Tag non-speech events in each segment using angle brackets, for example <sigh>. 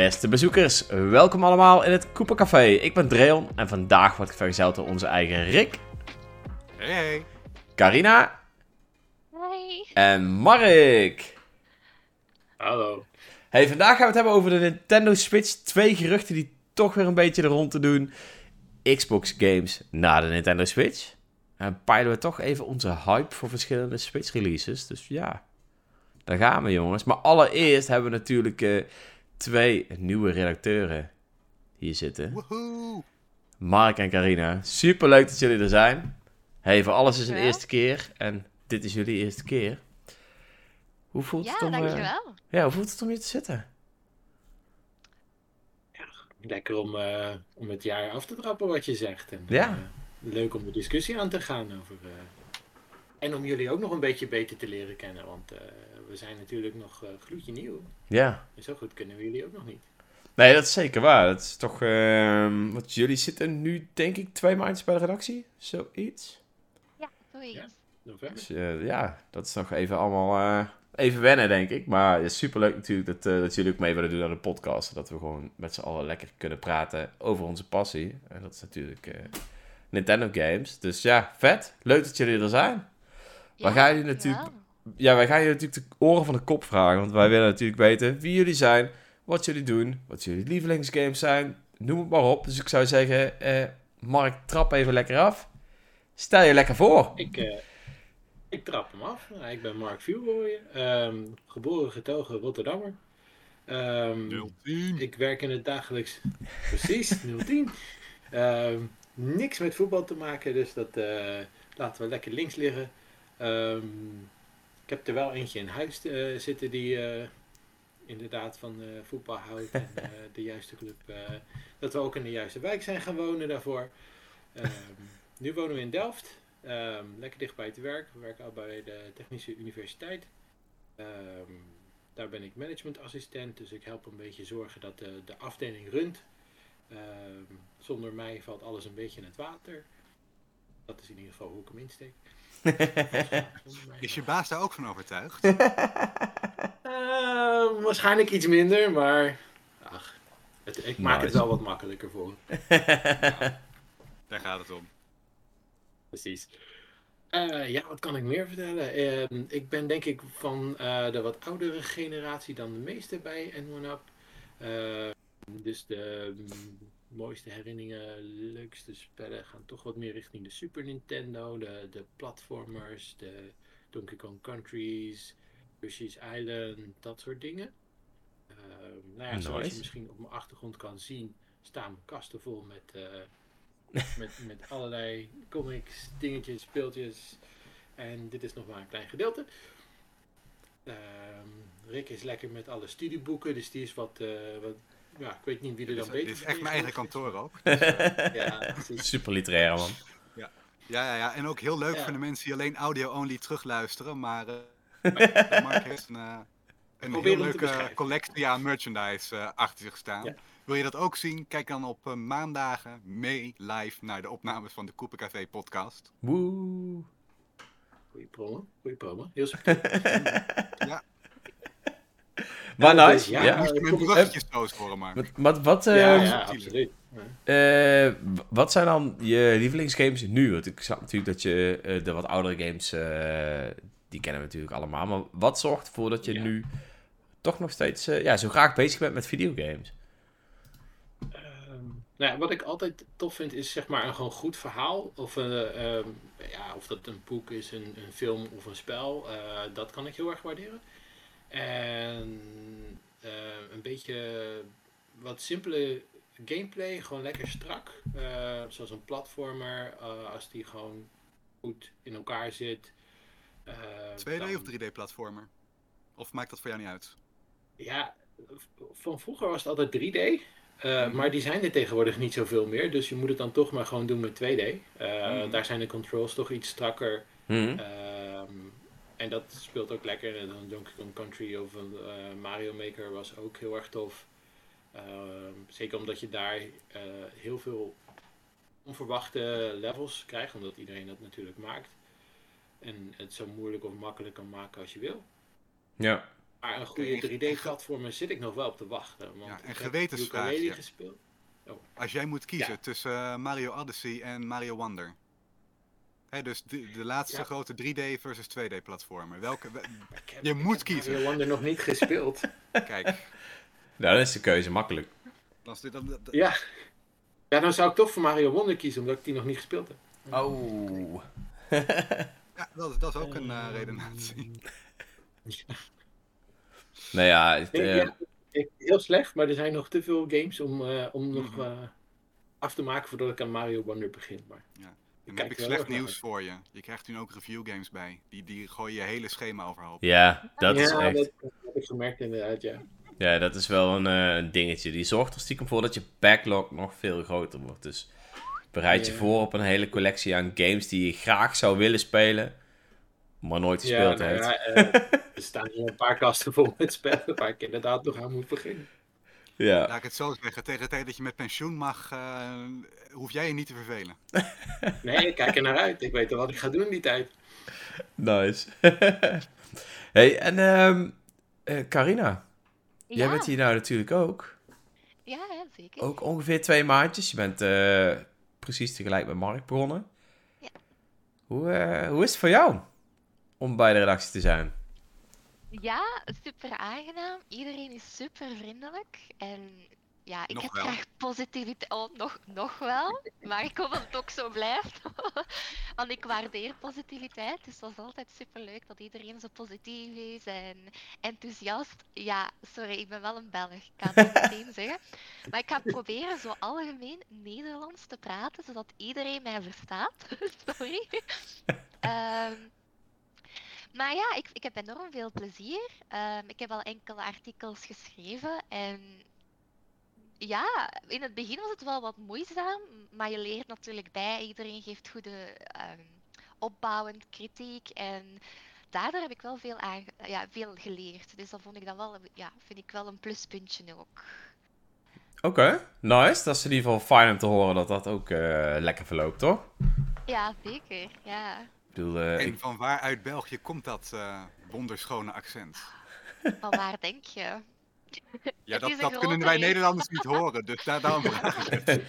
Beste bezoekers, welkom allemaal in het Cooper Café. Ik ben Dreon en vandaag word ik vergezeld door onze eigen Rick, Hey, hey. Carina Hey. en Mark. Hallo. Hey, vandaag gaan we het hebben over de Nintendo Switch. Twee geruchten die toch weer een beetje de rond te doen. Xbox games na de Nintendo Switch. En peilen we toch even onze hype voor verschillende Switch releases. Dus ja, daar gaan we jongens. Maar allereerst hebben we natuurlijk eh, twee nieuwe redacteuren hier zitten. Woehoe. Mark en Carina. Super leuk dat jullie er zijn. Hey, voor alles is een eerste keer. En dit is jullie eerste keer. Hoe voelt Ja, het om... eh, dankjewel. ja, hoe voelt het om hier te zitten? Lekker om, eh, om het jaar af te trappen wat je zegt. En, Ja. eh, leuk om de discussie aan te gaan over. En om jullie ook nog een beetje beter te leren kennen. Want eh, we zijn natuurlijk nog eh, gloedje nieuw. Ja. En zo goed kennen we jullie ook nog niet. Nee, dat is zeker waar. Dat is toch... ehm, wat jullie zitten nu, denk ik, twee maandjes bij de redactie? Zoiets. Ja, zoiets. November. Dus eh, ja, dat is nog even allemaal... eh, even wennen, denk ik. Maar het is superleuk natuurlijk dat, eh, dat jullie ook mee willen doen aan de podcast. Dat we gewoon met z'n allen lekker kunnen praten over onze passie. En dat is natuurlijk eh, Nintendo games. Dus ja, vet. Leuk dat jullie er zijn. Wij gaan jullie natuurlijk ja, wij gaan je natuurlijk de oren van de kop vragen. Want wij willen natuurlijk weten wie jullie zijn, wat jullie doen, wat jullie lievelingsgames zijn. Noem het maar op. Dus ik zou zeggen, eh, Mark, trap even lekker af. Stel je lekker voor. Ik, eh, ik trap hem af. Nou, ik ben Mark Vuurrooyen. ehm geboren getogen Rotterdammer. Ehm, 010. Ik werk in het dagelijks. Precies, <laughs> 010. Ehm, niks met voetbal te maken, dus dat eh, laten we lekker links liggen. Ehm, ik heb er wel eentje in huis eh, zitten die eh, inderdaad van eh, voetbal houdt. En <laughs> de juiste club. dat we ook in de juiste wijk zijn gaan wonen daarvoor. Ehm, nu wonen we in Delft. Ehm, lekker dicht bij het werk. We werken al bij de Technische Universiteit. Daar ben ik managementassistent, dus ik help een beetje zorgen dat de, de afdeling runt. Zonder mij valt alles een beetje in het water. Dat is in ieder geval hoe ik hem insteek. <laughs> Is je baas daar ook van overtuigd? <laughs> Ehm, waarschijnlijk iets minder, maar ach, het, ik maak het wel wat makkelijker voor hem. <laughs> Daar gaat het om. Precies. Eh, ja, wat kan ik meer vertellen? Ehm, ik ben denk ik van eh, de wat oudere generatie dan de meeste bij N1UP. Eh, dus de mooiste herinneringen, leukste spellen gaan toch wat meer richting de Super Nintendo, de, de platformers, de Donkey Kong Countries, Yoshi's Island, dat soort dingen. Ehm, nou ja, zoals je misschien op mijn achtergrond kan zien, staan mijn kasten vol met eh, met, <laughs> met allerlei comics, dingetjes, speeltjes. En dit is nog maar een klein gedeelte. Ehm, Rick is lekker met alle studieboeken, dus die is wat, eh, wat ja, ik weet niet wie er dan is, beter dit is echt mijn eigen kantoor ook. <laughs> Ja, precies. Super literair, man. Ja, ja, ja. En ook heel leuk Ja. voor de mensen die alleen audio-only terugluisteren. Maar eh, <laughs> Mark heeft een, eh, een heel leuke collectie aan merchandise eh, achter zich staan. Ja. Wil je dat ook zien? Kijk dan op maandagen mee live naar de opnames van de Cooper Café podcast. Woe. Goeie promo, goeie promo. Heel subtiel. <laughs> Ja, Maar Ja, nice. ja, Ja. moest je mijn kom- bruggetjes horen, Mark. Wat, wat, wat, eh, ja, ja, absoluut. Ja. eh, wat zijn dan je lievelingsgames nu? Want ik snap natuurlijk dat je eh, de wat oudere games, eh, die kennen we natuurlijk allemaal. Maar wat zorgt ervoor dat je Ja. nu toch nog steeds ja, zo graag bezig bent met videogames? Ehm, nou ja, wat ik altijd tof vind is zeg maar een gewoon goed verhaal. Of, eh, ehm, ja, of dat een boek is, een, een film of een spel. eh, dat kan ik heel erg waarderen. En eh, een beetje wat simpele gameplay, gewoon lekker strak. eh, zoals een platformer, eh, als die gewoon goed in elkaar zit. eh, 2D dan- of 3D-platformer? Of maakt dat voor jou niet uit? ja, van vroeger was het altijd 3D. eh, Mhm. Maar die zijn er tegenwoordig niet zoveel meer. Dus je moet het dan toch maar gewoon doen met 2D. Eh, Mhm. Daar zijn de controls toch iets strakker. Hm? Ehm, en dat speelt ook lekker. En dan Donkey Kong Country of een eh, Mario Maker was ook heel erg tof. Ehm, zeker omdat je daar eh, heel veel onverwachte levels krijgt. Omdat iedereen dat natuurlijk maakt. En het zo moeilijk of makkelijk kan maken als je wil. Ja. Maar een goede 3D-platformer zit ik nog wel op te wachten. Want Ja, gewetensvraagje. ukulele gespeeld. Als jij moet kiezen Ja. tussen eh, Mario Odyssey en Mario Wonder. Hè, dus de, de laatste Ja. grote 3D versus 2D platformer. Welke, we- Ik heb, Je ik moet heb kiezen. Mario Wonder nog niet gespeeld. <laughs> kijk, Nou, dan is de keuze makkelijk. dan is dit, dan, dan- ja. Ja, dan zou ik toch voor Mario Wonder kiezen, omdat ik die nog niet gespeeld heb. Oh. ja, dat, is- dat is ook een eh, redenatie. <laughs> Nou ja, het, Nee, eh, ja, ik, heel slecht, maar er zijn nog te veel games om, eh, om nog Mhm. eh, af te maken voordat ik aan Mario Wonder begin. Maar Ja. Dan heb ik slecht nieuws uit. voor je. Je krijgt nu ook review games bij. Die, die gooien je hele schema overhoop. ja, dat ja, is echt... dat, dat heb ik gemerkt inderdaad, ja. Ja, dat is wel een, eh, een dingetje. Die zorgt er stiekem voor dat je backlog nog veel groter wordt. Dus bereid je Ja. voor op een hele collectie aan games die je graag zou willen spelen, maar nooit Ja, gespeeld nou hebt. ja, eh, <laughs> er staan hier een paar kasten vol met spellen waar ik inderdaad nog aan moet beginnen. Ja, Laat ik het zo zeggen. Tegen de tijd dat je met pensioen mag, eh, hoef jij je niet te vervelen. <laughs> Nee, ik kijk er naar uit. Ik weet al wat ik ga doen in die tijd. nice. <laughs> hey, en ehm eh, Carina, jij bent hier nou natuurlijk ook. ja, ja, zeker. Ook ongeveer twee maandjes. Je bent eh, precies tegelijk met Mark begonnen. Ja. Hoe, eh, hoe is het voor jou om bij de redactie te zijn? Ja, super aangenaam. Iedereen is super vriendelijk. En ja, ik Nog heb wel. graag positiviteit. Oh, nog, nog wel. Maar ik hoop dat het ook zo blijft. <laughs> Want ik waardeer positiviteit. Dus dat is altijd super leuk dat iedereen zo positief is en enthousiast. Ja, sorry, ik ben wel een Belg. Ik kan het meteen zeggen. Maar ik ga proberen zo algemeen Nederlands te praten, zodat iedereen mij verstaat. <laughs> sorry. Ehm, maar ja, ik, ik heb enorm veel plezier. Ehm, ik heb al enkele artikels geschreven en ja, in het begin was het wel wat moeizaam, maar je leert natuurlijk bij. Iedereen geeft goede ehm, opbouwend kritiek en daardoor heb ik wel veel, aan, ja, veel geleerd. Dus dat vond ik dan wel, ja, vind ik wel een pluspuntje ook. Oké, nice. Dat is in ieder geval fijn om te horen dat dat ook eh, lekker verloopt, toch? Ja, zeker. Ja. Bedoel, eh, En ik- van waar uit België komt dat eh, wonderschone accent? Van waar denk je? Ja, dat, dat kunnen wij. Nederlanders niet horen, dus daar, daarom vraag ik het. <laughs>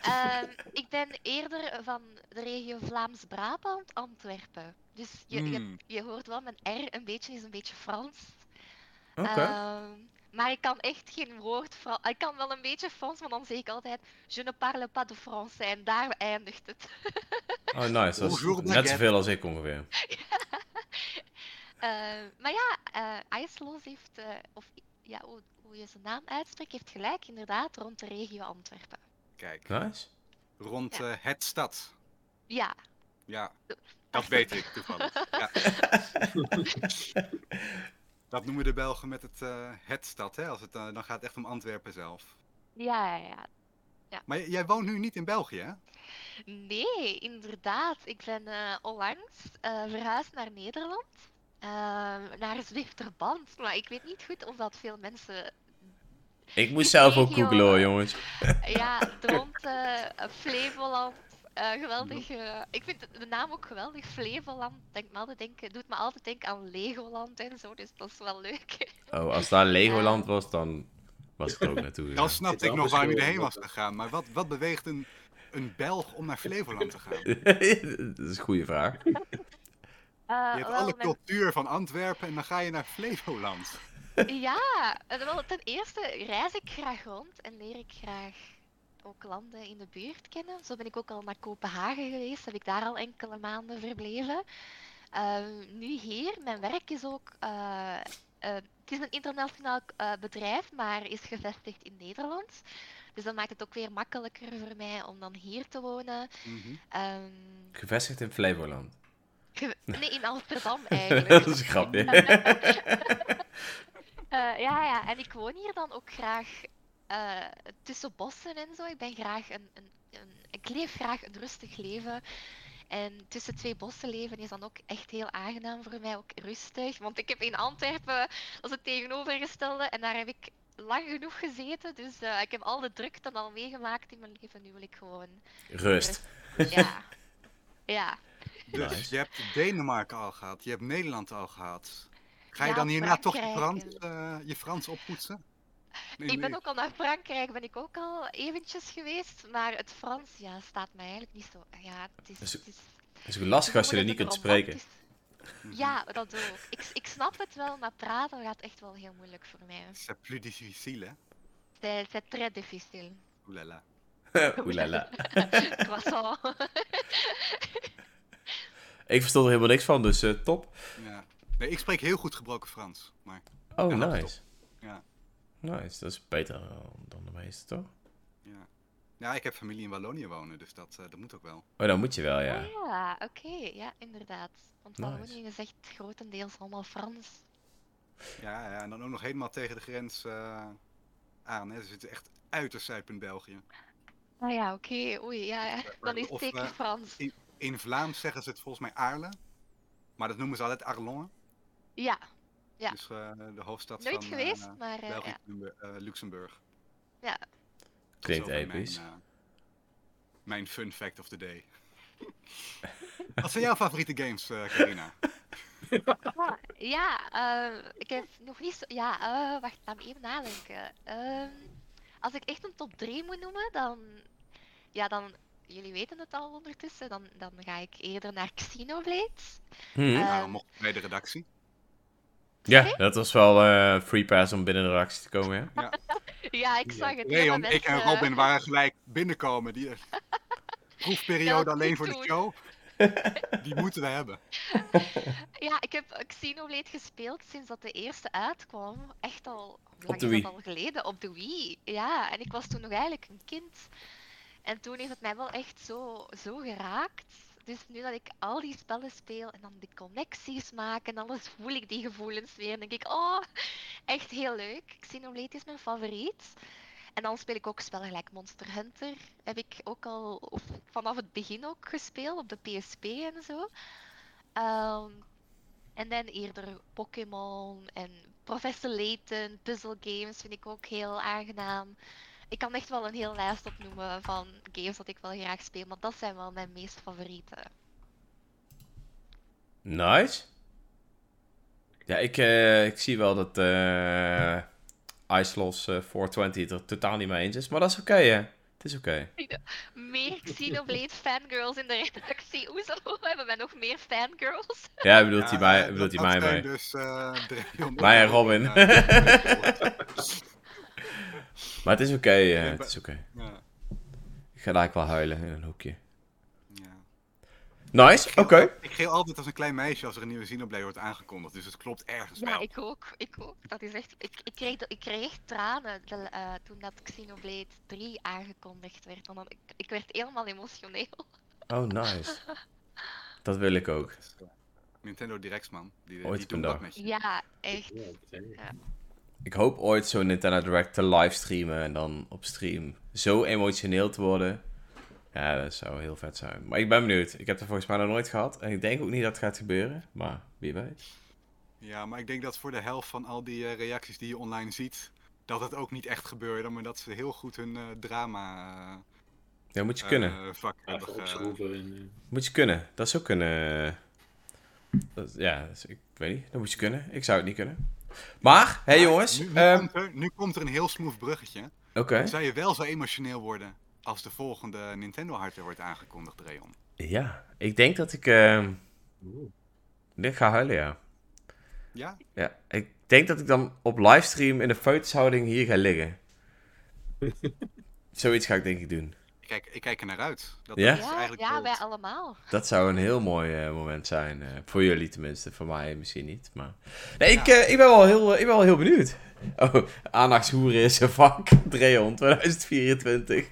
Ehm, ik ben eerder van de regio Vlaams-Brabant, Antwerpen. Dus je, je, Hmm. je hoort wel, mijn R een beetje is een beetje Frans. Oké. Ehm, maar ik kan echt geen woord Frans. Ik kan wel een beetje Frans, maar dan zeg ik altijd: Je ne parle pas de Français. En daar eindigt het. <laughs> Oh, nice. Dat is Bonjour, net zoveel als ik ongeveer. <laughs> Ehm, maar ja, eh IJslos heeft, eh, of ja, hoe, hoe je zijn naam uitspreekt, heeft gelijk inderdaad rond de regio Antwerpen. Kijk, Nice. rond Ja. eh, het stad. Ja, Ja, dat weet ik toevallig. <laughs> Ja. Dat noemen de Belgen met het eh, het stad, hè? Als het, eh, dan gaat het echt om Antwerpen zelf. ja, ja, ja. Maar jij woont nu niet in België, hè? Nee, inderdaad. Ik ben eh, onlangs eh, verhuisd naar Nederland. ehm, naar Zwifterband. Maar ik weet niet goed of dat veel mensen. Ik moest zelf ook googlen hoor, jongens. Ja, <laughs> rond eh, Flevoland. Eh, geweldig. eh, ik vind de naam ook geweldig. Flevoland. Denk me altijd denken, doet me altijd denken aan Legoland en zo. Dus dat is wel leuk. <laughs> Oh, als daar Legoland was, dan was ik er ook naartoe Dan <laughs> snapte ik nog je verschil erheen was gegaan. Maar wat, wat beweegt een, een Belg om naar Flevoland te gaan? <laughs> dat is een goede vraag. Eh, Je hebt wel, alle mijn- cultuur van Antwerpen en dan ga je naar Flevoland. Ja, wel, ten eerste reis ik graag rond en leer ik graag ook landen in de buurt kennen. Zo ben ik ook al naar Kopenhagen geweest, heb ik daar al enkele maanden verbleven. Ehm, nu hier, mijn werk is ook. eh, eh, het is een internationaal eh, bedrijf, maar is gevestigd in Nederland. Dus dat maakt het ook weer makkelijker voor mij om dan hier te wonen. Mhm. Ehm, Gevestigd in Flevoland. ge- nee, in Amsterdam <laughs> eigenlijk. dat is een grapje. <laughs> Eh, ja, ja, en ik woon hier dan ook graag eh, tussen bossen en zo. Ik ben graag een, een, een, ik leef graag een rustig leven. En tussen twee bossen leven is dan ook echt heel aangenaam voor mij, ook rustig. Want ik heb in Antwerpen, dat is het tegenovergestelde, en daar heb ik lang genoeg gezeten. Dus eh, ik heb al de drukte al meegemaakt in mijn leven. Nu wil ik gewoon, Rust. ja, <laughs> ja. Dus Nice. je hebt Denemarken al gehad, je hebt Nederland al gehad. Ga je Ja, dan hierna toch je Frans, eh, je Frans oppoetsen? Nee, Ik ben nee. ook al naar Frankrijk, ben ik ook al eventjes geweest, maar het Frans ja, staat mij eigenlijk niet zo. Ja, het is. Dus- het is Het is ook lastig als je er niet kunt spreken. Ja, dat ook. Ik, ik snap het wel, maar praten gaat echt wel heel moeilijk voor mij. C'est plus difficile, hè? C'est c'est très difficile. Oelala. <laughs> <laughs> Oelala. <laughs> Croissant. Ik verstond er helemaal niks van, dus eh, top. Ja. Nee, ik spreek heel goed gebroken Frans. Maar Oh, is nice. Ja. Nice, dat is beter eh, dan de meeste, toch? ja. Ja, ik heb familie in Wallonië wonen, dus dat, eh, dat moet ook wel. Oh, dan moet je wel, ja. Oh ja, oké, ja, inderdaad. Want Nice. Wallonië is echt grotendeels allemaal Frans. Ja, ja, en dan ook nog helemaal tegen de grens eh, aan. Hè. Ze zitten echt uiterst zuid België. Ah ja, oké, oei, ja, ja. Dan is het zeker Frans. In Vlaams zeggen ze het volgens mij Aarle. Maar dat noemen ze altijd Arlon. Ja, Ja. Dus eh, de hoofdstad nooit van geweest, eh, maar eh, België, ja. eh, Luxemburg. Ja. Klinkt episch. Mijn, eh, mijn fun fact of the day. <laughs> Wat zijn jouw favoriete games, eh Carina? Ah, ja, eh, ik heb nog niet zo... Ja, eh, wacht, laat me even nadenken. Ehm, als ik echt een top 3 moet noemen, dan... Ja, dan... Jullie weten het al ondertussen, dan, dan ga ik eerder naar Xenoblade. Hm. Eh, nou, mocht bij de redactie. Ja, dat was wel eh free pass om binnen de reactie te komen, ja. <laughs> Ja, ik zag het. veel ik en Robin waren <laughs> gelijk binnenkomen. Die <laughs> proefperiode Ja, alleen voor de show. Die moeten we hebben. Ja, ik heb Xenoblade gespeeld sinds dat de eerste uitkwam. Echt al... hoe lang de is Wii. dat al geleden? Op de Wii. Ja, en ik was toen nog eigenlijk een kind. En toen heeft het mij wel echt zo, zo geraakt. Dus nu dat ik al die spellen speel en dan die connecties maak en alles, voel ik die gevoelens weer. En denk ik, oh, echt heel leuk. Xenoblade is mijn favoriet. En dan speel ik ook spellen gelijk Monster Hunter. Heb ik ook al of vanaf het begin ook gespeeld op de PSP en zo. Ehm, en dan eerder Pokémon en Professor Layton, puzzle games vind ik ook heel aangenaam. Ik kan echt wel een heel lijst opnoemen van games dat ik wel graag speel, maar dat zijn wel mijn meest favoriete. Nice. Ja, ik, eh, ik zie wel dat eh Iceloss eh 420 het er totaal niet mee eens is. Maar dat is oké, hè. Het is oké. Meer Xenoblade fangirls in de redactie. Hoezo hebben wij nog meer fangirls? Ja, bedoelt hij Ja, mij, bedoelt dat- hij mij dat mee. Dus, eh, Mij en Robin. Maar het is oké, eh, Ja, het is oké. ja, Ik ga daar wel huilen in een hoekje. ja. Nice, oké. Ik geel altijd als een klein meisje als er een nieuwe Xenoblade wordt aangekondigd. Dus het klopt ergens Ja, wel. ik ook. Ik ook. Dat is echt... Ik, ik, kreeg, ik kreeg echt tranen de- eh, toen dat Xenoblade 3 aangekondigd werd. Want dan, ik, ik werd helemaal emotioneel. Oh, nice. <laughs> Dat wil ik ook. Eh, Nintendo Directs, man. Die, Ooit die doen een dat dag. met je. Ja, echt. Ja, Ik hoop ooit zo'n Nintendo Direct te livestreamen en dan op stream zo emotioneel te worden. Ja, dat zou heel vet zijn. Maar ik ben benieuwd. Ik heb er volgens mij nog nooit gehad. En ik denk ook niet dat het gaat gebeuren. Maar wie weet. Ja, maar ik denk dat voor de helft van al die eh, reacties die je online ziet, dat het ook niet echt gebeurde, maar dat ze heel goed hun eh, drama eh, Dat moet je kunnen. eh, vak ge- opschroeven. En, Moet je kunnen. Dat is ook een... eh, dat- ja, dat is- ik weet niet. Dat moet je kunnen. Ik zou het niet kunnen. Maar, hé hey, jongens. Nu, nu, ehm, komt er, nu komt er een heel smooth bruggetje. Oké. Zou je wel zo emotioneel worden als de volgende Nintendo hardware wordt aangekondigd, Reon? Ja, ik denk dat ik... ehm oeh. ik ga huilen, ja. Ja? Ja, ik denk dat ik dan op livestream in de fotohouding hier ga liggen. <laughs> Zoiets ga ik denk ik doen. Ik kijk, ik kijk er naar uit. Dat Ja? is Ja, ja wij allemaal. Dat zou een heel mooi eh, moment zijn. eh, voor jullie tenminste, voor mij misschien niet. Maar... Nee, ik, eh, ik, ben wel heel, ik ben wel heel benieuwd. Oh, aandachtshoeren is een vak. <laughs> Dreon 2024.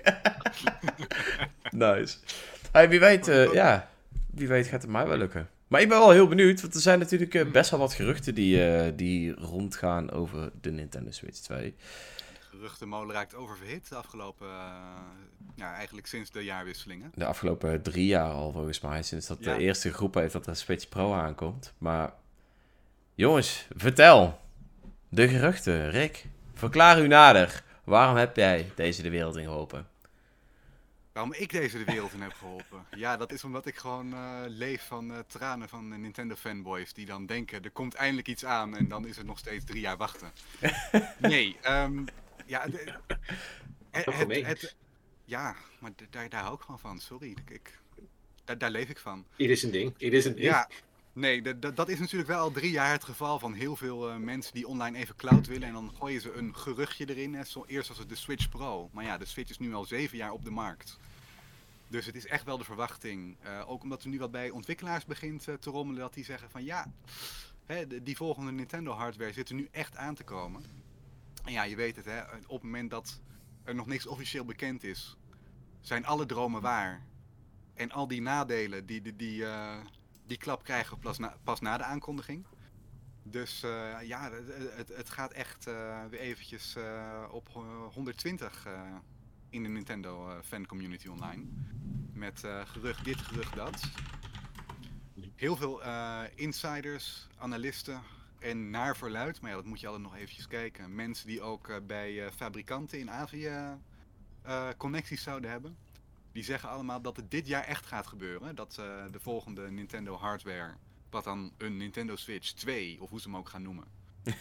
<laughs> nice. Hey, wie weet, ja, wie weet gaat het mij wel lukken. Maar ik ben wel heel benieuwd, want er zijn natuurlijk best wel wat geruchten die, eh, die rondgaan over de Nintendo Switch 2. Geruchtenmolen raakt oververhit de afgelopen, eh, ja, eigenlijk sinds de jaarwisselingen. De afgelopen drie jaar al volgens mij, sinds dat Ja. de eerste groep heeft dat de Switch Pro aankomt. Maar jongens, vertel. De geruchten, Rick. Verklaar u nader. Waarom heb jij deze de wereld in geholpen? Waarom ik deze de wereld in heb geholpen? Ja, dat is omdat ik gewoon eh, leef van eh, tranen van Nintendo fanboys die dan denken er komt eindelijk iets aan en dan is het nog steeds drie jaar wachten. <laughs> Nee, ehm, ja, de- <laughs> het, het, ja, maar daar, daar hou ik gewoon van. Sorry, ik, ik- daar, daar leef ik van. Ieder zijn ding. Ieder zijn ding. Ja, nee, dat is natuurlijk wel al drie jaar het geval van heel veel eh, mensen die online even cloud willen. En dan gooien ze een geruchtje erin. Hè. Zo, eerst was het de Switch Pro. Maar ja, de Switch is nu al zeven jaar op de markt. Dus het is echt wel de verwachting. eh, ook omdat er nu wat bij ontwikkelaars begint eh, te rommelen. Dat die zeggen van ja, hè, die volgende Nintendo hardware zit er nu echt aan te komen. En ja, je weet het hè. Op het moment dat er nog niks officieel bekend is, zijn alle dromen waar. En al die nadelen die, die, die, eh, die klap krijgen pas na, pas na de aankondiging. Dus eh, ja, het, het, gaat echt eh, weer eventjes op eh, 120 eh, in de Nintendo fan community online. Met gerucht dit, gerucht dat. Heel veel insiders, analisten en naar verluid, maar ja, dat moet je altijd nog eventjes kijken. Mensen die ook eh, bij eh, fabrikanten in Azië eh, connecties zouden hebben. Die zeggen allemaal dat het dit jaar echt gaat gebeuren. Dat de volgende Nintendo hardware, wat dan een Nintendo Switch 2, of hoe ze hem ook gaan noemen.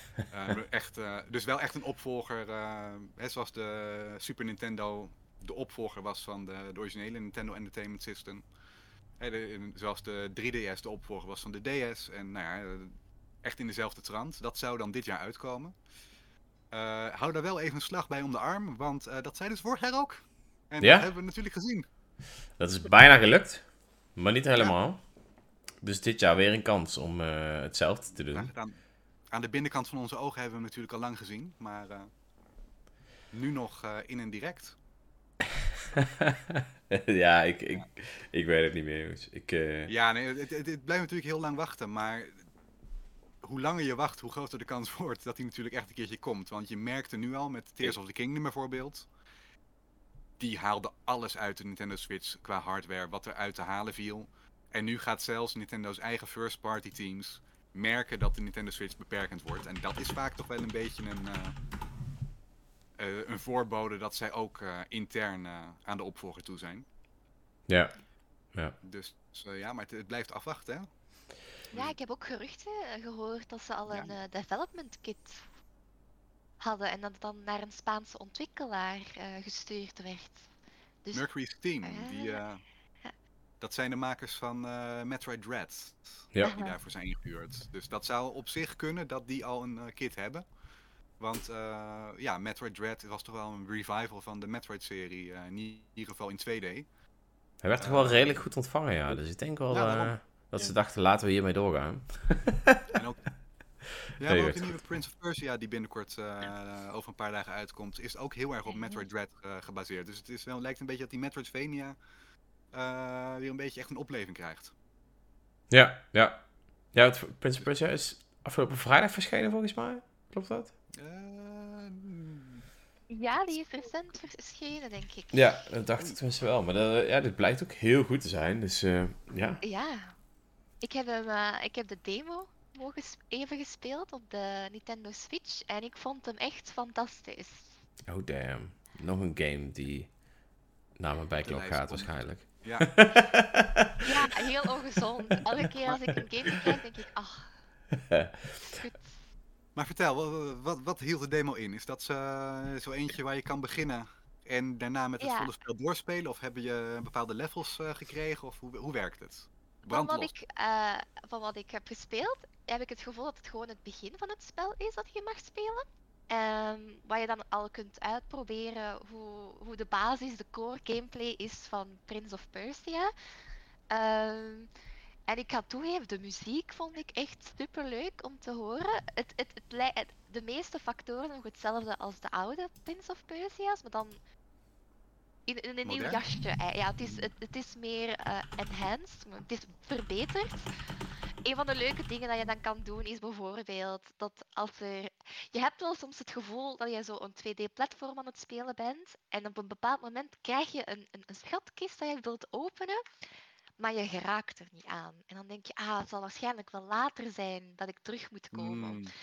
<laughs> echt, dus wel echt een opvolger, hè, zoals de Super Nintendo de opvolger was van de, de originele Nintendo Entertainment System. De- zoals de 3DS de opvolger was van de DS. En nou ja, echt in dezelfde trant. Dat zou dan dit jaar uitkomen. Eh, hou daar wel even een slag bij om de arm, want eh, dat zei dus vorig jaar ook. En Ja? dat hebben we natuurlijk gezien. Dat is bijna gelukt, maar niet helemaal. Dus dit jaar weer een kans om eh, hetzelfde te doen. Aan, aan de binnenkant van onze ogen hebben we natuurlijk al lang gezien, maar nu nog in en direct. <laughs> ja, ik, ik, ik weet het niet meer. Ik, Ja, nee, het, het, het blijft natuurlijk heel lang wachten, maar hoe langer je wacht, hoe groter de kans wordt dat hij natuurlijk echt een keertje komt. Want je merkte nu al met Tears of the Kingdom bijvoorbeeld, die haalde alles uit de Nintendo Switch qua hardware, wat er uit te halen viel. En nu gaat zelfs Nintendo's eigen first-party teams merken dat de Nintendo Switch beperkend wordt. En dat is vaak toch wel een beetje een, eh, een voorbode dat zij ook eh, intern aan de opvolger toe zijn. ja. ja. Dus ja, maar het, het blijft afwachten, hè? Ja, ik heb ook geruchten eh, gehoord dat ze al Ja. een eh, development kit hadden en dat het dan naar een Spaanse ontwikkelaar eh, gestuurd werd. Dus Mercury's Team, die, Ah. eh, dat zijn de makers van eh, Metroid Dread, Ja. die daarvoor zijn ingehuurd. Dus dat zou op zich kunnen dat die al een kit hebben. Want eh, ja, Metroid Dread was toch wel een revival van de Metroid-serie, eh, in ieder geval in 2D. Hij werd toch wel redelijk goed ontvangen, ja. Dus ik denk wel Ja, dat ze dachten, laten we hiermee doorgaan. En ook, <laughs> ja, maar ook de nieuwe Prince of Persia die binnenkort eh, over een paar dagen uitkomt, is ook heel erg op. Metroid Dread eh, gebaseerd. Dus het is wel, lijkt een beetje dat die Metroidvania eh, weer een beetje echt een opleving krijgt. Ja, ja. Ja, het Prince of Persia is afgelopen vrijdag verschenen, volgens mij. Klopt dat? Ja, die is recent verschenen, denk ik. Ja, dat dacht ik tenminste wel. Maar dat- ja, dit blijkt ook heel goed te zijn. Dus eh, ja. Ja. Ik heb, hem, eh, ik heb de demo mogen sp- even gespeeld op de Nintendo Switch en ik vond hem echt fantastisch. Oh damn. Nog een game die naar mijn bijklok gaat komt. waarschijnlijk. ja, <laughs> Ja, heel ongezond. Elke keer als ik een game kijk, denk ik, ach, goed. maar vertel, wat, wat, wat hield de demo in? Is dat zo, zo eentje waar je kan beginnen en daarna met het Ja. volle spel doorspelen? Of hebben je bepaalde levels eh, gekregen? Of hoe, hoe werkt het? Van wat, ik, eh, van wat ik heb gespeeld, heb ik het gevoel dat het gewoon het begin van het spel is dat je mag spelen. Ehm, waar je dan al kunt uitproberen hoe, hoe de basis, de core gameplay is van Prince of Persia. Ehm, en ik ga toegeven, de muziek vond ik echt super leuk om te horen. Het, het, het- de meeste factoren nog hetzelfde als de oude Prince of Persia's, maar dan in, in een nieuw jasje. eh, Ja, het is, het, het is meer eh, enhanced, het is verbeterd. Een van de leuke dingen dat je dan kan doen is bijvoorbeeld dat als er... Je hebt wel soms het gevoel dat je zo een 2D-platform aan het spelen bent en op een bepaald moment krijg je een, een, een schatkist dat je wilt openen, maar je geraakt er niet aan. En dan denk je, ah, het zal waarschijnlijk wel later zijn dat ik terug moet komen. Mm,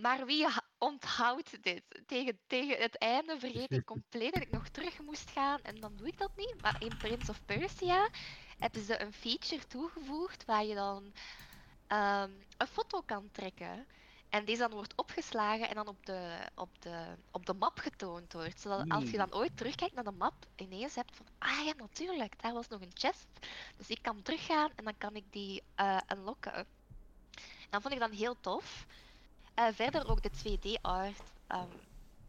Maar wie, ha- onthoud dit. Tegen, tegen het einde vergeet ik compleet dat ik nog terug moest gaan en dan doe ik dat niet. Maar in Prince of Persia hebben ze een feature toegevoegd waar je dan ehm, een foto kan trekken. En deze dan wordt opgeslagen en dan op de, op de, op de map getoond wordt. Zodat als je Hmm. dan ooit terugkijkt naar de map, ineens hebt van, ah ja, natuurlijk, daar was nog een chest. Dus ik kan teruggaan en dan kan ik die eh unlocken. Dat vond ik dan heel tof. Eh, verder ook de 2D-art. ehm,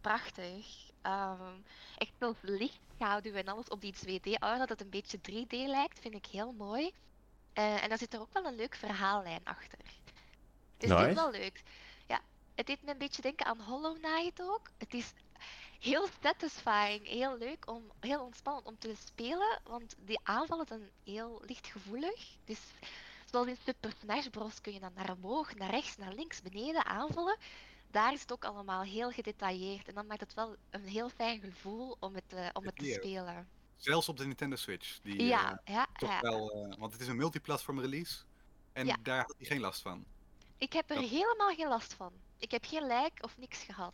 prachtig. Ehm, echt veel lichtschaduw en alles op die 2D-art, dat het een beetje 3D lijkt, vind ik heel mooi. Eh, en daar zit er ook wel een leuk verhaallijn achter. Dus is wel leuk. Ja, het deed me een beetje denken aan Hollow Knight ook. Het is heel satisfying, heel leuk, om, heel ontspannend om te spelen, want die aanvallen zijn heel lichtgevoelig. Dus zoals in Super Smash Bros. kun je dan naar omhoog, naar rechts, naar links, beneden aanvallen. Daar is het ook allemaal heel gedetailleerd en dan maakt het wel een heel fijn gevoel om het, eh, om het te Ja. spelen. Zelfs op de Nintendo Switch. Die, eh, Ja, ja, toch ja. wel, eh, want het is een multiplatform release. En Ja. daar had hij geen last van. Ik heb er Dat- helemaal geen last van. Ik heb geen lijk of niks gehad.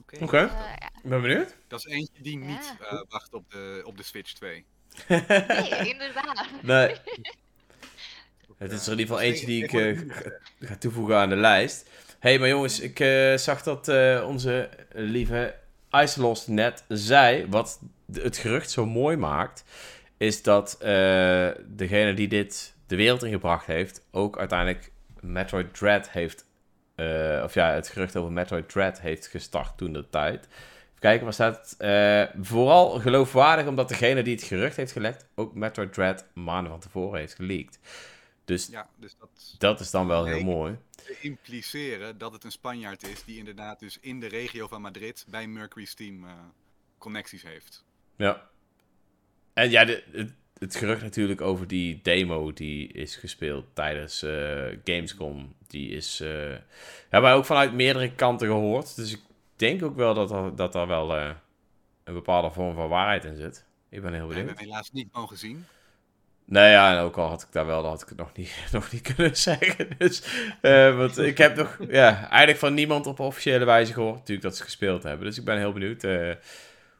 Oké. Oké, Eh, ja. ik ben benieuwd. Dat is eentje die niet Ja. eh, wacht op de, op de Switch 2. <laughs> Nee, inderdaad. Nee. <laughs> Het is er in ieder geval eentje die ik eh, ga, toevoegen aan de lijst. Hé, hey, maar jongens, ik eh, zag dat eh, onze lieve Icelost net zei, wat het gerucht zo mooi maakt, is dat degene die dit de wereld ingebracht heeft, ook uiteindelijk Metroid Dread heeft, of ja, het gerucht over Metroid Dread heeft gestart toen de tijd. Even kijken, waar staat het? Vooral geloofwaardig omdat degene die het gerucht heeft gelekt, ook Metroid Dread maanden van tevoren heeft geleakt. Dus Ja, dus dat dat is dan wel heel mooi. impliceren dat het een Spanjaard is die inderdaad dus in de regio van Madrid bij Mercury's team eh, connecties heeft. Ja. En ja, de, het, het gerucht natuurlijk over die demo die is gespeeld tijdens eh, Gamescom. Die is, eh, hebben wij ook vanuit meerdere kanten gehoord. Dus ik denk ook wel dat er, dat er wel een bepaalde vorm van waarheid in zit. Ik ben heel We hebben benieuwd. helaas niet mogen zien. Nou ja, en ook al had ik daar wel, dan had ik het nog niet, <laughs> nog niet kunnen zeggen. Dus, eh, want ik heb nog, ja, eigenlijk van niemand op officiële wijze gehoord natuurlijk dat ze gespeeld hebben. Dus ik ben heel benieuwd eh,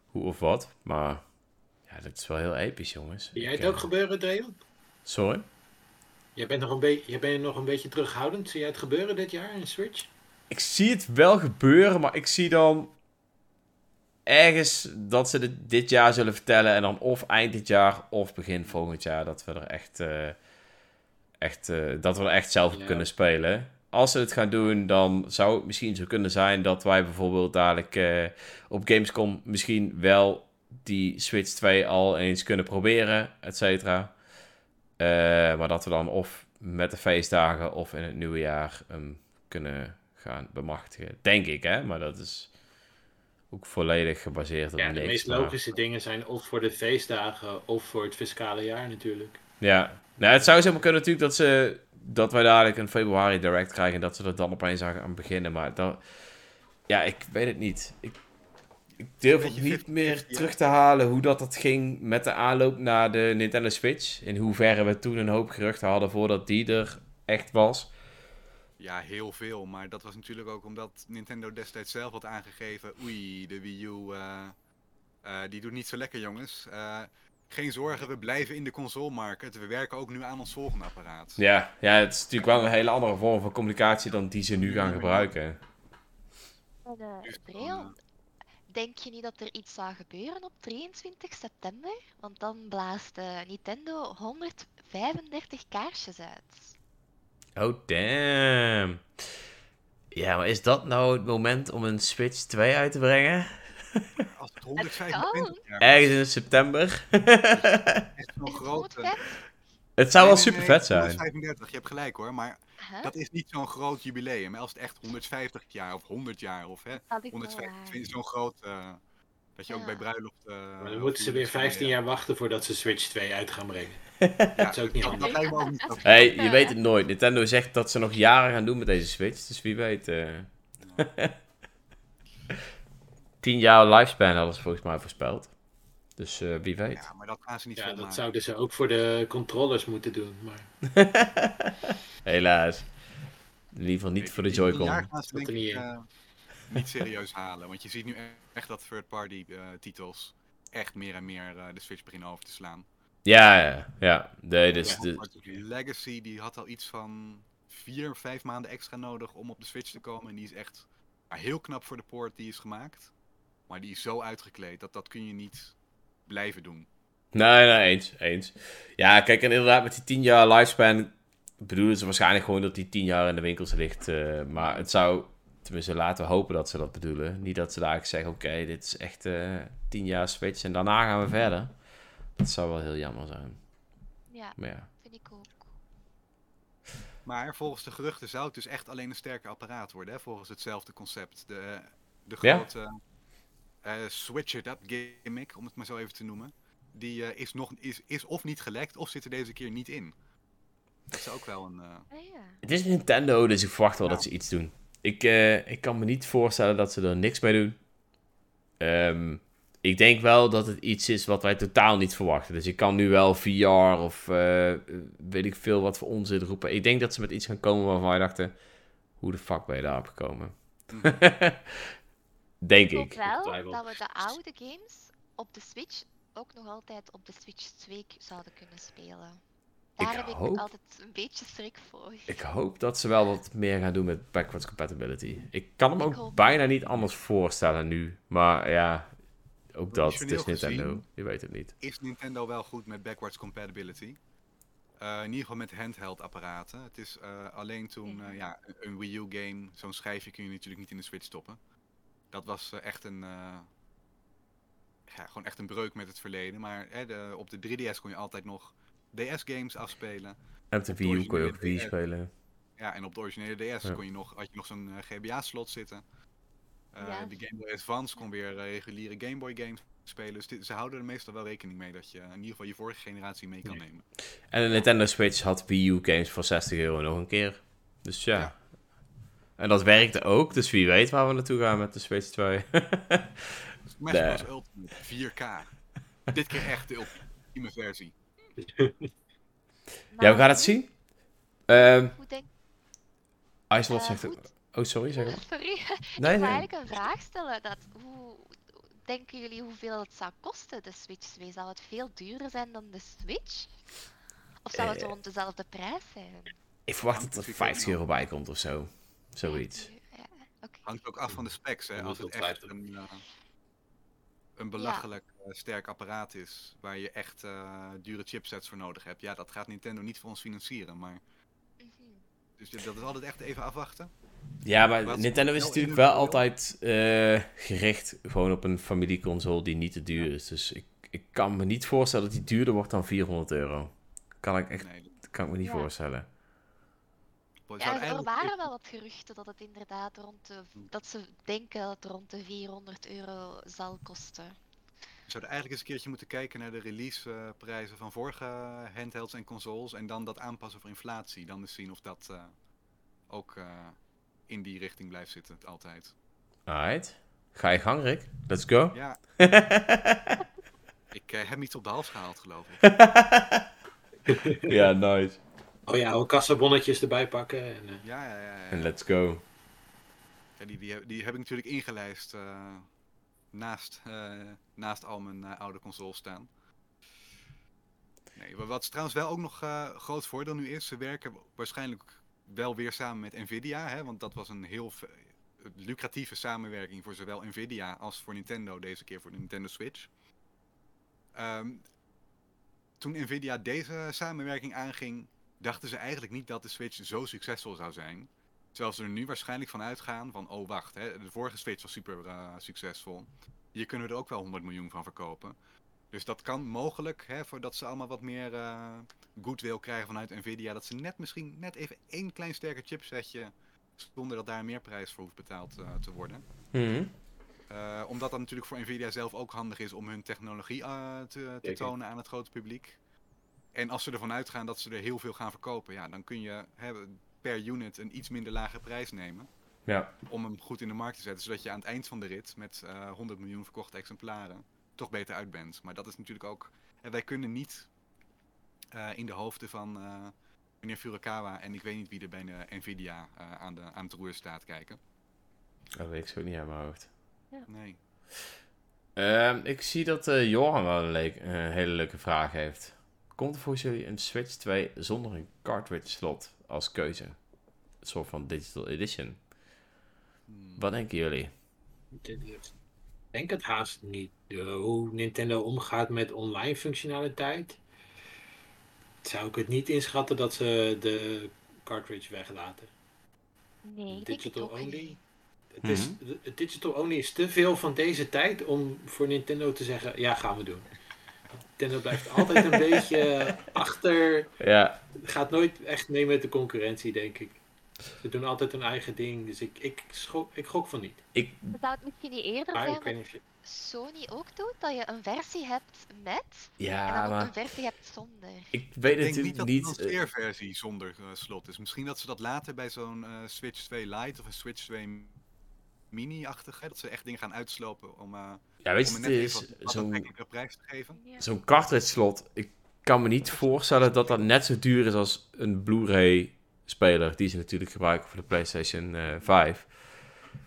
hoe of wat. Maar ja, dat is wel heel episch, jongens. Zie jij het ook eh, gebeuren, Dreon? Sorry? Jij bent, nog een beetje, jij bent nog een beetje terughoudend. Zie jij het gebeuren dit jaar in Switch? Ik zie het wel gebeuren, maar ik zie dan ergens dat ze dit, dit jaar zullen vertellen. En dan of eind dit jaar of begin volgend jaar. Dat we er echt, eh, echt, eh, dat we er echt zelf op Ja. kunnen spelen. Als ze het gaan doen, dan zou het misschien zo kunnen zijn dat wij bijvoorbeeld dadelijk eh, op Gamescom misschien wel die Switch 2 al eens kunnen proberen, et cetera. Maar dat we dan of met de feestdagen of in het nieuwe jaar hem kunnen gaan bemachtigen. Denk ik, hè? Maar dat is ook volledig gebaseerd op Ja, de meest maar- logische dingen zijn of voor de feestdagen of voor het fiscale jaar natuurlijk. Ja, nou, het zou zomaar kunnen natuurlijk dat, ze, dat wij dadelijk een februari direct krijgen en dat ze er dan opeens aan gaan beginnen. Maar dan, ja, ik weet het niet. Ik, ik durf ook niet 50-50, meer terug te halen hoe dat, dat ging met de aanloop naar de Nintendo Switch. In hoeverre we toen een hoop geruchten hadden voordat die er echt was. Ja, heel veel. Maar dat was natuurlijk ook omdat Nintendo destijds zelf had aangegeven. Oei, de Wii U, eh, eh, die doet niet zo lekker jongens. Eh, geen zorgen, we blijven in de console-market. We werken ook nu aan ons volgende apparaat. Ja, ja, het is natuurlijk wel een hele andere vorm van communicatie dan die ze nu gaan gebruiken. En, eh, Dus denk je niet dat er iets zou gebeuren op 23 september? Want dan blaast Nintendo 135 kaarsjes uit. Oh, damn. Ja, maar is dat nou het moment om een Switch 2 uit te brengen? <laughs> Als het 125 jaar Ergens in september. <laughs> echt zo'n Is het groot... eh, 150? het zou wel nee, super nee, vet zijn. 135, je hebt gelijk hoor, maar Huh? dat is niet zo'n groot jubileum. Als het echt 150 jaar of 100 jaar of hè, Dat is wel 150 waar. is zo'n groot... eh, dat je ook bij bruiloft... eh, Maar dan moeten ze weer 15 jaar wachten voordat ze Switch 2 uit gaan brengen. Dat is ook niet Dat, handig. dat lijkt me ook niet zo. hey, je weet het nooit. Nintendo zegt dat ze nog jaren gaan doen met deze Switch. Dus wie weet. eh <laughs> 10 jaar lifespan hadden ze volgens mij voorspeld. Dus eh, wie weet. Ja, maar dat gaan ze niet Ja, dat zouden ze ook voor de controllers moeten doen. Maar <laughs> Helaas. In ieder geval niet voor de Joy-Con. gaan ze er niet eh, niet serieus halen. Want je ziet nu echt dat third-party eh, titels echt meer en meer eh, de Switch beginnen over te slaan. Ja, ja, ja. Nee, dus Ja. de, Legacy die had al iets van vier, vijf maanden extra nodig om op de Switch te komen. En die is echt maar heel knap voor de port die is gemaakt. Maar die is zo uitgekleed dat dat kun je niet blijven doen. Nee, nee, eens, eens. Ja, kijk, en inderdaad, met die 10 jaar lifespan bedoelen ze waarschijnlijk gewoon dat die 10 jaar in de winkels ligt. eh, maar het zou, tenminste, laten we hopen dat ze dat bedoelen. Niet dat ze daar eigenlijk zeggen, oké, dit is echt eh 10 jaar Switch en daarna gaan we verder. Dat zou wel heel jammer zijn. Ja, Maar ja. vind ik ook. Maar volgens de geruchten zou het dus echt alleen een sterker apparaat worden. Hè? Volgens hetzelfde concept. De, de Ja? grote eh Switch It Up gimmick, om het maar zo even te noemen. Die eh, is, nog, is, is of niet gelekt of zit er deze keer niet in. Dat is ook wel een... eh, Ah, ja. Het is Nintendo, dus ik verwacht wel Ja. dat ze iets doen. Ik, eh, ik kan me niet voorstellen dat ze er niks mee doen. Ehm, ik denk wel dat het iets is wat wij totaal niet verwachten. Dus ik kan nu wel VR of eh, weet ik veel wat voor onzin roepen. Ik denk dat ze met iets gaan komen waarvan wij dachten... Hoe de fuck ben je daarop gekomen? <laughs> Denk Ik ik. wel dat we de oude games op de Switch ook nog altijd op de Switch 2 k- zouden kunnen spelen. Ik Daar heb hoop- ik altijd een beetje schrik voor. Ik hoop dat ze wel wat meer gaan doen met backwards compatibility. Ik kan hem Ik ook hoop- bijna niet anders voorstellen nu. Maar ja, ook dat. Het is Nintendo. gezien- Je weet het niet. is Nintendo wel goed met backwards compatibility. Eh, in ieder geval met handheld apparaten. Het is eh, alleen toen Mhm. eh, ja, een- Wii U game, zo'n schijfje kun je natuurlijk niet in de Switch stoppen. Dat was echt een, eh, ja, gewoon echt een breuk met het verleden. Maar hè, de, op de 3DS kon je altijd nog DS games afspelen. En op de Wii U kon je ook Wii spelen. Ja, en op de originele DS Ja. kon je nog, had je nog zo'n GBA-slot zitten. Eh, Ja. De Game Boy Advance kon weer eh, reguliere Game Boy games spelen. Dus dit- ze houden er meestal wel rekening mee dat je in ieder geval je vorige generatie mee kan nemen. En de Nintendo Switch had Wii U games voor 60 euro nog een keer. Dus ja. Ja. En dat werkte ook, dus wie weet waar we naartoe gaan met de Switch 2. Smash <laughs> Nee. Bros. Ultimate 4K. Dit keer echt de ultieme versie. ja, we gaan het zien. Ehm Hoe denk... Icelot eh, zegt ook... Oh, sorry, zeg. Sorry, <laughs> ik Nee, wil nee. eigenlijk een vraag stellen. Dat, hoe denken jullie hoeveel het zou kosten, de Switch 2? Zou het veel duurder zijn dan de Switch? Of zou het Eh, rond dezelfde prijs zijn? Ik verwacht dat er 50 euro bij komt of zo. Zoiets. Ja, oké. Hangt ook af van de specs. Hè. Als het echt een, eh, een belachelijk eh, sterk apparaat is, waar je echt eh, dure chipsets voor nodig hebt, ja, dat gaat Nintendo niet voor ons financieren. Maar, Mhm. dus dat is altijd echt even afwachten. Ja, maar Wat Nintendo is natuurlijk wel altijd eh, gericht gewoon op een familieconsole die niet te duur is. Dus ik, ik kan me niet voorstellen dat die duurder wordt dan 400 euro. Kan ik echt Nee, dat kan ik me niet Ja. voorstellen. Ja, er waren wel wat geruchten dat het inderdaad rond de... dat ze denken dat het rond de 400 euro zal kosten. We zouden eigenlijk eens een keertje moeten kijken naar de releaseprijzen van vorige handhelds en consoles. En dan dat aanpassen voor inflatie. Dan eens zien of dat eh, ook eh, in die richting blijft zitten, altijd. Alright. Ga je gang, Rick. Let's go. Ja, <laughs> ik eh, heb iets op de hals gehaald, geloof ik. <laughs> ja, nice. Oh ja, ook kassabonnetjes erbij pakken. En, eh, Ja, ja, ja. ja. En let's go. Ja, die, die, heb- die heb ik natuurlijk ingelijst eh, naast, eh, naast al mijn eh, oude consoles staan. Nee, wa- wat trouwens wel ook nog eh groot voordeel nu is, ze werken waarschijnlijk wel weer samen met Nvidia, hè, want dat was een heel lucratieve samenwerking voor zowel Nvidia als voor Nintendo, deze keer voor de Nintendo Switch. Ehm, toen Nvidia deze samenwerking aanging, dachten ze eigenlijk niet dat de Switch zo succesvol zou zijn. Terwijl ze er nu waarschijnlijk van uitgaan van, oh wacht, hè, de vorige Switch was super eh, succesvol. Hier kunnen we er ook wel 100 miljoen van verkopen. Dus dat kan mogelijk, hè, voordat ze allemaal wat meer eh goodwill krijgen vanuit Nvidia, dat ze net misschien net even één klein sterker chipsetje, zonder dat daar meer prijs voor hoeft betaald eh, te worden. Mhm. Eh, omdat dat natuurlijk voor Nvidia zelf ook handig is om hun technologie eh, te, tonen aan het grote publiek. En als ze ervan uitgaan dat ze er heel veel gaan verkopen, ja, dan kun je hè, per unit een iets minder lage prijs nemen. Ja. Om hem goed in de markt te zetten, zodat je aan het eind van de rit met eh 100 miljoen verkochte exemplaren toch beter uit bent. Maar dat is natuurlijk ook. En wij kunnen niet in de hoofden van eh, meneer Furukawa en ik weet niet wie er bij de Nvidia eh, aan, de, aan het roer staat kijken. Dat weet ik zo niet uit mijn hoofd. Nee. Ehm, ik zie dat eh, Johan wel een, leek- een hele leuke vraag heeft. Komt er voor jullie een Switch 2 zonder een cartridge slot als keuze? Een soort van digital edition. Hmm. Wat denken jullie? Ik denk het haast niet. Hoe Nintendo omgaat met online functionaliteit, zou ik het niet inschatten dat ze de cartridge weglaten. Nee, het Digital only. niet. Het is, de- het digital only is te veel van deze tijd om voor Nintendo te zeggen, ja, gaan we doen. Nintendo blijft altijd een <laughs> beetje achter, Ja, gaat nooit echt mee met de concurrentie, denk ik. Ze doen altijd hun eigen ding, dus ik, ik, schok, ik gok van niet. ik, Zou het misschien niet eerder Maar zijn ik weet niet Sony ook doet, dat je een versie hebt met en ja, dan ook maar een versie hebt zonder? ik weet Ik denk niet dat niet. het een eh, lanceerversie zonder eh, slot is. Misschien dat ze dat later bij zo'n eh, Switch 2 Lite of een Switch 2 Mini-achtig, hè, dat ze echt dingen gaan uitslopen om, eh ja, weet je, het is wat, wat zo'n prijs te geven. Ja. zo'n cartridge slot. Ik kan me niet voorstellen dat dat net zo duur is als een Blu-ray speler die ze natuurlijk gebruiken voor de PlayStation eh 5.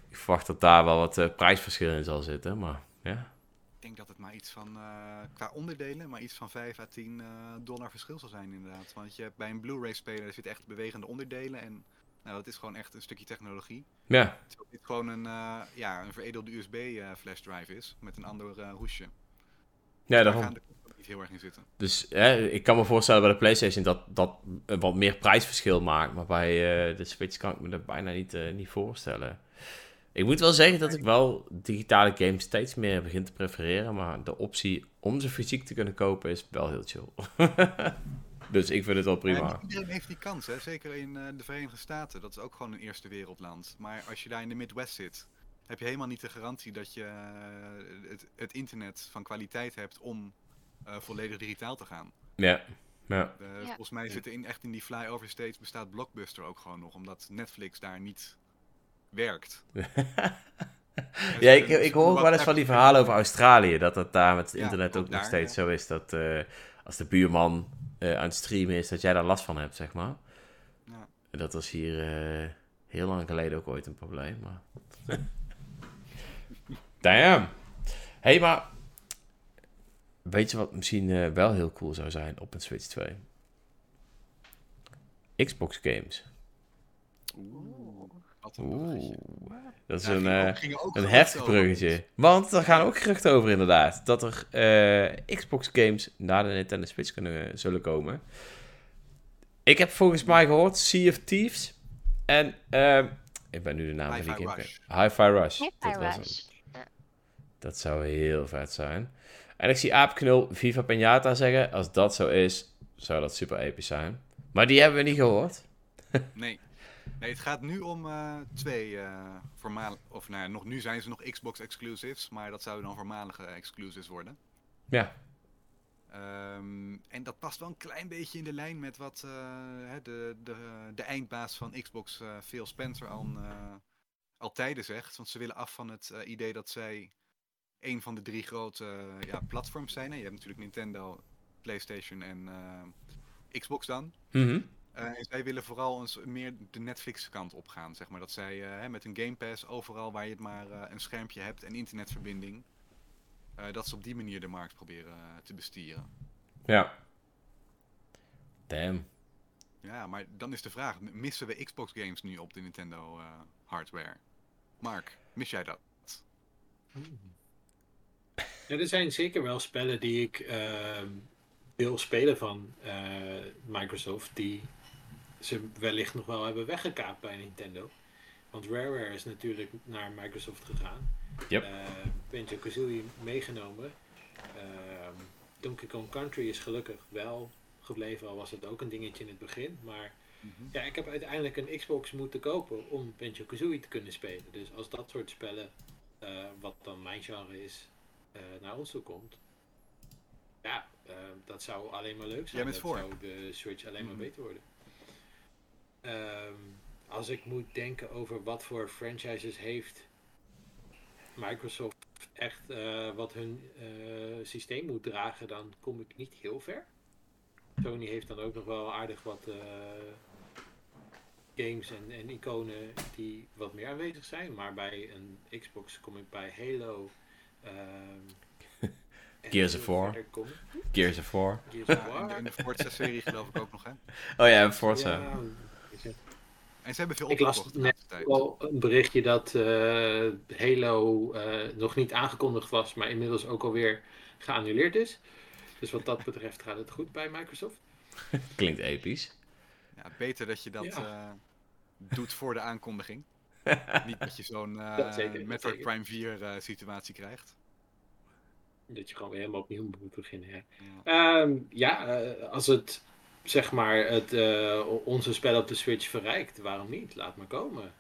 Ik verwacht dat daar wel wat prijsverschil in zal zitten, maar ja. Ik denk dat het maar iets van, eh, qua onderdelen, maar iets van 5 à 10 eh, dollar verschil zal zijn inderdaad. Want je hebt bij een Blu-ray speler zitten echt bewegende onderdelen en nou, dat is gewoon echt een stukje technologie. Ja, Terwijl dit gewoon een, eh, ja, een veredelde USB eh, flash drive is met een ander hoesje. ja Daar daarom. gaan de niet heel erg in zitten. Dus hè, ik kan me voorstellen bij de PlayStation dat dat wat meer prijsverschil maakt. Maar bij de Switch kan ik me dat bijna niet, niet voorstellen. Ik moet wel zeggen dat ik wel digitale games steeds meer begin te prefereren. Maar de optie om ze fysiek te kunnen kopen is wel heel chill. <laughs> dus ik vind het wel Ja, prima. niet iedereen heeft die kans, hè? zeker in eh, de Verenigde Staten. Dat is ook gewoon een eerste wereldland. Maar als je daar in de Midwest zit, heb je helemaal niet de garantie dat je eh, het, het internet van kwaliteit hebt om eh, volledig digitaal te gaan. Ja, ja. Ja. Volgens mij zitten in, echt in die flyover states bestaat Blockbuster ook gewoon nog, omdat Netflix daar niet werkt. <laughs> ja, ik, ik hoor ook wel eens van die verhalen over Australië. Dat het daar met het Ja, internet ook nog steeds ja. zo is. Dat eh, als de buurman eh, aan het streamen is, dat jij daar last van hebt, zeg maar. Ja. Dat was hier eh, heel lang geleden ook ooit een probleem. Maar... <laughs> Damn. hey, maar... Weet je wat misschien wel heel cool zou zijn op een Switch 2? Xbox games. Oeh, wat een bruggetje. Oeh. Dat is een, ook- eh, een heftig over. bruggetje. Want er gaan ook geruchten over inderdaad. Dat er eh, Xbox games naar de Nintendo Switch kunnen, zullen komen. Ik heb volgens mij gehoord Sea of Thieves. En ehm, ik ben nu de naam van die Hi-Fi game. Hi-Fi Rush. Dat, was. Rush. dat zou heel vet zijn. En ik zie Aapknul Viva Pinata zeggen. Als dat zo is, zou dat super episch zijn. Maar die hebben we niet gehoord. Nee. Nee, het gaat nu om eh, twee voormalig, of nou ja, nog nu zijn ze nog Xbox exclusives, maar dat zouden dan voormalige exclusives worden. Ja. Ehm, en dat past wel een klein beetje in de lijn met wat eh, de, de, de eindbaas van Xbox, Phil Spencer, al, al tijden zegt. Want ze willen af van het idee dat zij een van de drie grote ja, platforms zijn. Je hebt natuurlijk Nintendo, PlayStation en Xbox dan. Eh, en zij willen vooral eens meer de Netflix kant op gaan, zeg maar. Dat zij eh, hè, met een Game Pass overal waar je het maar eh, een schermpje hebt en internetverbinding, eh, dat ze op die manier de markt proberen eh, te bestieren. Ja. Damn. Ja, maar dan is de vraag, missen we Xbox games nu op de Nintendo eh, hardware? Mark, mis jij dat? Ja, er zijn zeker wel spellen die ik ehm, wil spelen van eh, Microsoft, die ze wellicht nog wel hebben weggekaapt bij Nintendo. Want Rareware is natuurlijk naar Microsoft gegaan. Yep. Eh, Banjo-Kazooie meegenomen. Ehm, Donkey Kong Country is gelukkig wel gebleven, al was het ook een dingetje in het begin. Maar ja, ik heb uiteindelijk een Xbox moeten kopen om Banjo-Kazooie te kunnen spelen. Dus als dat soort spellen, eh, wat dan mijn genre is, eh, naar ons toe komt. Ja, dat zou alleen maar leuk zijn. Jij bent dat voor. zou de Switch alleen maar Mhm. beter worden. Ehm, als ik moet denken over wat voor franchises heeft Microsoft echt eh, wat hun eh, systeem moet dragen, dan kom ik niet heel ver. Sony heeft dan ook nog wel aardig wat eh, games en, en iconen die wat meer aanwezig zijn. Maar bij een Xbox kom ik bij Halo. ehm, <laughs> en Gears of War. Gears of <laughs> War. Gears of Ja, in, de, War. in de Forza-serie geloof ik ook nog, hè? Oh ja, en Forza. Ja. En ze hebben veel Ik las net wel een berichtje dat eh, Halo eh, nog niet aangekondigd was, maar inmiddels ook alweer geannuleerd is. Dus wat dat betreft gaat het goed bij Microsoft. <laughs> Klinkt episch. Ja, beter dat je dat Ja. eh, doet voor de aankondiging. <laughs> Niet dat je zo'n eh Metroid. Prime 4 eh, situatie krijgt. Dat je gewoon weer helemaal opnieuw moet beginnen. Ja, Ja. Ehm, ja eh, als het zeg maar het, eh, onze spel op de Switch verrijkt, waarom niet? Laat maar komen.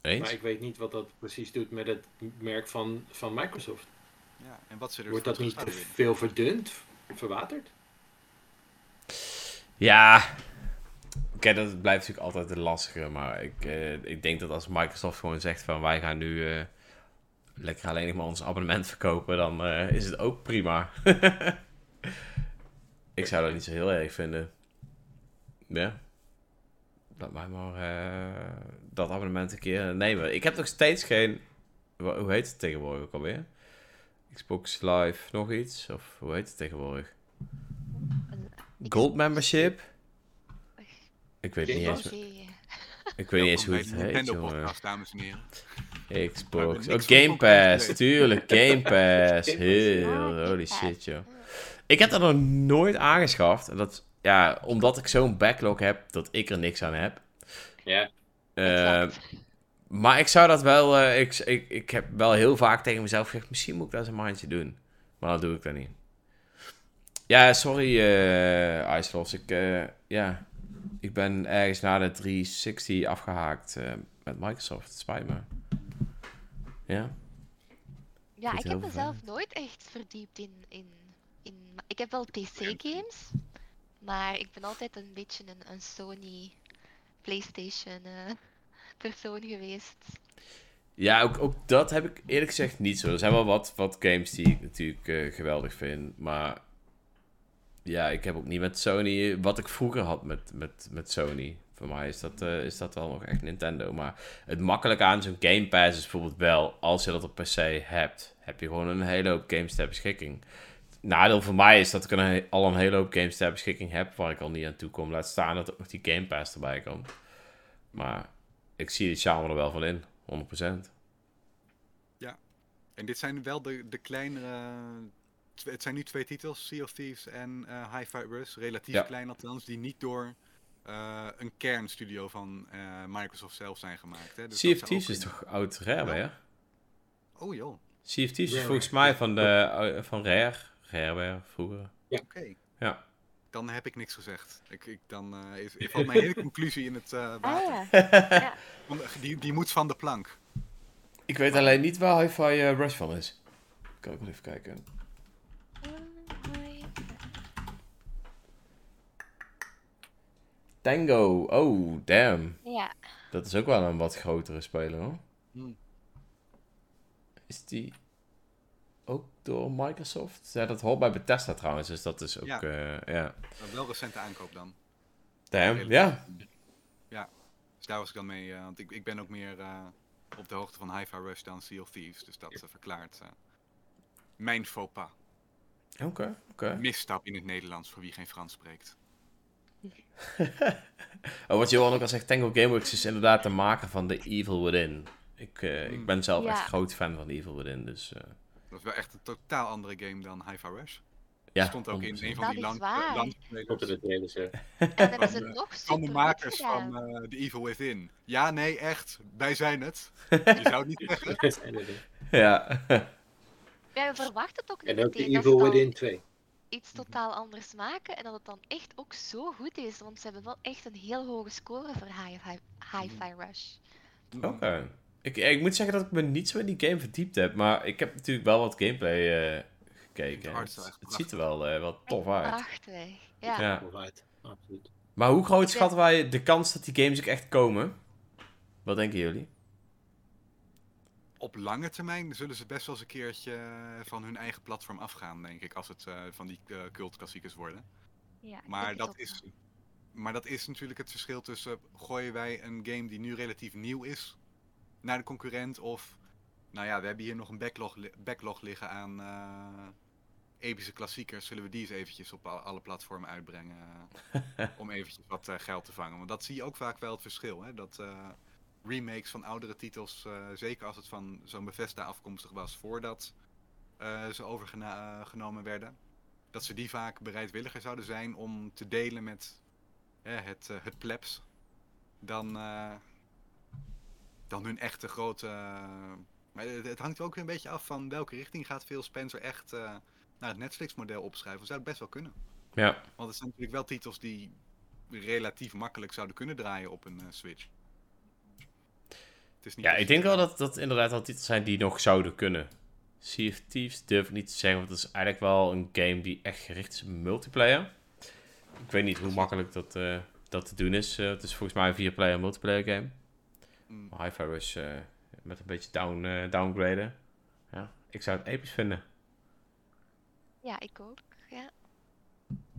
Eens? Maar ik weet niet wat dat precies doet met het merk van, van Microsoft. Ja, en wat ze er Wordt dat niet te veel verdund, verwaterd? Ja. Kijk, dat blijft natuurlijk altijd een lastige. Maar ik, eh, ik denk dat als Microsoft gewoon zegt van wij gaan nu eh, lekker alleen nog maar ons abonnement verkopen, dan eh, is het ook prima. <laughs> ik zou dat niet zo heel erg vinden. Ja. Laat mij maar eh, dat abonnement een keer nemen. Ik heb nog steeds geen. Hoe heet het tegenwoordig ook alweer? Xbox Live nog iets? Of hoe heet het tegenwoordig? Gold membership? Ik weet niet eens. Ik weet niet eens hoe het heet, jongen. Dames en heren. Xbox. Oh, Game Pass. Tuurlijk, <laughs> Game Pass. Heel, holy shit, joh. Ik heb dat nog nooit aangeschaft. En Dat, ja, omdat ik zo'n backlog heb, dat ik er niks aan heb. Ja, Eh, maar ik zou dat wel... eh, ik, ik, ik heb wel heel vaak tegen mezelf gezegd... Misschien moet ik dat eens een maandje doen. Maar dan doe ik dat niet. Ja, sorry, eh Iceloss. Ik, eh, ja, ik ben ergens na de 360 afgehaakt eh, met Microsoft. Het spijt me. Ja. Ja, ik heb mezelf nooit echt verdiept in, in, in... Ik heb wel PC-games, maar ik ben altijd een beetje een, een Sony PlayStation eh, <laughs> persoon geweest. Ja, ook, ook dat heb ik eerlijk gezegd niet zo. Er zijn wel wat, wat games die ik natuurlijk eh, geweldig vind. Maar ja, ik heb ook niet met Sony wat ik vroeger had met, met, met Sony. Voor mij is dat, eh, is dat wel nog echt Nintendo. Maar het makkelijke aan zo'n Game Pass is bijvoorbeeld wel, als je dat op PC hebt, heb je gewoon een hele hoop games ter beschikking. Nadeel voor mij is dat ik een, al een hele hoop games ter beschikking heb waar ik al niet aan toe kom. Laat staan dat ook nog die Game Pass erbij komt. Maar ik zie die charme er wel van in, 100%. En dit zijn wel de, de kleinere... Het zijn nu twee titels, Sea of Thieves en eh Hi-Fi Rush. Relatief Ja. klein althans, die niet door eh, een kernstudio van eh, Microsoft zelf zijn gemaakt. Hè. Dus Sea of Thieves is in- toch oud Rare, hè? Oh joh, Sea of Thieves is volgens mij van, de, van Rare. Rareware vroeger. oké. Ja. Dan heb ik niks gezegd. Ik, ik, dan eh, is, <laughs> valt mijn hele conclusie in het eh water. Ah <laughs> ja. Want Die, die moet van de plank. Ik weet alleen niet waar Hi-Fi eh, Rush van is. Kan ik wel even kijken. Tango. Oh, damn. Ja, Dat is ook wel een wat grotere speler, hoor. Hmm. Is die ook door Microsoft? Ja, dat hoort bij Bethesda trouwens, dus dat is ook... Ja. Ja. ja. Maar wel recente aankoop dan. Damn, ja. Dus daar was ik dan mee, eh, want ik, ik ben ook meer eh, op de hoogte van Hi-Fi Rush dan Sea of Thieves. Dus dat verklaart eh, mijn faux pas. Oké, oké. Misstap in het Nederlands voor wie geen Frans spreekt. <laughs> Oh, wat Johan ook al zegt, Tango Gameworks is inderdaad de maker van The Evil Within. Ik, eh, ik Hmm. ben zelf Ja. echt groot fan van The Evil Within, dus eh, Dat is wel echt een totaal andere game dan Hi-Fi Rush. ja. stond ook in 100%. een van Dat die is lang, ja. en ze Van het nog van de makers gedaan. van eh The Evil Within. Ja, nee, echt. Wij zijn het. Je zou het niet <laughs> zeggen. Ja. Ja, we verwachten het ook niet En ook dat Evil ze dan Within 2. iets totaal anders maken en dat het dan echt ook zo goed is, want ze hebben wel echt een heel hoge score voor Hi-Fi Hi-Fi Rush. Oké. Ik, ik moet zeggen dat ik me niet zo in die game verdiept heb, maar ik heb natuurlijk wel wat gameplay eh, gekeken. Het ziet er wel, eh, wel tof uit. Prachtig. Ja. Ja. Absoluut. Maar hoe groot schatten wij de kans dat die games ook echt komen? Wat denken jullie? Op lange termijn zullen ze best wel eens een keertje eh, van hun eigen platform afgaan, denk ik. Als het eh, van die eh cultklassiekers worden. Ja, ik Maar dat is maar dat is natuurlijk het verschil tussen gooien wij een game die nu relatief nieuw is naar de concurrent of nou ja, we hebben hier nog een backlog, backlog liggen aan eh, epische klassiekers. Zullen we die eens eventjes op al- alle platformen uitbrengen <laughs> om eventjes wat eh, geld te vangen? Want dat zie je ook vaak wel het verschil. Hè? Dat eh, remakes van oudere titels, zeker als het van zo'n Bethesda afkomstig was voordat ze overgenomen werden, dat ze die vaak bereidwilliger zouden zijn om te delen met het, het plebs dan, dan hun echte grote. maar het, hangt ook weer een beetje af van welke richting gaat Phil Spencer echt eh, naar het Netflix-model opschuiven. Zou het best wel kunnen. Ja. Want het zijn natuurlijk wel titels die relatief makkelijk zouden kunnen draaien op een eh, Switch. Het is niet Ja, dat ik denk wel dat dat inderdaad wel titels zijn die nog zouden kunnen. Sea of Thieves durf ik niet te zeggen, want het is eigenlijk wel een game die echt gericht is op multiplayer. Ik weet niet hoe makkelijk dat, eh, dat te doen is. Eh, het is volgens mij een 4-player multiplayer game. Mm. Hi-Fi Rush eh, met een beetje down, eh, downgraden. Ja, ik zou het episch vinden. Ja, ik ook. Ja.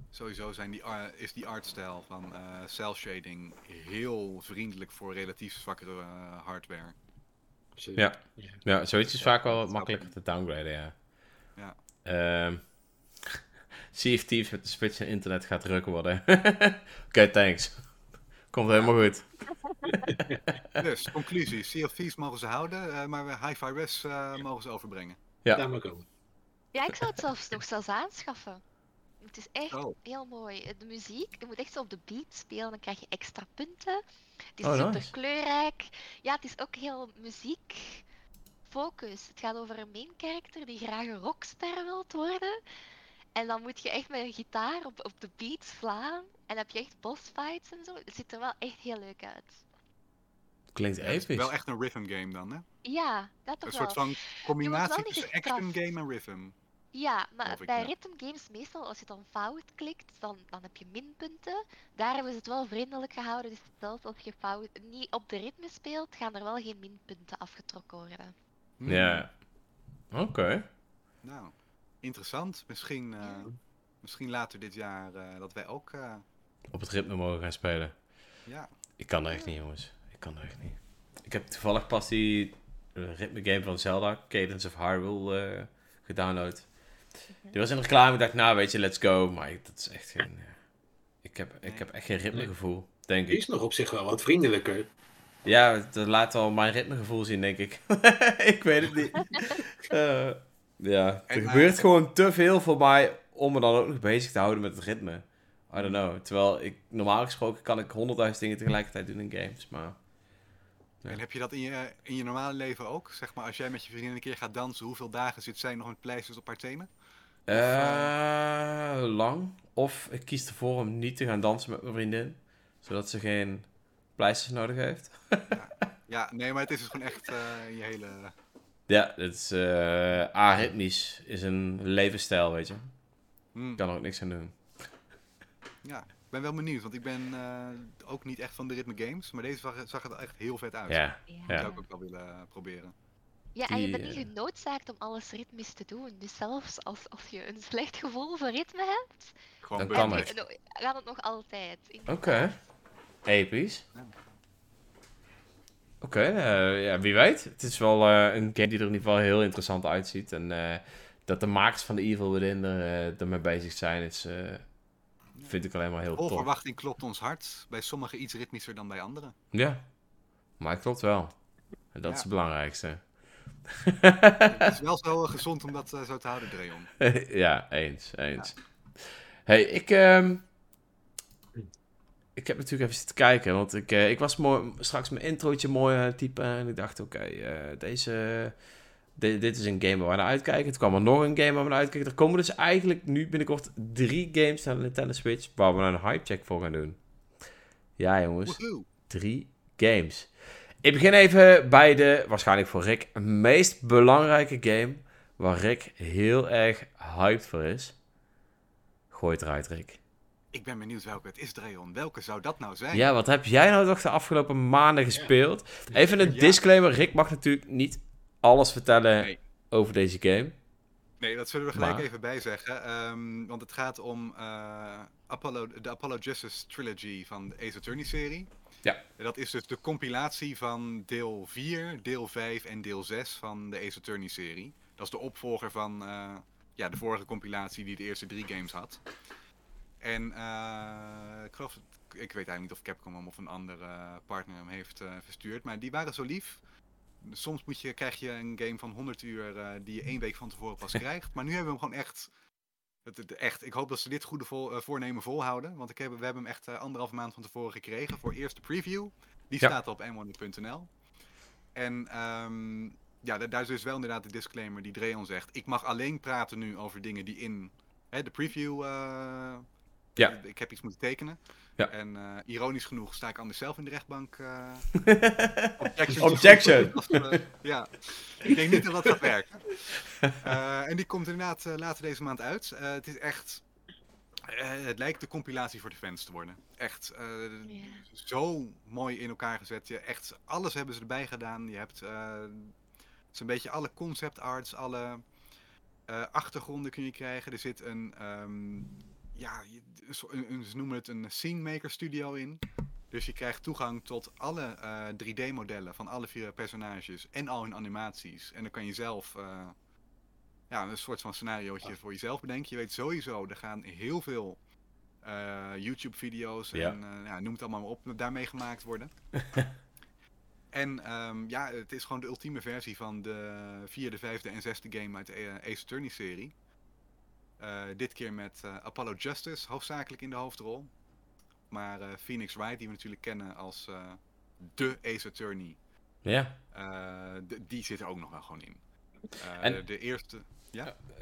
Sowieso zijn die, ar- is die artstijl van eh cel shading heel vriendelijk voor relatief zwakkere eh, hardware. Ja. Ja, zoiets is vaak wel makkelijker te downgraden, ja. Ja. Ehm <laughs> Thieves met de Switch en internet gaat drukker worden. <laughs> Oké, thanks. Komt helemaal goed. <laughs> Dus, conclusie. Sea of Thieves mogen ze houden, eh, maar we Hi-Fi Rush eh, mogen ze overbrengen. Ja. Daar maar komen. ja, ik zou het zelfs nog zelfs aanschaffen. Het is echt Oh. heel mooi. De muziek, je moet echt zo op de beat spelen, dan krijg je extra punten. Het is Oh, super nice. kleurrijk. Ja, het is ook heel muziek focus. Het gaat over een main character die graag een rockster wilt worden. En dan moet je echt met een gitaar op, op de beats slaan. En dan heb je echt bossfights en zo. Het ziet er wel echt heel leuk uit. Klinkt Ja, het is episch. wel echt een rhythm game dan, hè? Ja, dat toch Een wel. soort van combinatie tussen action game en rhythm. Ja, maar bij ja. rhythm games meestal als je dan fout klikt, dan, dan heb je minpunten. Daar hebben ze het wel vriendelijk gehouden, dus zelfs als je fout niet op de ritme speelt, gaan er wel geen minpunten afgetrokken worden. Hmm. Ja. Oké. Nou, interessant. Misschien, eh, Ja. misschien later dit jaar eh, dat wij ook... eh, Op het ritme mogen gaan spelen. ja, Ik kan er echt niet, jongens. Ik kan er echt niet. Ik heb toevallig pas die eh, ritme game van Zelda, Cadence of Hyrule, eh gedownload. Die was in de reclame, ik dacht, nou weet je, let's go. Maar ik- dat is echt geen... eh, ik, heb, ik heb echt geen ritmegevoel, denk Die ik. is nog op zich wel wat vriendelijker. Ja, dat laat wel mijn ritmegevoel zien, denk ik. <laughs> ik weet het niet. <laughs> Eh, ja, er En, gebeurt gewoon te veel voor mij om me dan ook nog bezig te houden met het ritme. I don't know. Terwijl ik, normaal gesproken kan ik honderdduizend dingen tegelijkertijd doen in games, maar... Ja. En heb je dat in je, in je normale leven ook? Zeg maar, als jij met je vriendin een keer gaat dansen, hoeveel dagen zit zij nog met pleisters op haar tenen? Eh, lang. Of ik kies ervoor om niet te gaan dansen met mijn vriendin. Zodat ze geen pleisters nodig heeft. Ja, nee, maar het is dus gewoon echt eh, je hele... Ja, het is eh aritmisch. Is een levensstijl, weet je. Hmm. Kan er ook niks aan doen. Ja, ik ben wel benieuwd, want ik ben eh, ook niet echt van de ritme games, maar deze zag, zag er echt heel vet uit. Ja, Ja, Dat zou ik ook wel willen eh, proberen. Ja, en je bent niet eh, genoodzaakt om alles ritmisch te doen. Dus zelfs als, als je een slecht gevoel voor ritme hebt, Gewoon Dan kan het. no- gaat het nog altijd. Oké. Episch. Ja. Oké, eh, ja, wie weet. Het is wel eh, een game die er in ieder geval heel interessant uitziet. En eh, dat de makers van de Evil Within er, ermee bezig zijn, is, eh, vind ik alleen maar heel tof. verwachting klopt ons hart. Bij sommigen iets ritmischer dan bij anderen. Ja, maar het klopt wel. En dat is het belangrijkste. Het is wel zo eh, gezond om dat eh, zo te houden, Dreon. <laughs> ja, eens, eens. hey, ik, ehm, ik heb natuurlijk even zitten kijken, want ik, eh, ik was mooi, straks mijn introotje mooi typen en ik dacht, oké, deze, di- dit is een game waar we naar uitkijken. Toen kwam er nog een game waar we naar uitkijken. Er komen dus eigenlijk nu binnenkort drie games naar de Nintendo Switch waar we een hypecheck voor gaan doen. Ja, jongens Woehoe. drie games. Ik begin even bij de, waarschijnlijk voor Rick, meest belangrijke game waar Rick heel erg hyped voor is. Gooi het eruit, Rick. Ik ben benieuwd welke het is, Dreon. Welke zou dat nou zijn? Ja, wat heb jij nou toch de afgelopen maanden gespeeld? <laughs> Even een Ja. disclaimer, Rick mag natuurlijk niet alles vertellen Nee. over deze game. Nee, dat zullen we gelijk Maar- even bij zeggen. ehm, want het gaat om eh, Apollo, de Apollo Justice Trilogy van de Ace Attorney serie. Ja. En Dat is dus de compilatie van deel 4, deel 5 en deel 6 van de Ace Attorney serie. Dat is de opvolger van eh, ja, de vorige compilatie die de eerste drie games had. En eh, ik geloof, ik weet eigenlijk niet of Capcom hem of een andere partner hem heeft verstuurd. Maar die waren zo lief. Soms moet je, krijg je een game van 100 uur eh, die je één week van tevoren pas <laughs> krijgt. Maar nu hebben we hem gewoon echt. Het, het- echt ik hoop dat ze dit goede vol, eh, voornemen volhouden. Want ik heb, we hebben hem echt eh, anderhalve maand van tevoren gekregen voor eerste preview. Die Ja. staat op m1.nl. En ehm, ja, da- daar is dus wel inderdaad de disclaimer die Dreon zegt. Ik mag alleen praten nu over dingen die in hè, de preview. Ja. Ik heb iets moeten tekenen. Ja. En eh, ironisch genoeg sta ik anders zelf in de rechtbank. eh, <laughs> objection. Objection. Eh, ja, ik denk niet dat dat gaat werken. <laughs> Eh, en die komt inderdaad later deze maand uit. Eh, het is echt. eh, het lijkt de compilatie voor de fans te worden. Echt eh, zo mooi in elkaar gezet. Je, echt alles hebben ze erbij gedaan. Je hebt eh, zo'n beetje alle concept arts, alle eh, achtergronden kun je krijgen. Er zit een, ehm, ja, ze noemen het een scene maker studio in. Dus je krijgt toegang tot alle eh, 3D-modellen van alle vier personages en al hun animaties. En dan kan je zelf eh, ja, een soort van scenariootje voor jezelf bedenken. Je weet sowieso, er gaan heel veel eh, YouTube-video's Ja. en eh, ja, noem het allemaal maar op, daarmee gemaakt worden. <laughs> en ehm, ja, het is gewoon de ultieme versie van de vierde, vijfde en zesde game uit de eh, Ace Attorney-serie. Eh, dit keer met eh, Apollo Justice hoofdzakelijk in de hoofdrol. Maar eh, Phoenix Wright, die we natuurlijk kennen als de Ace Attorney, Ja. die zit er ook nog wel gewoon in. En- de eerste.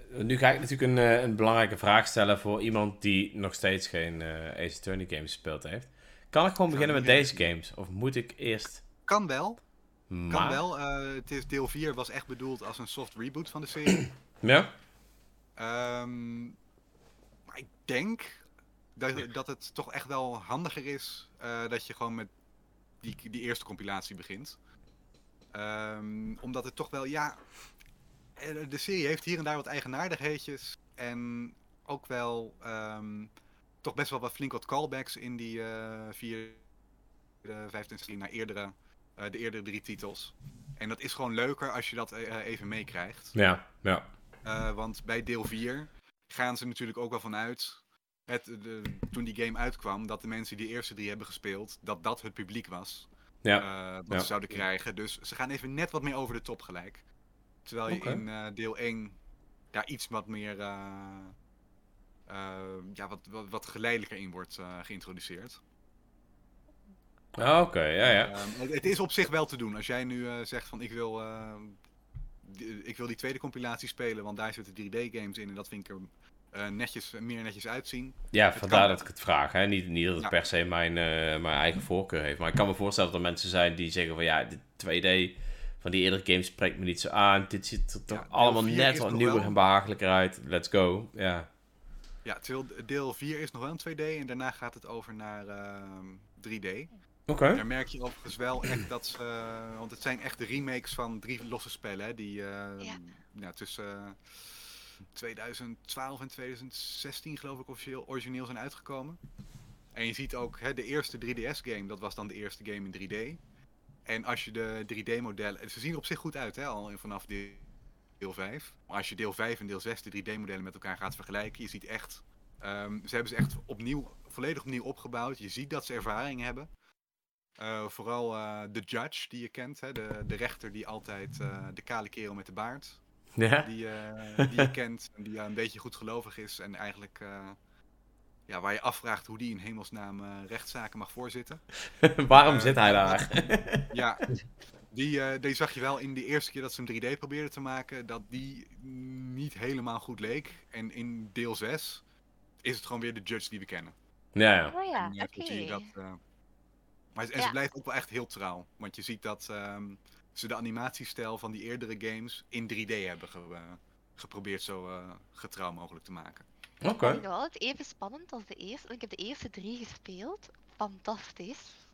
Nu ga ik natuurlijk een, een belangrijke vraag stellen voor iemand die nog steeds geen Ace Attorney games gespeeld heeft. Kan ik gewoon Zou beginnen met deze games? Of moet ik eerst... Kan wel, Maar... kan wel. Het is, deel 4 was echt bedoeld als een soft reboot van de serie. Ja? Ehm, maar ik denk dat, dat het toch echt wel handiger is eh, dat je gewoon met die, die eerste compilatie begint. Ehm, omdat het toch wel, ja, eh, de serie heeft hier en daar wat eigenaardigheidjes. En ook wel ehm, toch best wel wat flink wat callbacks in die eh vier, de vijfde en zesde naar eerdere, de eerdere drie titels. En dat is gewoon leuker als je dat even meekrijgt. Ja, ja. Eh, want bij deel 4 gaan ze natuurlijk ook wel vanuit, het, de, toen die game uitkwam, dat de mensen die de eerste drie hebben gespeeld, dat dat het publiek was. Ja. eh, wat Ja. ze zouden krijgen. Dus ze gaan even net wat meer over de top gelijk. Terwijl je in eh, deel 1 daar iets wat meer, ja, wat, wat, wat geleidelijker in wordt geïntroduceerd. Ah, Oké, ja, ja. Ehm, het, het is op zich wel te doen. Als jij nu zegt van ik wil, ik wil die tweede compilatie spelen, want daar zitten 3D-games in en dat vind ik er eh, netjes, meer netjes uitzien. Ja, Het vandaar kan. dat ik het vraag. Hè. Niet, niet dat het Ja. per se mijn, eh, mijn eigen voorkeur heeft. Maar ik kan me voorstellen dat er mensen zijn die zeggen van ja, de 2D van die eerdere games spreekt me niet zo aan. Dit ziet er toch Ja, allemaal net wat nieuwer wel- en behagelijker uit. Let's go. Ja. Ja, terwijl deel 4 is nog wel een 2D en daarna gaat het over naar ehm, 3D. Oké. Daar merk je overigens wel echt dat ze, eh, want het zijn echt de remakes van drie losse spelen, hè, die eh, Ja. ja, tussen eh, 2012 en 2016 geloof ik officieel origineel zijn uitgekomen. En je ziet ook hè, de eerste 3DS game, dat was dan de eerste game in 3D. En als je de 3D modellen, ze zien er op zich goed uit hè, al vanaf deel, deel 5. Maar als je deel 5 en deel 6 de 3D modellen met elkaar gaat vergelijken, je ziet echt, ehm, ze hebben ze echt opnieuw, volledig opnieuw opgebouwd. Je ziet dat ze ervaring hebben. Eh, vooral eh, de judge die je kent, hè, de, de rechter die altijd eh, de kale kerel met de baard, Ja. die, eh, die je <laughs> kent en die een beetje goed gelovig is en eigenlijk eh, ja, waar je afvraagt hoe die in hemelsnaam eh, rechtszaken mag voorzitten. <laughs> Waarom zit hij daar? <laughs> Ja, die, eh, die zag je wel in de eerste keer dat ze hem 3D probeerden te maken, dat die niet helemaal goed leek. En in deel 6 is het gewoon weer de judge die we kennen. ja, ja. Oh ja, En, oké. zo zie je dat, eh, maar, en Ja. ze blijft ook wel echt heel trouw. Want je ziet dat ehm, ze de animatiestijl van die eerdere games in 3D hebben ge- eh, geprobeerd zo eh, getrouw mogelijk te maken. Ik Oké. vind het wel het even spannend als de eerste. Ik heb de eerste drie gespeeld. Fantastisch.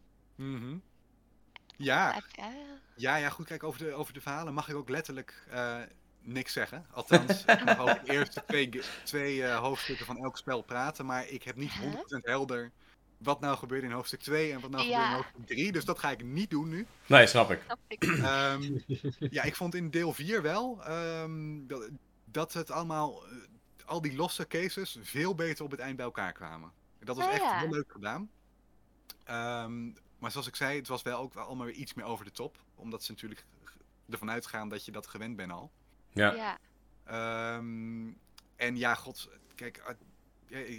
Ja, Heb- ja, ja, ja, goed. Kijk, over de, over de verhalen mag ik ook letterlijk. eh, niks zeggen. Althans, <laughs> ik mag over de eerste twee, twee eh, hoofdstukken van elk spel praten, maar ik heb niet 100% helder wat nou gebeurde in hoofdstuk 2 en wat nou gebeurde in hoofdstuk 3. Dus dat ga ik niet doen nu. Nee, snap ik. <clears throat> Ehm, ja, ik vond in deel 4 wel ehm, dat, dat het allemaal, eh, al die losse cases, veel beter op het eind bij elkaar kwamen. Dat was Ah, echt ja. heel leuk gedaan. Ehm, maar zoals ik zei, het was wel ook allemaal weer iets meer over de top. Omdat ze natuurlijk ervan uitgaan dat je dat gewend bent al. Ja. Ja. Ehm, en ja, god, kijk,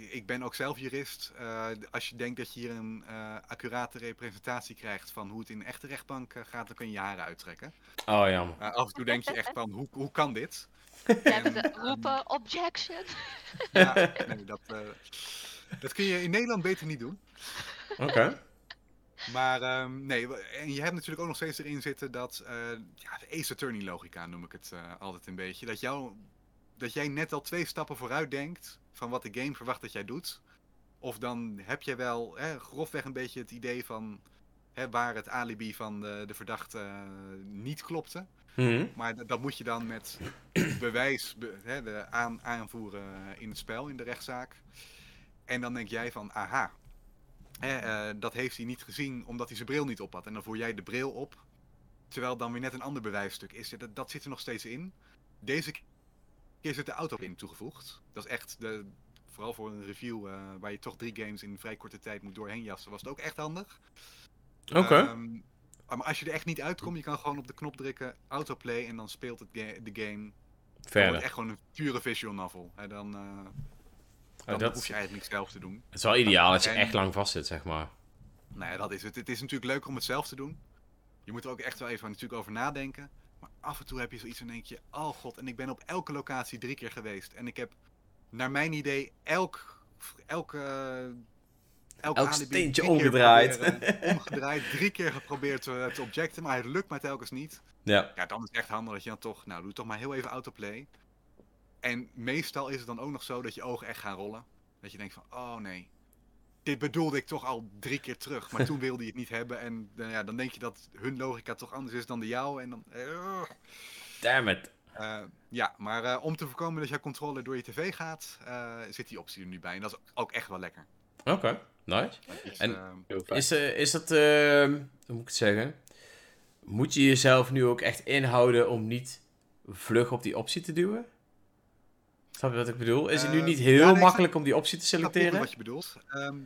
ik ben ook zelf jurist. Eh, als je denkt dat je hier een eh, accurate representatie krijgt van hoe het in een echte rechtbank eh, gaat, dan kun je je haren uittrekken. Oh, jammer. Eh, af en toe denk je echt van, hoe, hoe kan dit? <laughs> En, roepen objection. <laughs> Ja, nee, dat, eh, dat kun je in Nederland beter niet doen. Oké. Maar ehm, nee, en je hebt natuurlijk ook nog steeds erin zitten dat, eh, ja, de Ace Attorney logica noem ik het eh, altijd een beetje. Dat, jou, dat jij net al twee stappen vooruit denkt van wat de game verwacht dat jij doet. Of dan heb je wel hè, grofweg een beetje het idee van hè, waar het alibi van de, de verdachte eh, niet klopte. Mhm. Maar dat, moet je dan met <clears throat> bewijs be- hè, de aan, aanvoeren in het spel, in de rechtszaak. En dan denk jij van, aha, hè, eh, dat heeft hij niet gezien omdat hij zijn bril niet op had. En dan voer jij de bril op, terwijl dan weer net een ander bewijsstuk is. Dat, dat zit er nog steeds in. Deze keer zit de auto in toegevoegd. Dat is echt, de, vooral voor een review eh, waar je toch drie games in vrij korte tijd moet doorheen jassen, was het ook echt handig. Oké. Ehm, maar als je er echt niet uitkomt, je kan gewoon op de knop drukken, autoplay, en dan speelt het ga- de game. Wordt Verder. het echt gewoon een pure visual novel. Hè, dan eh, dan Oh, dat hoef je eigenlijk niks zelf te doen. het is wel ideaal als je En- echt lang vastzit, zeg maar. Nou ja, dat is het. Het is natuurlijk leuk om het zelf te doen. Je moet er ook echt wel even natuurlijk over nadenken. Maar af en toe heb je zoiets en denk je, oh god, en ik ben op elke locatie drie keer geweest. En ik heb, naar mijn idee, elk, elk, eh, elk, steentje omgedraaid. proberen- omgedraaid, drie keer geprobeerd te, te objecten, maar het lukt maar telkens niet. Ja. Ja, dan is het echt handig dat je dan toch, nou, doe toch maar heel even autoplay. En meestal is het dan ook nog zo dat je ogen echt gaan rollen. Dat je denkt van, oh nee, dit bedoelde ik toch al drie keer terug, maar toen wilde je het niet hebben. En eh, ja, dan denk je dat hun logica toch anders is dan de jouwe. En dan, eh, Damn it. eh, ja, maar eh, om te voorkomen dat jouw controller door je tv gaat, eh, zit die optie er nu bij. En dat is ook echt wel lekker. Oké, nice. Dus, En- eh, fijn. Is, eh, is dat, ehm, hoe moet ik het zeggen? Moet je jezelf nu ook echt inhouden om niet vlug op die optie te duwen? Snap je wat ik bedoel? Is het nu Eh, niet ja, heel nee, ik makkelijk om die optie te Ik selecteren? wat je bedoelt. Ehm,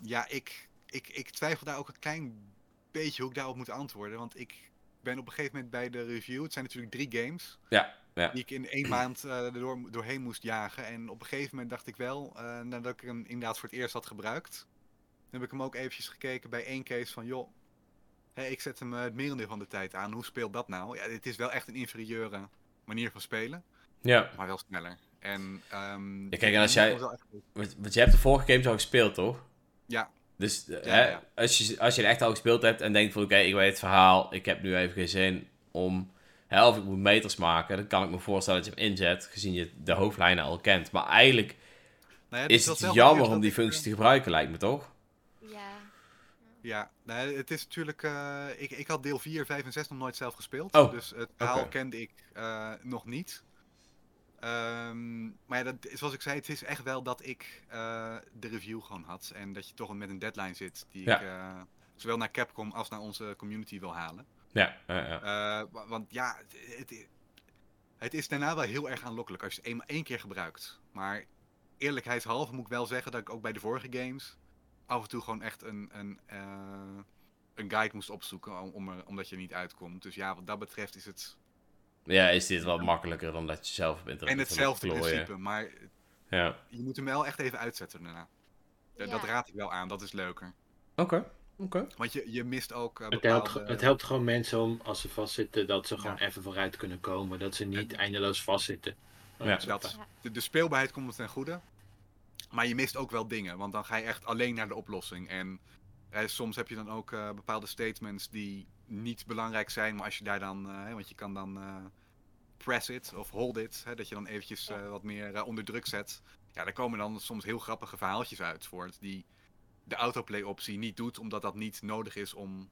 ja, ik, ik, ik twijfel daar ook een klein beetje hoe ik daarop moet antwoorden. Want ik ben op een gegeven moment bij de review. Het zijn natuurlijk drie games. Ja, ja. Die ik in één maand door, doorheen moest jagen. En op een gegeven moment dacht ik wel, eh, nadat ik hem inderdaad voor het eerst had gebruikt. heb ik hem ook eventjes gekeken bij één case van joh. Ik zet hem het merendeel van de tijd aan. Hoe speelt dat nou? Ja, het is wel echt een inferieure manier van spelen. ja. Maar wel sneller. En, ehm, Ja, kijk, en als jij-. Want, je hebt de vorige games al gespeeld, toch? Ja, Dus Ja, hè, ja. Als, je, als je er echt al gespeeld hebt en denkt van oké, ik weet het verhaal, ik heb nu even geen zin om, hè, of ik moet meters maken, dan kan ik me voorstellen dat je hem inzet, gezien je de hoofdlijnen al kent. Maar eigenlijk Nou ja, is het jammer om die functie eh, te gebruiken, lijkt me toch? Ja. Ja, nou, het is natuurlijk. eh, ik, ik had deel 4, 5 en 6 nog nooit zelf gespeeld. Oh, Dus het verhaal kende ik eh, nog niet. Ehm, maar ja, dat, zoals ik zei, het is echt wel dat ik eh, de review gewoon had. En dat je toch met een deadline zit die Ja. ik eh, zowel naar Capcom als naar onze community wil halen. Ja, ja, ja. Eh, wa- want ja, het, het, het is daarna wel heel erg aanlokkelijk als je het eenmaal één keer gebruikt. Maar eerlijkheidshalve moet ik wel zeggen dat ik ook bij de vorige games af en toe gewoon echt een, een, een guide moest opzoeken om, om er, omdat je er niet uitkomt. Dus ja, wat dat betreft is het... ja, is dit wat makkelijker dan dat je zelf op internet En hetzelfde principe, maar Ja, je moet hem wel echt even uitzetten daarna. Dat, raad ik wel aan, dat is leuker. oké, oké. Want je, je mist ook eh, Het helpt, het helpt gewoon mensen om, als ze vastzitten, dat ze gewoon Ja. even vooruit kunnen komen. Dat ze niet eindeloos vastzitten. Ja. Dat, de, de speelbaarheid komt ten goede. Maar je mist ook wel dingen, want dan ga je echt alleen naar de oplossing. En eh, soms heb je dan ook eh, bepaalde statements die niet belangrijk zijn, maar als je daar dan, eh, hè, want je kan dan eh, press it of hold it, hè, dat je dan eventjes eh, wat meer onder druk zet. Ja, daar komen dan soms heel grappige verhaaltjes uit voort die de autoplay optie niet doet, omdat dat niet nodig is om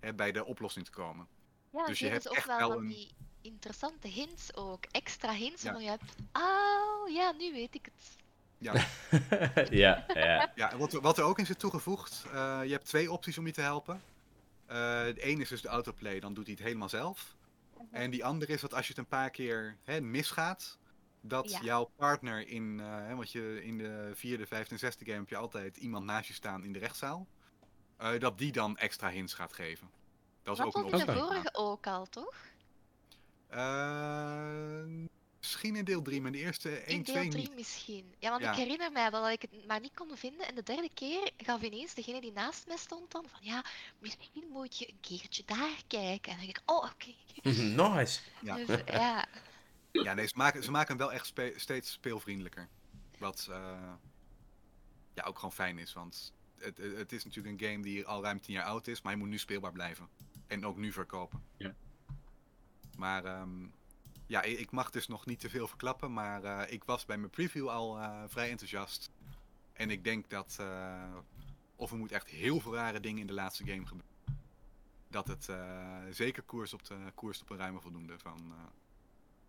hè, bij de oplossing te komen. Ja, Dus je hebt ook echt wel een- die interessante hints ook. Extra hints, Ja. je hebt... Oh, ja, nu weet ik het. Ja, <laughs> ja, ja. ja wat, er- wat er ook in zit toegevoegd, eh, je hebt twee opties om je te helpen. Eh, de ene is dus de autoplay, dan doet hij het helemaal zelf. En die andere is dat als je het een paar keer hè, misgaat, dat Ja. jouw partner in, eh, hè, want je in de vierde, vijfde en zesde game heb je altijd iemand naast je staan in de rechtszaal, eh, dat die dan extra hints gaat geven. Dat is Dat ook een was in de optie. vorige ook al, toch? Eh, misschien in deel 3, maar de eerste 1, In 2 deel 3 niet. misschien. Ja, want Ja. ik herinner mij wel dat ik het maar niet kon vinden. En de derde keer gaf ineens degene die naast mij stond dan van... Ja, misschien moet je een keertje daar kijken. En dan denk ik, oh, oké. <laughs> nice. Ja. Dus ja, <laughs> Ja, nee, ze maken, ze maken hem wel echt spe- steeds speelvriendelijker. Wat eh, ja, ook gewoon fijn is, want het, het het is natuurlijk een game die al ruim 10 jaar oud is, maar hij moet nu speelbaar blijven. En ook nu verkopen. Ja. Maar ehm, ja, ik mag dus nog niet te veel verklappen, maar eh, ik was bij mijn preview al eh, vrij enthousiast. En ik denk dat, eh, of er moet echt heel veel rare dingen in de laatste game gebeuren. Dat het eh, zeker koers op, de, koers op een ruime voldoende van... eh,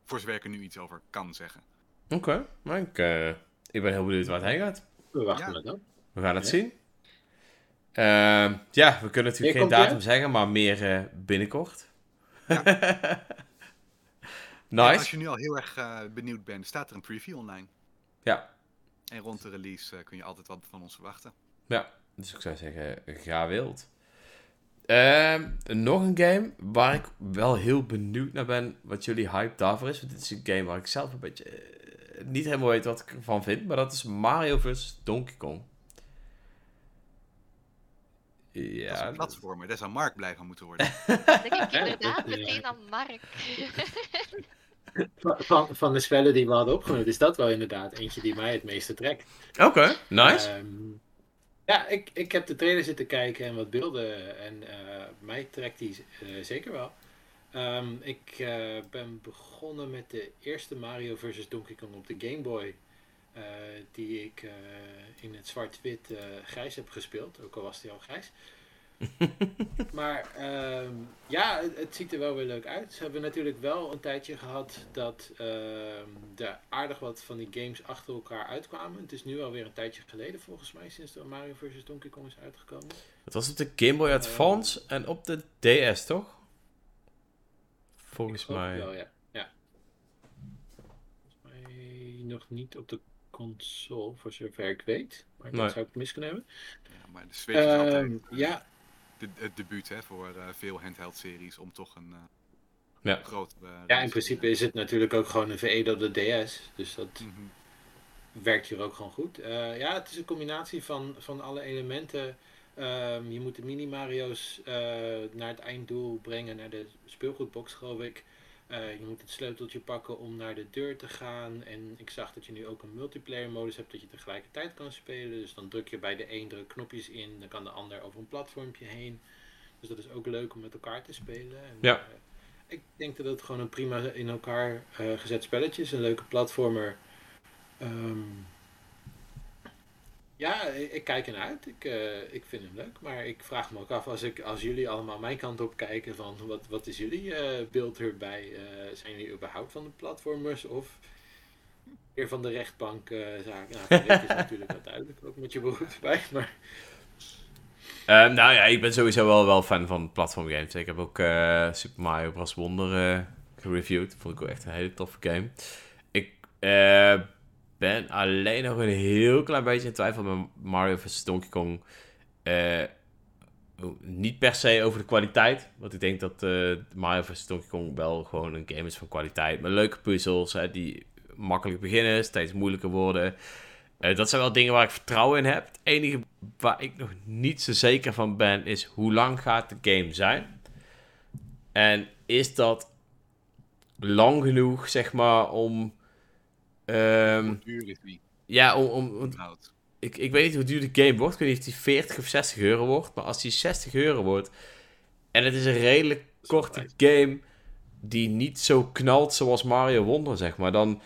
voor zover ik er nu iets over kan zeggen. Oké, maar ik, eh, ik ben heel benieuwd waar het heen gaat. We wachten Ja. maar dan. We gaan het Ja. zien. Ehm, ja, we kunnen natuurlijk geen datum hij? zeggen, maar meer eh, binnenkort. Ja. <laughs> Nice. als je nu al heel erg eh, benieuwd bent, staat er een preview online. Ja. En rond de release eh, kun je altijd wat van ons verwachten. Ja, dus ik zou zeggen, ga wild. Ehm, nog een game waar ik wel heel benieuwd naar ben wat jullie hype daarvoor is. Want dit is een game waar ik zelf een beetje eh, niet helemaal weet wat ik ervan vind. Maar dat is Mario vs. Donkey Kong. dat is Ja, een platformer, daar zou Mark blij van moeten worden. <laughs> denk ik Ja, inderdaad meteen aan Mark. <laughs> Van, de spellen die we hadden opgenomen, is dat wel inderdaad eentje die mij het meeste trekt. Oké, nice. Ehm, ja, ik, ik heb de trailer zitten kijken en wat beelden en eh, mij trekt die eh, zeker wel. Ehm, ik eh, ben begonnen met de eerste Mario vs. Donkey Kong op de Game Boy. die ik in het zwart-wit grijs heb gespeeld, ook al was die al grijs. <laughs> maar ehm, ja, het, het ziet er wel weer leuk uit. Ze hebben natuurlijk wel een tijdje gehad dat ehm er aardig wat van die games achter elkaar uitkwamen. Het is nu alweer een tijdje geleden volgens mij, sinds de Mario vs. Donkey Kong is uitgekomen. Het was op de Game Boy Advance en op de DS, toch? Volgens mij. Wel, ja. ja. Volgens mij nog niet op de console, voor zover ik weet. Maar Nee. dat zou ik mis kunnen hebben. Ja, maar de Switch is altijd Ehm, ja, de, het debuut hè, voor eh, veel handheld-series om toch een eh Ja. grotere... ja, in principe is het natuurlijk ook gewoon een veredelde DS. Dus dat. Mhm. werkt hier ook gewoon goed. Eh, ja, het is een combinatie van, van alle elementen. Ehm, je moet de mini-Mario's eh, naar het einddoel brengen, naar de speelgoedbox, geloof ik. Eh, je moet het sleuteltje pakken om naar de deur te gaan. En ik zag dat je nu ook een multiplayer modus hebt dat je tegelijkertijd kan spelen. Dus dan druk je bij de een druk knopjes in, dan kan de ander over een platformpje heen. Dus dat is ook leuk om met elkaar te spelen. En, Ja. eh, ik denk dat het gewoon een prima in elkaar eh, gezet spelletje is. Een leuke platformer. Ehm, ja, ik, kijk ernaar uit. Ik, eh, ik vind hem leuk. Maar ik vraag me ook af, als, ik, als jullie allemaal mijn kant op kijken, van wat, wat is jullie eh, beeld erbij? Eh, zijn jullie überhaupt van de platformers of weer van de rechtbank zaak? Nou, dit is natuurlijk wel duidelijk, ook met je beroep erbij. Maar Ehm, nou ja, ik ben sowieso wel, wel fan van platformgames. Ik heb ook Super Mario Bros. Wonder gereviewd. Vond ik ook echt een hele toffe game. Ik ben alleen nog een heel klein beetje in twijfel met Mario vs. Donkey Kong. Eh, niet per se over de kwaliteit. Want ik denk dat eh, Mario vs. Donkey Kong wel gewoon een game is van kwaliteit. Met leuke puzzels hè, die makkelijk beginnen, steeds moeilijker worden. Eh, dat zijn wel dingen waar ik vertrouwen in heb. Het enige waar ik nog niet zo zeker van ben, is hoe lang gaat de game zijn? En is dat lang genoeg, zeg maar, om... ehm, Hoe duur is die ja, om... om, ik, ik weet niet hoe duur de game wordt. Ik weet niet of die 40 of 60 euro wordt. Maar als die 60 euro wordt... En het is een redelijk korte game... Die niet zo knalt zoals Mario Wonder, zeg maar. Dan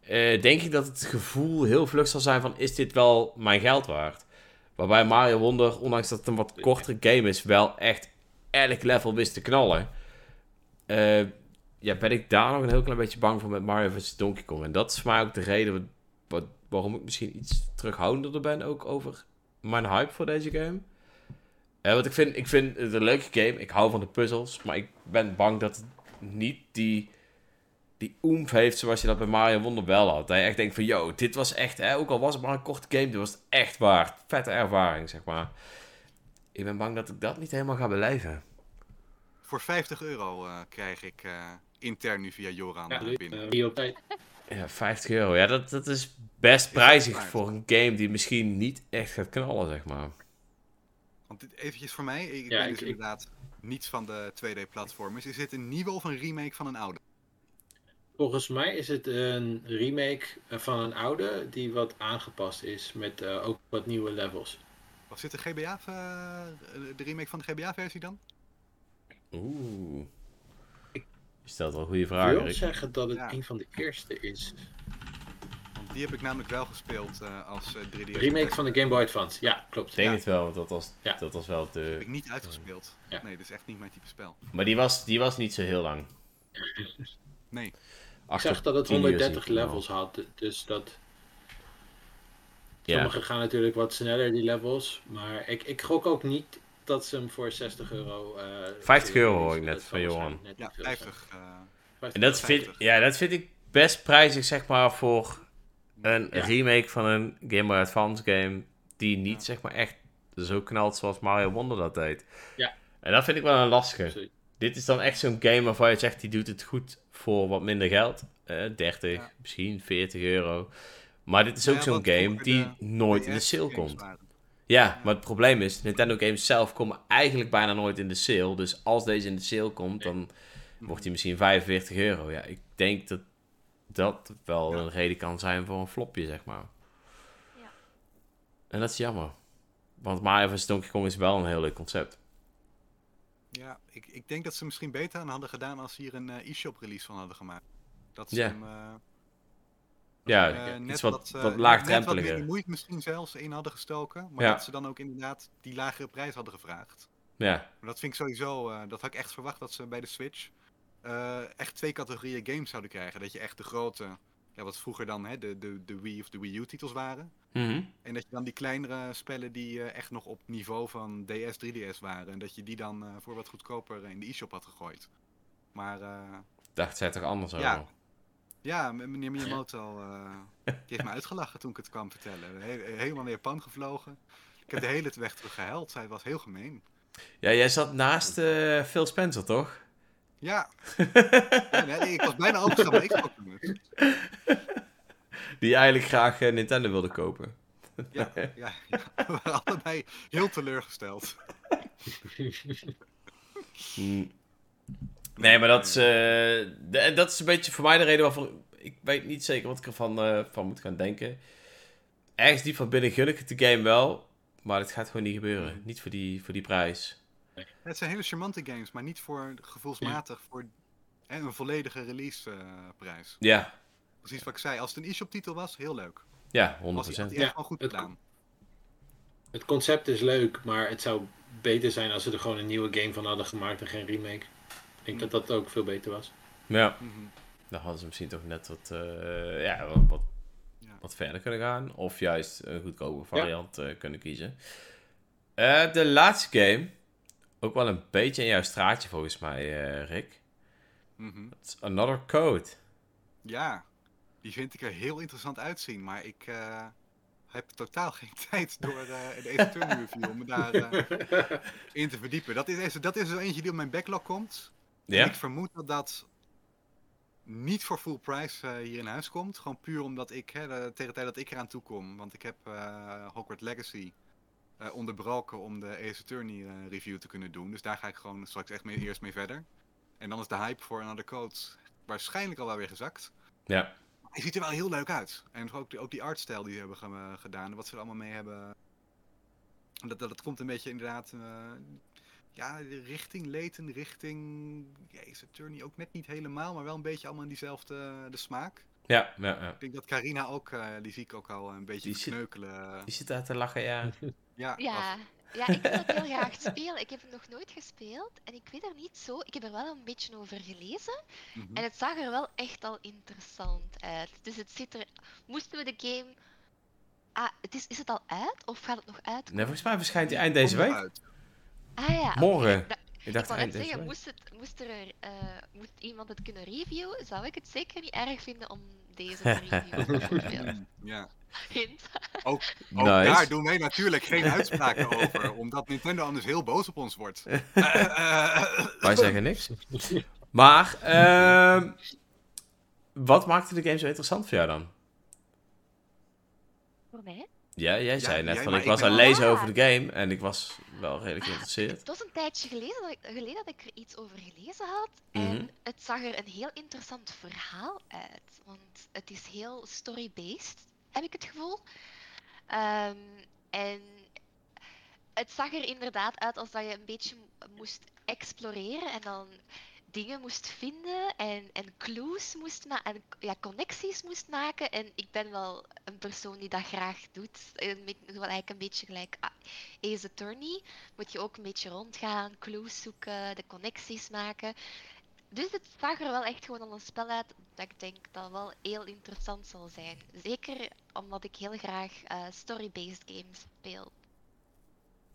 eh, denk ik dat het gevoel heel vlug zal zijn van... Is dit wel mijn geld waard? Waarbij Mario Wonder, ondanks dat het een wat kortere game is... Wel echt elk level wist te knallen. Eh, ja, ben ik daar nog een heel klein beetje bang voor met Mario vs. Donkey Kong. En dat is voor mij ook de reden wat, waarom ik misschien iets terughoudender ben ook over mijn hype voor deze game. Eh, want ik vind, ik vind het een leuke game. Ik hou van de puzzels. Maar ik ben bang dat het niet die, die oemf heeft zoals je dat bij Mario Wonder wel had. Dat je echt denkt van, yo, dit was echt, hè, ook al was het maar een korte game, dit was echt waard. Vette ervaring, zeg maar. Ik ben bang dat ik dat niet helemaal ga beleven. Voor 50 euro eh, krijg ik eh, intern nu via Joran Ja, binnen. eh, die op tijd. Ja, 50 euro. Ja, dat, dat is best prijzig voor een game die misschien niet echt gaat knallen, zeg maar. Want dit, eventjes voor mij, ik Ja, ben ik- dus ik- inderdaad niets van de 2D-platformers. Is dit een nieuwe of een remake van een oude? Volgens mij is het een remake eh, van een oude die wat aangepast is met eh, ook wat nieuwe levels. Was dit de GBA, eh, de remake van de GBA-versie dan? Oeh. Ik- Je stelt wel goede Ik vragen, wil Rick. zeggen dat het Ja. een van de eerste is. Want die heb ik namelijk wel gespeeld eh, als eh, 3D. Remake van de Game Boy Advance. Ja, klopt. Ik denk Ja. het wel, want dat was, Ja. dat was wel heb de... ik niet uitgespeeld. Ja. Nee, dat is echt niet mijn type spel. Maar die was, die was niet zo heel lang. Nee. Ik zag dat het 10 uur 130 zie ik wel. levels had, dus dat... Ja, Sommige gaan natuurlijk wat sneller, die levels. Maar ik, ik gok ook niet dat ze hem voor 60 euro... eh 50 euro zullen hoor ik net van Johan. net Ja, niet veel zijn. 50. eh, 50 en dat vind, 50. ja, dat vind ik best prijzig, zeg maar, voor een Ja. remake van een Game Boy Advance game die niet, zeg maar, echt zo knalt zoals Mario Wonder dat deed. Ja. En dat vind ik wel een lastige. Absoluut. Dit is dan echt zo'n game waarvan je zegt, die doet het goed voor wat minder geld. Eh 30, Ja. misschien 40 euro. Maar dit is Nou ook ja, zo'n game die de nooit in de sale komt. waren. Ja, maar het probleem is, Nintendo games zelf komen eigenlijk bijna nooit in de sale. Dus als deze in de sale komt, dan wordt hij misschien 45 euro. Ja, ik denk dat dat wel Ja. een reden kan zijn voor een flopje, zeg maar. Ja. En dat is jammer. Want Mario vs. Donkey Kong is wel een heel leuk concept. Ja, ik, ik denk dat ze misschien beter aan hadden gedaan als ze hier een eh, e-shop release van hadden gemaakt. Dat ze Ja. hem, eh, Ja, eh, iets net wat, wat, wat eh, Net wat laagdrempeliger. moeite misschien zelfs in hadden gestoken. Maar Ja. dat ze dan ook inderdaad die lagere prijs hadden gevraagd. Ja, Maar dat vind ik sowieso, eh, dat had ik echt verwacht dat ze bij de Switch echt twee categorieën games zouden krijgen. Dat je echt de grote, ja, wat vroeger dan hè, de, de, de Wii of de Wii U titels waren. Mhm. En dat je dan die kleinere spellen die echt nog op niveau van DS, 3DS waren. En dat je die dan voor wat goedkoper in de e-shop had gegooid. Maar dacht zij toch anders Ja. over? Ja, meneer Miyamoto die heeft me uitgelachen toen ik het kwam vertellen. He- helemaal naar Japan gevlogen. Ik heb de hele weg terug gehuild. Hij was heel gemeen. Ja, jij zat naast eh, Phil Spencer, toch? Ja. <laughs> nee, ik was bijna bij Xbox. Nummers. Die eigenlijk graag eh, Nintendo wilde kopen. Ja, ja, ja. We waren allebei heel teleurgesteld. <laughs> Mm. Nee, maar dat is, eh, de- dat is een beetje voor mij de reden waarvoor... Ik weet niet zeker wat ik ervan eh, van moet gaan denken. Ergens diep van binnen gun ik het de game wel. Maar het gaat gewoon niet gebeuren. Niet voor die, voor die prijs. Het zijn hele charmante games, maar niet voor gevoelsmatig voor hè, een volledige release eh, prijs. Ja, Precies wat ik zei. Als het een e-shop titel was, heel leuk. ja 100%. Was hij Ja, echt wel goed het gedaan. Het concept is leuk, maar het zou beter zijn als ze er gewoon een nieuwe game van hadden gemaakt en geen remake. Ik denk dat dat ook veel beter was. Ja, Mhm. dan hadden ze misschien toch net wat, eh, ja, wat, wat, Ja. wat verder kunnen gaan. Of juist een goedkope variant eh, kunnen kiezen. Eh, de laatste game. Ook wel een beetje in jouw straatje volgens mij, eh, Rick. Mhm. It's Another Code. Ja, die vind ik er heel interessant uitzien, maar ik eh, heb totaal <laughs> geen tijd door eh, de Attorney review om me daar eh, <laughs> in te verdiepen. Dat is, dat is zo eentje die op mijn backlog komt. En Ja? ik vermoed dat dat niet voor full price eh, hier in huis komt. Gewoon puur omdat ik, hè, de, tegen de tijd dat ik eraan toe kom, want ik heb eh Hogwarts Legacy eh, onderbroken om de Ace Attorney review te kunnen doen. Dus daar ga ik gewoon straks echt mee, eerst mee verder. En dan is de hype voor Another Code waarschijnlijk al wel weer gezakt. Ja. Hij ziet er wel heel leuk uit. En ook, die- ook die artstijl die ze hebben ge- gedaan. en Wat ze er allemaal mee hebben. Dat, dat, dat komt een beetje inderdaad. Eh, ja, richting Layton, richting. Ace Attorney ook net niet helemaal. Maar wel een beetje allemaal in diezelfde de smaak. Ja, ja, ja. Ik denk dat Carina ook. eh, die zie ik ook al een beetje Die zit- kneukelen. Die zit daar te lachen, ja. <laughs> Ja, Ja, Ja, ik wil het heel graag spelen. Ik heb het nog nooit gespeeld en ik weet er niet zo. Ik heb er wel een beetje over gelezen Mhm. en het zag er wel echt al interessant uit. Dus het zit er. Moesten we de game. Ah, het is, is het al uit of gaat het nog uit? Nee, volgens mij verschijnt hij eind deze week. Ah ja. Morgen. Ik Ik dacht eind deze zeggen, moest, het, moest, er, eh, moest iemand het kunnen reviewen, zou ik het zeker niet erg vinden om deze te reviewen. <laughs> Ja. Hint. Ook, ook Nice. daar doen wij natuurlijk geen uitspraken <laughs> over, omdat Nintendo anders heel boos op ons wordt. <laughs> Eh, eh, eh, Wij zeggen niks. Maar, ehm, wat maakte de game zo interessant voor jou dan? Voor mij? Ja, jij Ja, zei net jij, van ik was aan het lezen Ah. over de game en ik was wel redelijk geïnteresseerd. Het was een tijdje geleden dat, ik, geleden dat ik er iets over gelezen had. Mhm. En het zag er een heel interessant verhaal uit. Want het is heel story-based, heb ik het gevoel. Ehm, en het zag er inderdaad uit als dat je een beetje moest exploreren en dan dingen moest vinden en, en clues moest maken en ja, connecties moest maken. En ik ben wel een persoon die dat graag doet. Een beetje- wel eigenlijk een beetje gelijk ah, Ace Attorney. Moet je ook een beetje rondgaan, clues zoeken, de connecties maken. Dus het zag er wel echt gewoon al een spel uit dat ik denk dat wel heel interessant zal zijn. Zeker omdat ik heel graag eh, story-based games speel.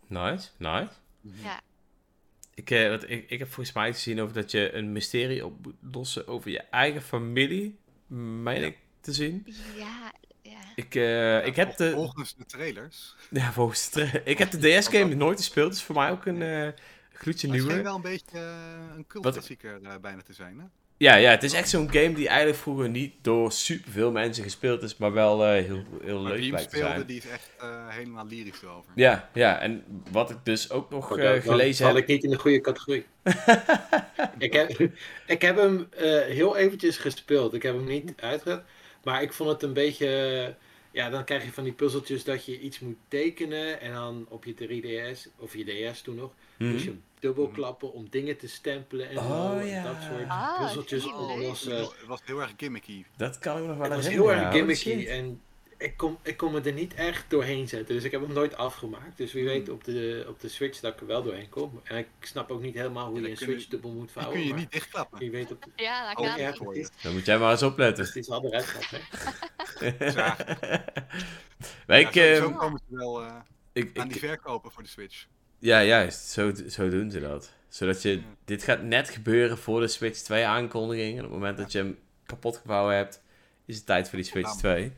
Nice, nice. Ja. Ik, eh, wat, ik, ik heb volgens mij gezien over dat je een mysterie op moet lossen over je eigen familie, meen ik te zien. Ja, ja. Ik, eh, ik heb de, Volgens de trailers. ja, volgens de ik heb de DS-game nooit gespeeld, dus voor mij ook een eh gloedje Maar het schijnt nieuwe. wel een beetje een cultklassieker eh, bijna te zijn, hè? Ja, ja, het is echt zo'n game die eigenlijk vroeger niet door superveel mensen gespeeld is, maar wel eh, heel, heel Maar leuk blijkt te speelde, zijn. die is echt eh, helemaal lyrisch over. Ja, ja, en wat ik dus ook nog Maar eh, gelezen heb... ik niet in de goede categorie. <laughs> ik, heb, <laughs> ik heb hem eh, heel eventjes gespeeld. Ik heb hem niet uitgezet. Maar ik vond het een beetje... Ja, dan krijg je van die puzzeltjes dat je iets moet tekenen. En dan op je 3DS, of je DS toen nog, Mhm. moest je hem dubbelklappen om dingen te stempelen en zo. Oh, en ja. dat soort Ah, puzzeltjes oplossen. Het was heel erg gimmicky. Dat kan ik me nog wel Het was herinneren. heel erg gimmicky Oh, en ik kon, ik kon me er niet echt doorheen zetten. Dus ik heb hem nooit afgemaakt. Dus wie Hmm. weet op de, op de Switch dat ik er wel doorheen kom. En ik snap ook niet helemaal hoe Ja, je een je- Switch dubbel moet vouwen. kun je niet dichtklappen. Wie weet op de... Ja, dat Oh, ja, het is, Dan moet jij maar eens opletten. het is al gaat, hè. Zaag. Maar Ja, ik, zo, eh, zo komen ze wel eh, ik, aan die verkopen voor de Switch. ja, juist. Zo, zo doen ze dat. Zodat je... Ja. Dit gaat net gebeuren voor de Switch 2 aankondiging. En op het moment dat je hem kapot gevouwen hebt, is het tijd voor die Switch Bam. 2.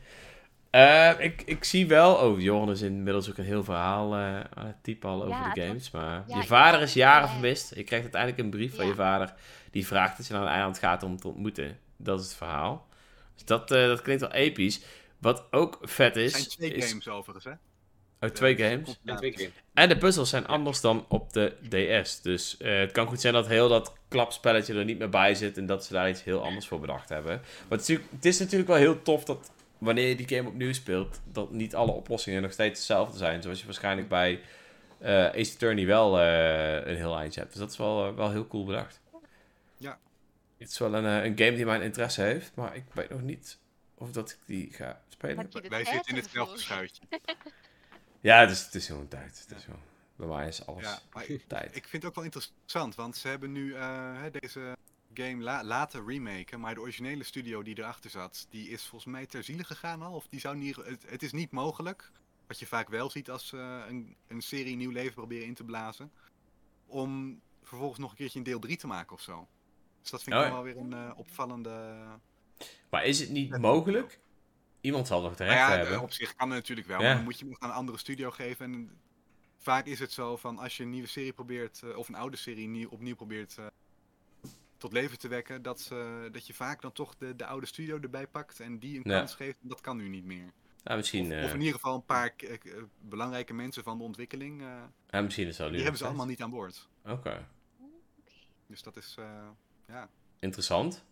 Eh, ik, ik zie wel... Oh, Johan is inmiddels ook een heel verhaal eh, aan het typen al over Ja, de het games. Maar ja, je vader is jaren zeggen. vermist. Je krijgt uiteindelijk een brief van je vader. Die vraagt dat je naar een eiland gaat om te ontmoeten. Dat is het verhaal. Dus dat, eh, dat klinkt wel episch. Wat ook vet Er is... zijn twee is games overigens, hè? Oh, twee games. twee keer. En de puzzels zijn anders dan op de DS. Dus eh, het kan goed zijn dat heel dat klapspelletje er niet meer bij zit. En dat ze daar iets heel anders voor bedacht hebben. Maar het het is natuurlijk wel heel tof dat wanneer je die game opnieuw speelt. Dat niet alle oplossingen nog steeds hetzelfde zijn. Zoals je waarschijnlijk bij eh Ace Attorney wel eh, een heel eindje hebt. Dus dat is wel, eh, wel heel cool bedacht. Ja. Het is wel een, een game die mijn interesse heeft. Maar ik weet nog niet of dat ik die ga spelen. Wij tijd zitten in hetzelfde schuitje. <laughs> Ja, het is, het is gewoon tijd. Het is gewoon, bij mij is alles Ja, maar ik, tijd. ik vind het ook wel interessant, want ze hebben nu eh, hè, deze game la- laten remaken, maar de originele studio die erachter zat, die is volgens mij ter ziele gegaan al. Of die zou niet, het, het is niet mogelijk, wat je vaak wel ziet als ze een, een serie nieuw leven proberen in te blazen, om vervolgens nog een keertje een deel 3 te maken of zo. Dus dat vind ik Oh ja. wel weer een eh, opvallende... Maar is het niet mogelijk? Iemand zal nog de Nou rechten ja, hebben. op zich kan het natuurlijk wel, Ja. maar dan moet je hem aan een andere studio geven. En vaak is het zo van als je een nieuwe serie probeert, eh, of een oude serie nieuw, opnieuw probeert eh, tot leven te wekken, dat, ze, dat je vaak dan toch de, de oude studio erbij pakt en die een Ja. kans geeft. Dat kan nu niet meer. Nou, misschien, Of, eh, of in ieder geval een paar eh, belangrijke mensen van de ontwikkeling, eh, ja, misschien is dat die hebben ze allemaal niet aan boord. Oké. Dus dat is, eh, ja. interessant.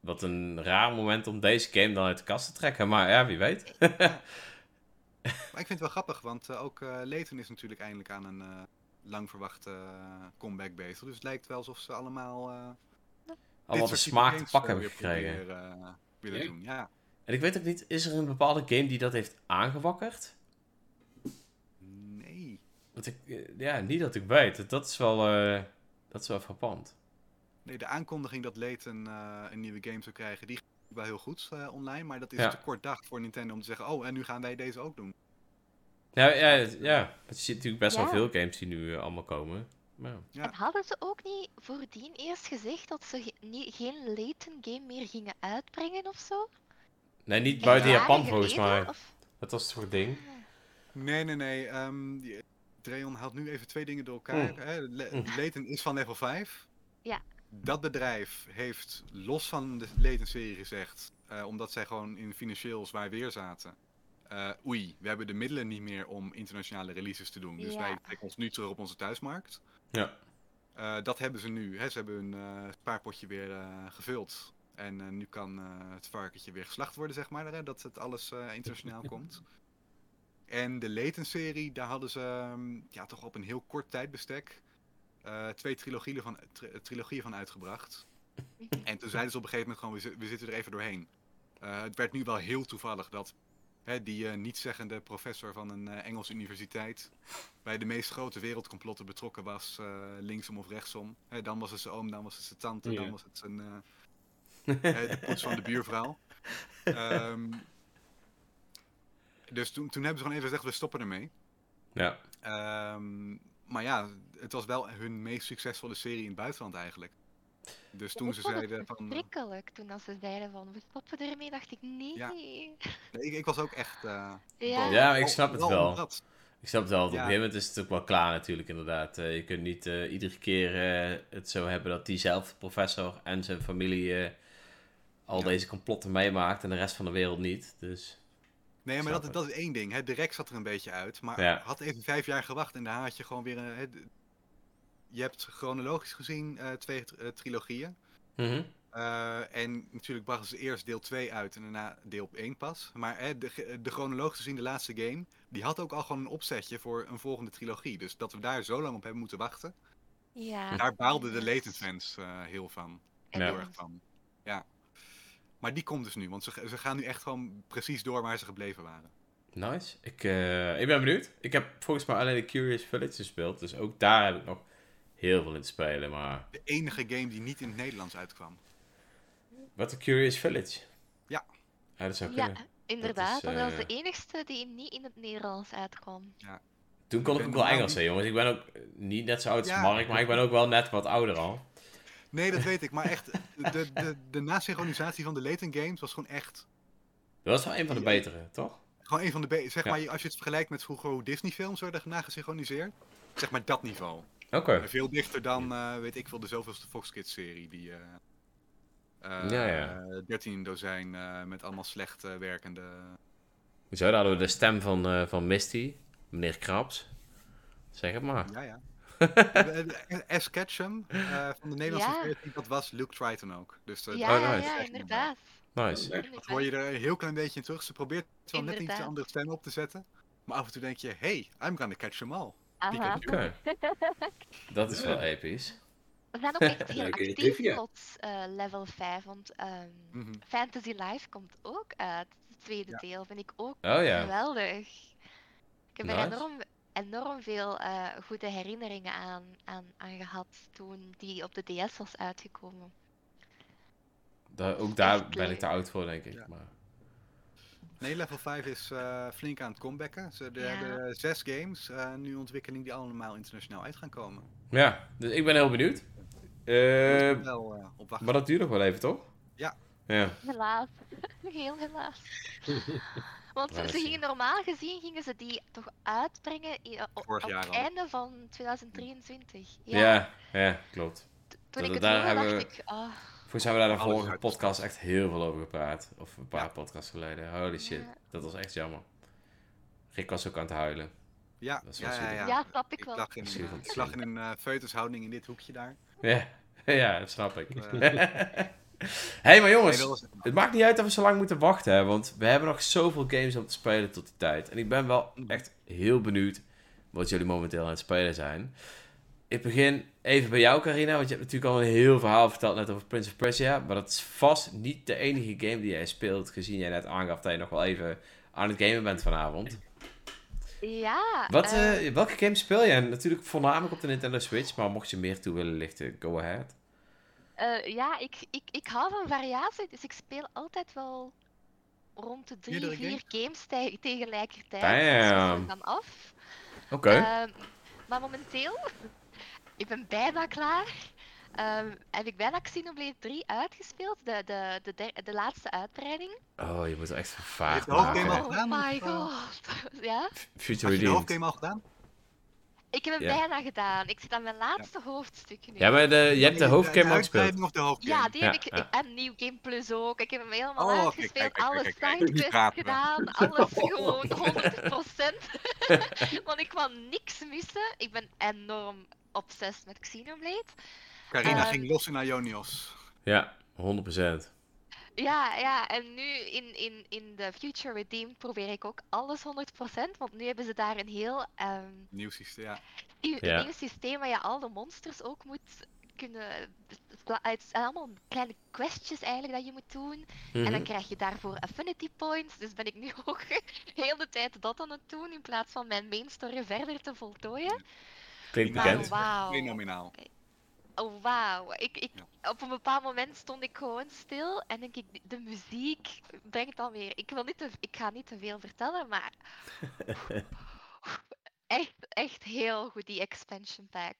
Wat een raar moment om deze game dan uit de kast te trekken. Maar ja, wie weet. <laughs> Maar ik vind het wel grappig, want eh, ook eh Layton is natuurlijk eindelijk aan een eh, lang verwachte eh, comeback bezig. Dus het lijkt wel alsof ze allemaal eh, Allemaal de smaak te pakken hebben gekregen. proberen, eh, willen Ja. doen. Ja. En ik weet ook niet, is er een bepaalde game die dat heeft aangewakkerd? Nee. wat ik, ja, niet dat ik weet. Dat is wel, eh, dat is wel frappant. Nee, de aankondiging dat Layton eh, een nieuwe game zou krijgen, die ging wel heel goed eh, online. Maar dat is Ja. te kort dag voor Nintendo om te zeggen, oh, en nu gaan wij deze ook doen. Ja, ja, ja. Je ziet natuurlijk best wel Ja. veel games die nu eh, allemaal komen. Maar ja. Ja. En hadden ze ook niet voordien eerst gezegd dat ze ge- niet, geen Layton game meer gingen uitbrengen of zo? Nee, niet buiten Japan volgens mij. of- Dat was het voor ding. Nee, nee, nee. ehm die- Dreon haalt nu even twee dingen door elkaar. Mm. Hè. Le- Mm. Layton is van level 5. Ja. Dat bedrijf heeft los van de Layton-serie gezegd, eh, omdat zij gewoon in financieel zwaar weer zaten. Eh, oei, we hebben de middelen niet meer om internationale releases te doen. Dus Ja. wij trekken ons nu terug op onze thuismarkt. Ja. Eh, dat hebben ze nu. Hè. Ze hebben hun eh, spaarpotje weer eh, gevuld. En nu kan eh, het varkentje weer geslacht worden, zeg maar. Hè, dat het alles eh, internationaal <laughs> komt. En de Layton-serie, daar hadden ze ehm, ja, toch op een heel kort tijdbestek eh, twee trilogieën van, tri- trilogieën van uitgebracht. <laughs> En toen zeiden ze op een gegeven moment gewoon, we, we zitten er even doorheen. Eh, het werd nu wel heel toevallig dat hè, die eh nietszeggende professor van een eh, Engelse universiteit bij de meest grote wereldcomplotten betrokken was, eh, linksom of rechtsom. Hè, dan was het zijn oom, dan was het zijn tante, Ja. dan was het zijn, de poets van de buurvrouw. <laughs> Ehm, dus toen, toen hebben ze gewoon even gezegd, we stoppen ermee. Ja. Ehm, maar ja, het was wel hun meest succesvolle serie in het buitenland eigenlijk. Dus toen ze het zeiden van... eh, verschrikkelijk toen als ze zeiden van we stoppen ermee, dacht ik nee. Ja. <laughs> Nee, ik, ik was ook echt... eh, Ja. Ik snap het om wel. dat. Ik snap het wel. want Op een gegeven moment is het ook wel klaar natuurlijk inderdaad. Eh, je kunt niet eh, iedere keer eh, het zo hebben dat diezelfde professor en zijn familie al Ja. deze complotten meemaakt en de rest van de wereld niet. Dus Nee, maar dat, het. dat is één ding. Hè. De rek zat er een beetje uit. Maar Ja. had even vijf jaar gewacht en dan had je gewoon weer... Een, je hebt chronologisch gezien eh, twee eh, trilogieën. mhm. Eh, en natuurlijk brachten ze eerst deel 2 uit en daarna deel 1 pas. Maar hè, de, chronologisch gezien de laatste game, die had ook al gewoon een opzetje voor een volgende trilogie. Dus dat we daar zo lang op hebben moeten wachten, Ja. daar baalden de. Layton fans eh, heel van. Ja. Heel erg van. Ja. Maar die komt dus nu, want ze, ze gaan nu echt gewoon precies door waar ze gebleven waren. Nice. Ik, eh, ik ben benieuwd. Ik heb volgens mij alleen de Curious Village gespeeld. Dus ook daar heb ik nog heel veel in te spelen. Maar De enige game die niet in het Nederlands uitkwam. wat de Curious Village? Ja. Ja, dat zou Ja, kunnen. inderdaad. Dat, eh, was de enigste die niet in het Nederlands uitkwam. Toen kon ik ook wel Engels, hè, jongens. Ik ben ook eh, niet net zo oud als Ja. Mark, maar ik ben ook wel net wat ouder al. Nee, dat weet ik. Maar echt, de, de, de nasynchronisatie van de Layton games was gewoon echt Dat was wel een van de betere, toch? Gewoon een van de be- zeg Ja. maar, als je het vergelijkt met vroeger hoe Disney-films werden nagesynchroniseerd, zeg maar dat niveau. Oké. En veel dichter dan, eh, weet ik veel, de zoveelste Fox Kids-serie die eh eh, Ja, ja. 13 dozijn eh, met allemaal slecht eh, werkende. Hoezo? Daar hadden we de stem van, eh, van Misty, meneer Krabs. Zeg het maar. Ja, ja. <laughs> Eh, eh, S. Ketchum eh, van de Nederlandse Ja. versie, dat was Luke Triton ook. Dus eh, Ja, Oh, nice. ja, inderdaad. Nice. dat hoor je er een heel klein beetje in terug. Ze probeert wel net iets Inderdaad. andere stem op te zetten. Maar af en toe denk je, hey, I'm gonna catch them all. Aha. <laughs> Dat is wel episch. We zijn ook <laughs> echt heel actief trivia. tot eh, level 5, want ehm, Mhm. Fantasy Life komt ook uit. Het tweede Ja. deel vind ik ook Oh ja. geweldig. Ik heb er enorm, enorm veel eh, goede herinneringen aan, aan, aan gehad toen die op de DS was uitgekomen. Da- ook daar ben ik te oud voor, denk ik. Ja. Maar... Nee, level 5 is eh, flink aan het comebacken. Ze Ja. hebben zes games, eh, nu ontwikkeling die allemaal internationaal uit gaan komen. Ja, dus ik ben heel benieuwd. Eh, wel op maar dat duurt nog wel even, toch? Ja. Ja. Helaas. <laughs> Heel helaas. <laughs> Want ze gingen normaal gezien gingen ze die toch uitbrengen op, het einde van 2023. Ja, Ja. ja, klopt. Toen dat- ik het daar hoorde, hebben dacht we- ik, ah, Volgens mij hebben we daar de vorige podcast echt heel veel over gepraat. Of een paar Ja. podcasts geleden. Holy shit. Ja. Dat was echt jammer. Rick was ook aan het huilen. Ja, Dat ja, ja, zielig. ja. ja, snap ik Ik wel. lag in, eh, ik lag in een uh, in dit hoekje daar. Ja, <laughs> ja dat snap ik. Eh, Hé, <laughs> hey, maar jongens. Nee, Het maakt niet uit dat we zo lang moeten wachten, hè, want we hebben nog zoveel games om te spelen tot die tijd. En ik ben wel echt heel benieuwd wat jullie momenteel aan het spelen zijn. Ik begin even bij jou, Carina, want je hebt natuurlijk al een heel verhaal verteld net over Prince of Persia. Maar dat is vast niet de enige game die jij speelt, gezien jij net aangaf dat je nog wel even aan het gamen bent vanavond. Ja. Wat, eh, eh, welke games speel je? En natuurlijk voornamelijk op de Nintendo Switch, maar mocht je meer toe willen lichten, go ahead. eh, ja, ik, ik, ik hou van variatie, dus ik speel altijd wel rond de drie, Meerdere vier games te- tegelijkertijd. Damn. Dus dan af. Oké. Ehm, maar momenteel, ik ben bijna klaar. Ehm, heb ik bijna Xenoblade 3 uitgespeeld, de, de, de, de laatste uitbreiding. oh, je moet echt hoofdgame maken. al gedaan, Oh my eh? god. <laughs> Ja? Future Had je de hoofdgame al gedaan? Ik heb hem Ja. bijna gedaan. Ik zit aan mijn laatste hoofdstuk nu. Ja, maar de, je hebt de hoofdgame al gespeeld. uitbreiding of de hoofdgame? Ja, die heb Ja, ik. ja. En New Game Plus ook. Ik heb hem helemaal Oh, uitgespeeld. kijk, kijk, alle kijk, kijk. sidequests gedaan. Alles <laughs> gewoon 100%. <laughs> Want ik wou niks missen. Ik ben enorm obsessed met Xenoblade. Carina Ehm, ging los in Ionios. Ja, 100%. Ja, ja, en nu in, in, in de Future Redeemed probeer ik ook alles 100%. Want nu hebben ze daar een heel ehm, Nieuw systeem, ja. nieuw, een Ja. nieuw systeem waar je al de monsters ook moet kunnen. Het zijn allemaal kleine questjes eigenlijk dat je moet doen. En dan Mhm. krijg je daarvoor affinity points. Dus ben ik nu <laughs> ook heel de tijd dat aan het doen in plaats van mijn main story verder te voltooien. Klinkt Maar Maar bekend. wauw. Fenomenaal. Oh wauw. Ik, ik, Op een bepaald moment stond ik gewoon stil en denk ik, de muziek brengt dan weer. Ik, wil niet te, ik ga niet te veel vertellen, maar. <laughs> echt, echt heel goed, die expansion pack.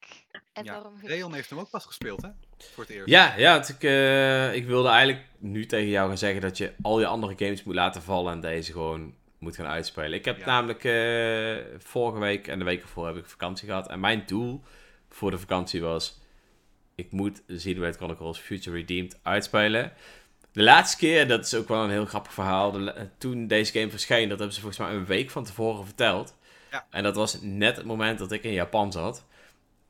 Enorm goed. Reon heeft hem ook pas gespeeld, hè? Voor het eerst. Ja, ja ik, eh, ik wilde eigenlijk nu tegen jou gaan zeggen dat je al je andere games moet laten vallen en deze gewoon moet gaan uitspelen. Ik heb Ja. namelijk eh, vorige week en de week ervoor heb ik vakantie gehad. En mijn doel voor de vakantie was, ik moet Xenoblade Chronicles Future Redeemed uitspelen. De laatste keer, dat is ook wel een heel grappig verhaal, de toen deze game verscheen, dat hebben ze volgens mij een week van tevoren verteld. Ja. En dat was net het moment dat ik in Japan zat.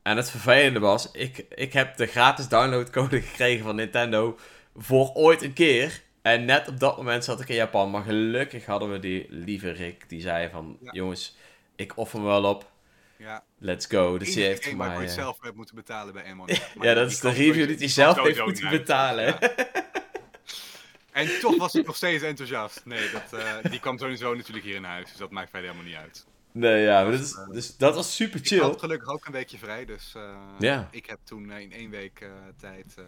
En het vervelende was, ik, ik heb de gratis downloadcode <laughs> gekregen van Nintendo voor ooit een keer. En net op dat moment zat ik in Japan. Maar gelukkig hadden we die lieve Rick, die zei van, Ja. jongens, ik offer me wel op. Ja. Let's go. Dus die heeft voor ik mij... ooit eh, zelf heb moeten betalen bij Emmon. <laughs> Ja, dat is de review die hij zelf heeft moeten betalen. Ja. <laughs> En toch was ik nog steeds enthousiast. Nee, dat, eh, die kwam sowieso natuurlijk hier in huis, dus dat maakt verder helemaal niet uit. Nee, ja, maar dat, is, dus dat was super Ik chill. had gelukkig ook een weekje vrij, dus eh, Ja. ik heb toen eh, in één week eh, tijd eh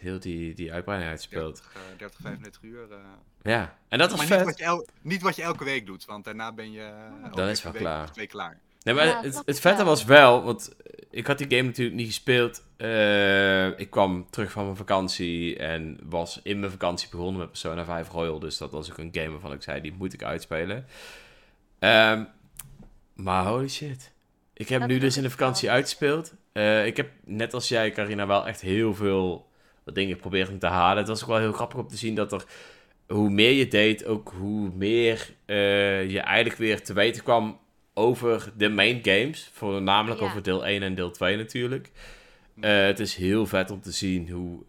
Heel die, die uitbreiding uitgespeeld. 30, eh, 30, 35 uur. eh. Ja, en dat was maar niet vet. wat, je el- niet wat je elke week doet, want daarna ben je uh, Dan is wel klaar. twee klaar. Nee, maar Ja, het, het vette was wel, want ik had die game natuurlijk niet gespeeld. Eh, ik kwam terug van mijn vakantie en was in mijn vakantie begonnen met Persona 5 Royal. Dus dat was ook een game waarvan ik zei, die moet ik uitspelen. Ehm, maar holy shit. Ik heb Dat nu dus in de vakantie uitgespeeld. Eh, ik heb, net als jij, Carina, wel echt heel veel dingen geprobeerd om te halen. Het was ook wel heel grappig om te zien dat er, hoe meer je deed, ook hoe meer eh, je eigenlijk weer te weten kwam over de main games. Voornamelijk Ja. over deel 1 en deel 2 natuurlijk. Eh, het is heel vet om te zien hoe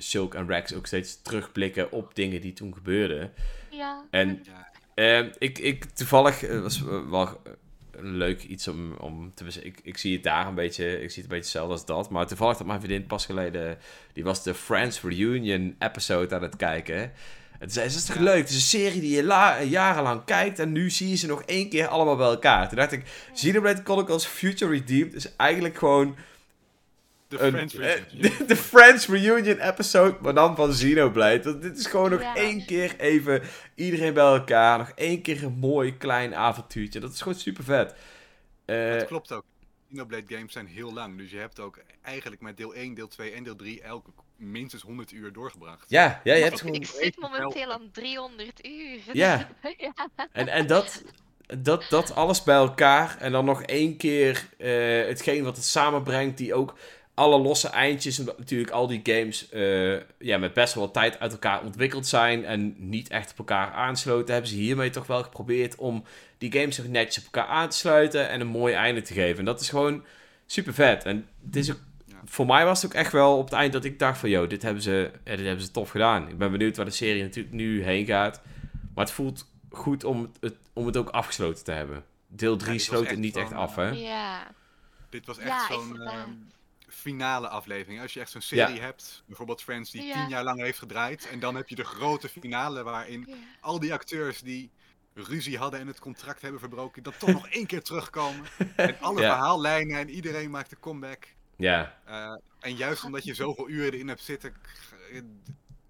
Shulk en Rex ook steeds terugblikken op dingen die toen gebeurden. Ja. En Ja. Eh, ik, ik toevallig eh, was wel eh, leuk iets om, om te ik, ik zie het daar een beetje, ik zie het een beetje hetzelfde als dat. Maar toevallig dat mijn vriendin pas geleden, die was de Friends Reunion episode aan het kijken. En toen zei ze, is toch leuk? Het is een serie die je la- jarenlang kijkt en nu zie je ze nog één keer allemaal bij elkaar. Toen dacht ik, Xenoblade Chronicles Future Redeemed is eigenlijk gewoon De een, Friends eh, Reunion. <laughs> de, de Friends Reunion episode, maar dan van Xenoblade. Want dit is gewoon nog Ja. één keer even iedereen bij elkaar. Nog één keer een mooi klein avontuurtje. Dat is gewoon super vet. Dat klopt ook. Xenoblade games zijn heel lang, dus je hebt ook eigenlijk met deel 1, deel 2 en deel 3 elke minstens 100 uur doorgebracht. ja, ja, je hebt gewoon... Ik zit momenteel aan 300 uur. Ja. <laughs> ja. En, en dat, dat, dat alles bij elkaar. En dan nog één keer eh, hetgeen wat het samenbrengt. Die ook alle losse eindjes. Omdat natuurlijk al die games eh, ja, met best wel wat tijd uit elkaar ontwikkeld zijn. En niet echt op elkaar aansloten. Hebben ze hiermee toch wel geprobeerd om die games nog netjes op elkaar aan te sluiten. En een mooi einde te geven. En dat is gewoon super vet. En het is ook, Ja. voor mij was het ook echt wel op het eind dat ik dacht van... Yo, dit hebben ze, ja, dit hebben ze tof gedaan. Ik ben benieuwd waar de serie natuurlijk nu heen gaat. Maar het voelt goed om het, om het ook afgesloten te hebben. Deel 3 dit was sloot het niet echt af, hè? Ja. Dit was echt Ja, zo'n finale aflevering. Als je echt zo'n serie Ja. hebt, bijvoorbeeld Friends die Ja. tien jaar lang heeft gedraaid. En dan heb je de grote finale waarin Ja. al die acteurs die ruzie hadden en het contract hebben verbroken, dat toch nog één keer terugkomen. <laughs> En alle Ja. verhaallijnen en iedereen maakt een comeback. Ja, Eh, en juist omdat je zoveel uren erin hebt zitten, eh,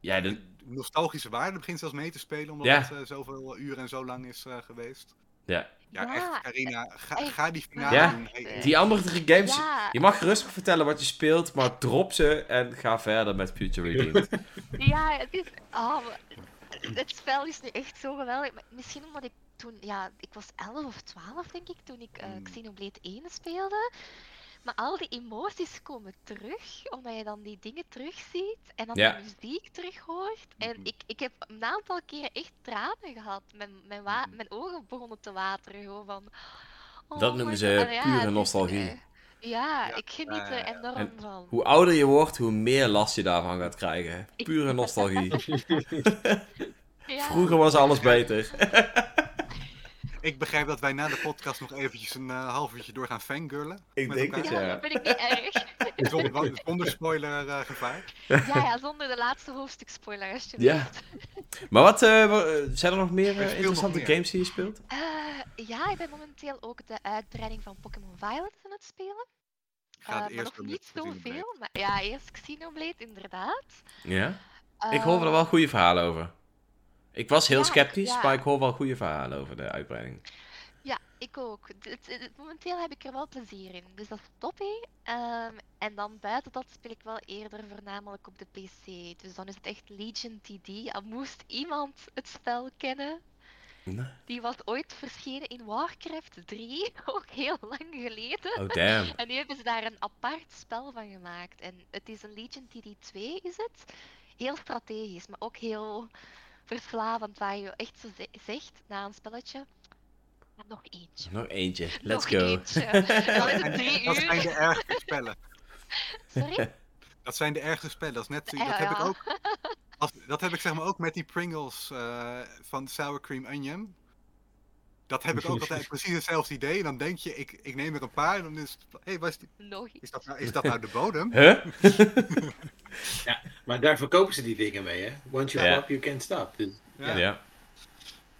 ja de, nostalgische waarde begint zelfs mee te spelen, omdat Ja. het eh, zoveel uren en zo lang is eh, geweest. ja. Ja, Ja, echt, Carina, ga, echt. ga die finale Ja. doen. Hey, die andere drie games, Ja, je mag rustig vertellen wat je speelt, maar drop ze en ga verder met Future Redeemed. <laughs> ja, het is. Oh, het spel is nu echt zo geweldig. Maar Misschien omdat ik toen, ja, ik was 11 of 12 denk ik toen ik eh Hmm. Xenoblade 1 speelde. Maar al die emoties komen terug, omdat je dan die dingen terugziet en dan Ja. de muziek terug hoort. En Mhm. ik, ik heb een aantal keren echt tranen gehad. Mijn, mijn, wa- Mhm. mijn ogen begonnen te wateren. Gewoon van, oh Dat noemen ze God. En ja, pure nostalgie. eh, ja, Ja. ik geniet er enorm En van. Hoe ouder je wordt, hoe meer last je daarvan gaat krijgen. Pure nostalgie. <laughs> <laughs> Ja. Vroeger was alles beter. <laughs> Ik begrijp dat wij na de podcast nog eventjes een eh, half uurtje door gaan fangirlen. Ik met denk elkaar. het, Ja, ja. dat vind ik niet erg. <laughs> Zonder, zonder spoiler eh, gevaar. Ja, ja, zonder de laatste hoofdstuk spoiler alsjeblieft. Maar wat, eh, zijn er nog meer interessante nog meer. games die je speelt? Eh, ja, ik ben momenteel ook de uitbreiding van Pokémon Violet aan het spelen. Ik ga het maar eerst nog niet zoveel. Maar ja, eerst Xenoblade inderdaad. Ja? Ik hoor er wel goede verhalen over. Ik was heel ja, sceptisch, ja. maar ik hoor wel goede verhalen over de uitbreiding. Ja, ik ook. Het- het- het- momenteel heb ik er wel plezier in. Dus dat is toppie. Ehm, en dan buiten dat speel ik wel eerder voornamelijk op de PC. Dus dan is het echt Legion TD. Al moest iemand het spel kennen. Nee. Die was ooit verschenen in Warcraft 3, <laughs> ook heel lang geleden. Oh, damn. En nu hebben ze daar een apart spel van gemaakt. En het is een Legion TD2 is het. Heel strategisch, maar ook heel verslavend. Waar je echt zo ze- zegt na een spelletje. "Maar nog eentje. Nog eentje. Let's nog go. eentje. Dan is het drie Dat zijn de uur. ergste spellen. Sorry? Dat zijn de ergste spellen. Dat, is net, dat heb ik ook. Dat heb ik zeg maar ook met die Pringles eh, van Sour Cream Onion. Dat heb ik ook <laughs> altijd precies hetzelfde idee. Dan denk je, ik, ik neem er een paar. En dan is het, hé, hey, is, dat nou, is dat nou de bodem? Huh? <laughs> Maar daar verkopen ze die dingen mee, hè? Once you Ja. stop, you can't stop. Dus, Ja. Ja.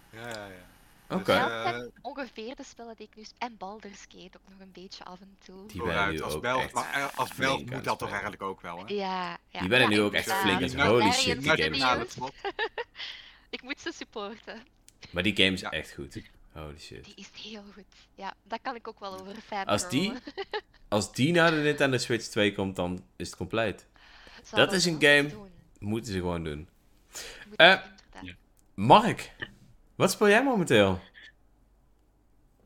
Ja, ja, ja. Oké. Dus, Ja, eh, dat zijn ongeveer de spellen die ik nu... En Baldur's Gate ook nog een beetje af en toe. Die nu als ook Belg. echt Maar eh, als Belg aan moet dat toch eigenlijk ook wel, hè? Ja, ja. Die werden ja, nu ook echt flink holy shit, die games. <laughs> Ik moet ze supporten. Maar die game is Ja. echt goed. Holy shit. Die is heel goed. Ja, daar kan ik ook wel over fan Als die, <laughs> als die naar de Nintendo Switch 2 komt, dan is het compleet. dat is een game- Moeten ze gewoon doen. Eh, Mark, wat speel jij momenteel?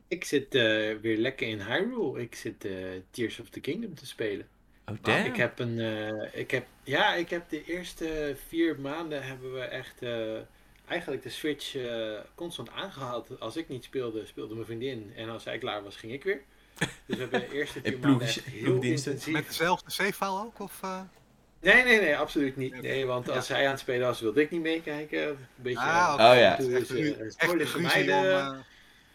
ik zit eh, weer lekker in Hyrule. Ik zit eh, Tears of the Kingdom te spelen. Oh, damn. Ik heb een, eh, ik heb, ja, ik heb de eerste vier maanden hebben we echt eh, eigenlijk de Switch eh, constant aangehaald. Als ik niet speelde, speelde mijn vriendin. En als zij klaar was, ging ik weer. Dus we hebben de eerste <laughs> vier maanden echt heel intensief. Met dezelfde save-file ook? Of, eh? Nee, nee, nee, absoluut niet. Nee, want als zij aan het spelen was, wilde ik niet meekijken. Een beetje. Ah, Oh ja. toen Echt, vermijden. eh,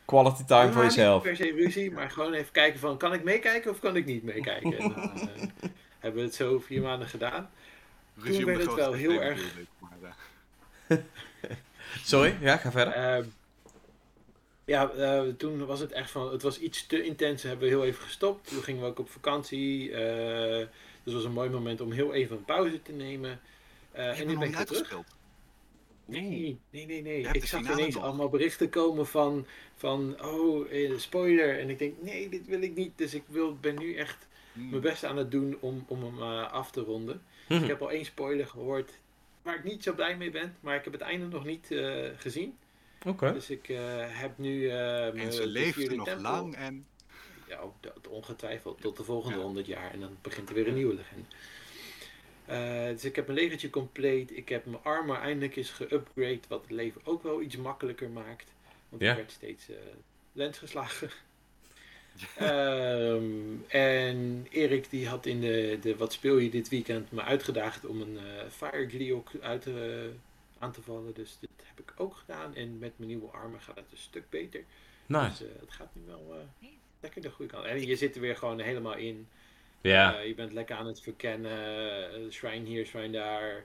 Quality time voor Ja, niet jezelf. per se ruzie, maar gewoon even kijken van, kan ik meekijken of kan ik niet meekijken? En dan eh, hebben we het zo vier maanden gedaan. ruzie om werd het wel heel erg- <laughs> Sorry, ja, ga verder. Ehm, ja, eh, toen was het echt van, het was iets te intens, hebben we heel even gestopt. Toen gingen we ook op vakantie. eh, dus het was een mooi moment om heel even een pauze te nemen. Eh, en heb nu nog ben niet ik weer terug. Nee, nee, nee, nee. Ik zag ineens nog. allemaal berichten komen van, van oh, spoiler. En ik denk, nee, dit wil ik niet. Dus ik wil, ben nu echt Hmm. mijn best aan het doen om, om hem eh, af te ronden. Mhm. Ik heb al één spoiler gehoord waar ik niet zo blij mee ben. Maar ik heb het einde nog niet eh, gezien. Oké. Dus ik eh, heb nu... eh En mijn- ze de leefde nog lang en Ja, ook dat ongetwijfeld. Tot de volgende Ja. 100 jaar. En dan begint er weer een nieuwe legende. Eh, dus ik heb mijn legertje compleet. Ik heb mijn armor eindelijk eens geupgrade. Wat het leven ook wel iets makkelijker maakt. Want Ja. ik werd steeds eh lens geslagen. <laughs> Ehm, en Erik die had in de, de Wat speel je dit weekend me uitgedaagd om een eh Fire Gleeok uit, eh, aan te vallen. Dus dit heb ik ook gedaan. En met mijn nieuwe armor gaat het een stuk beter. Nice. Dus eh, het gaat nu wel eh, lekker de goede kant. En je zit er weer gewoon helemaal in. Ja. Eh, je bent lekker aan het verkennen. shrine hier, shrine daar.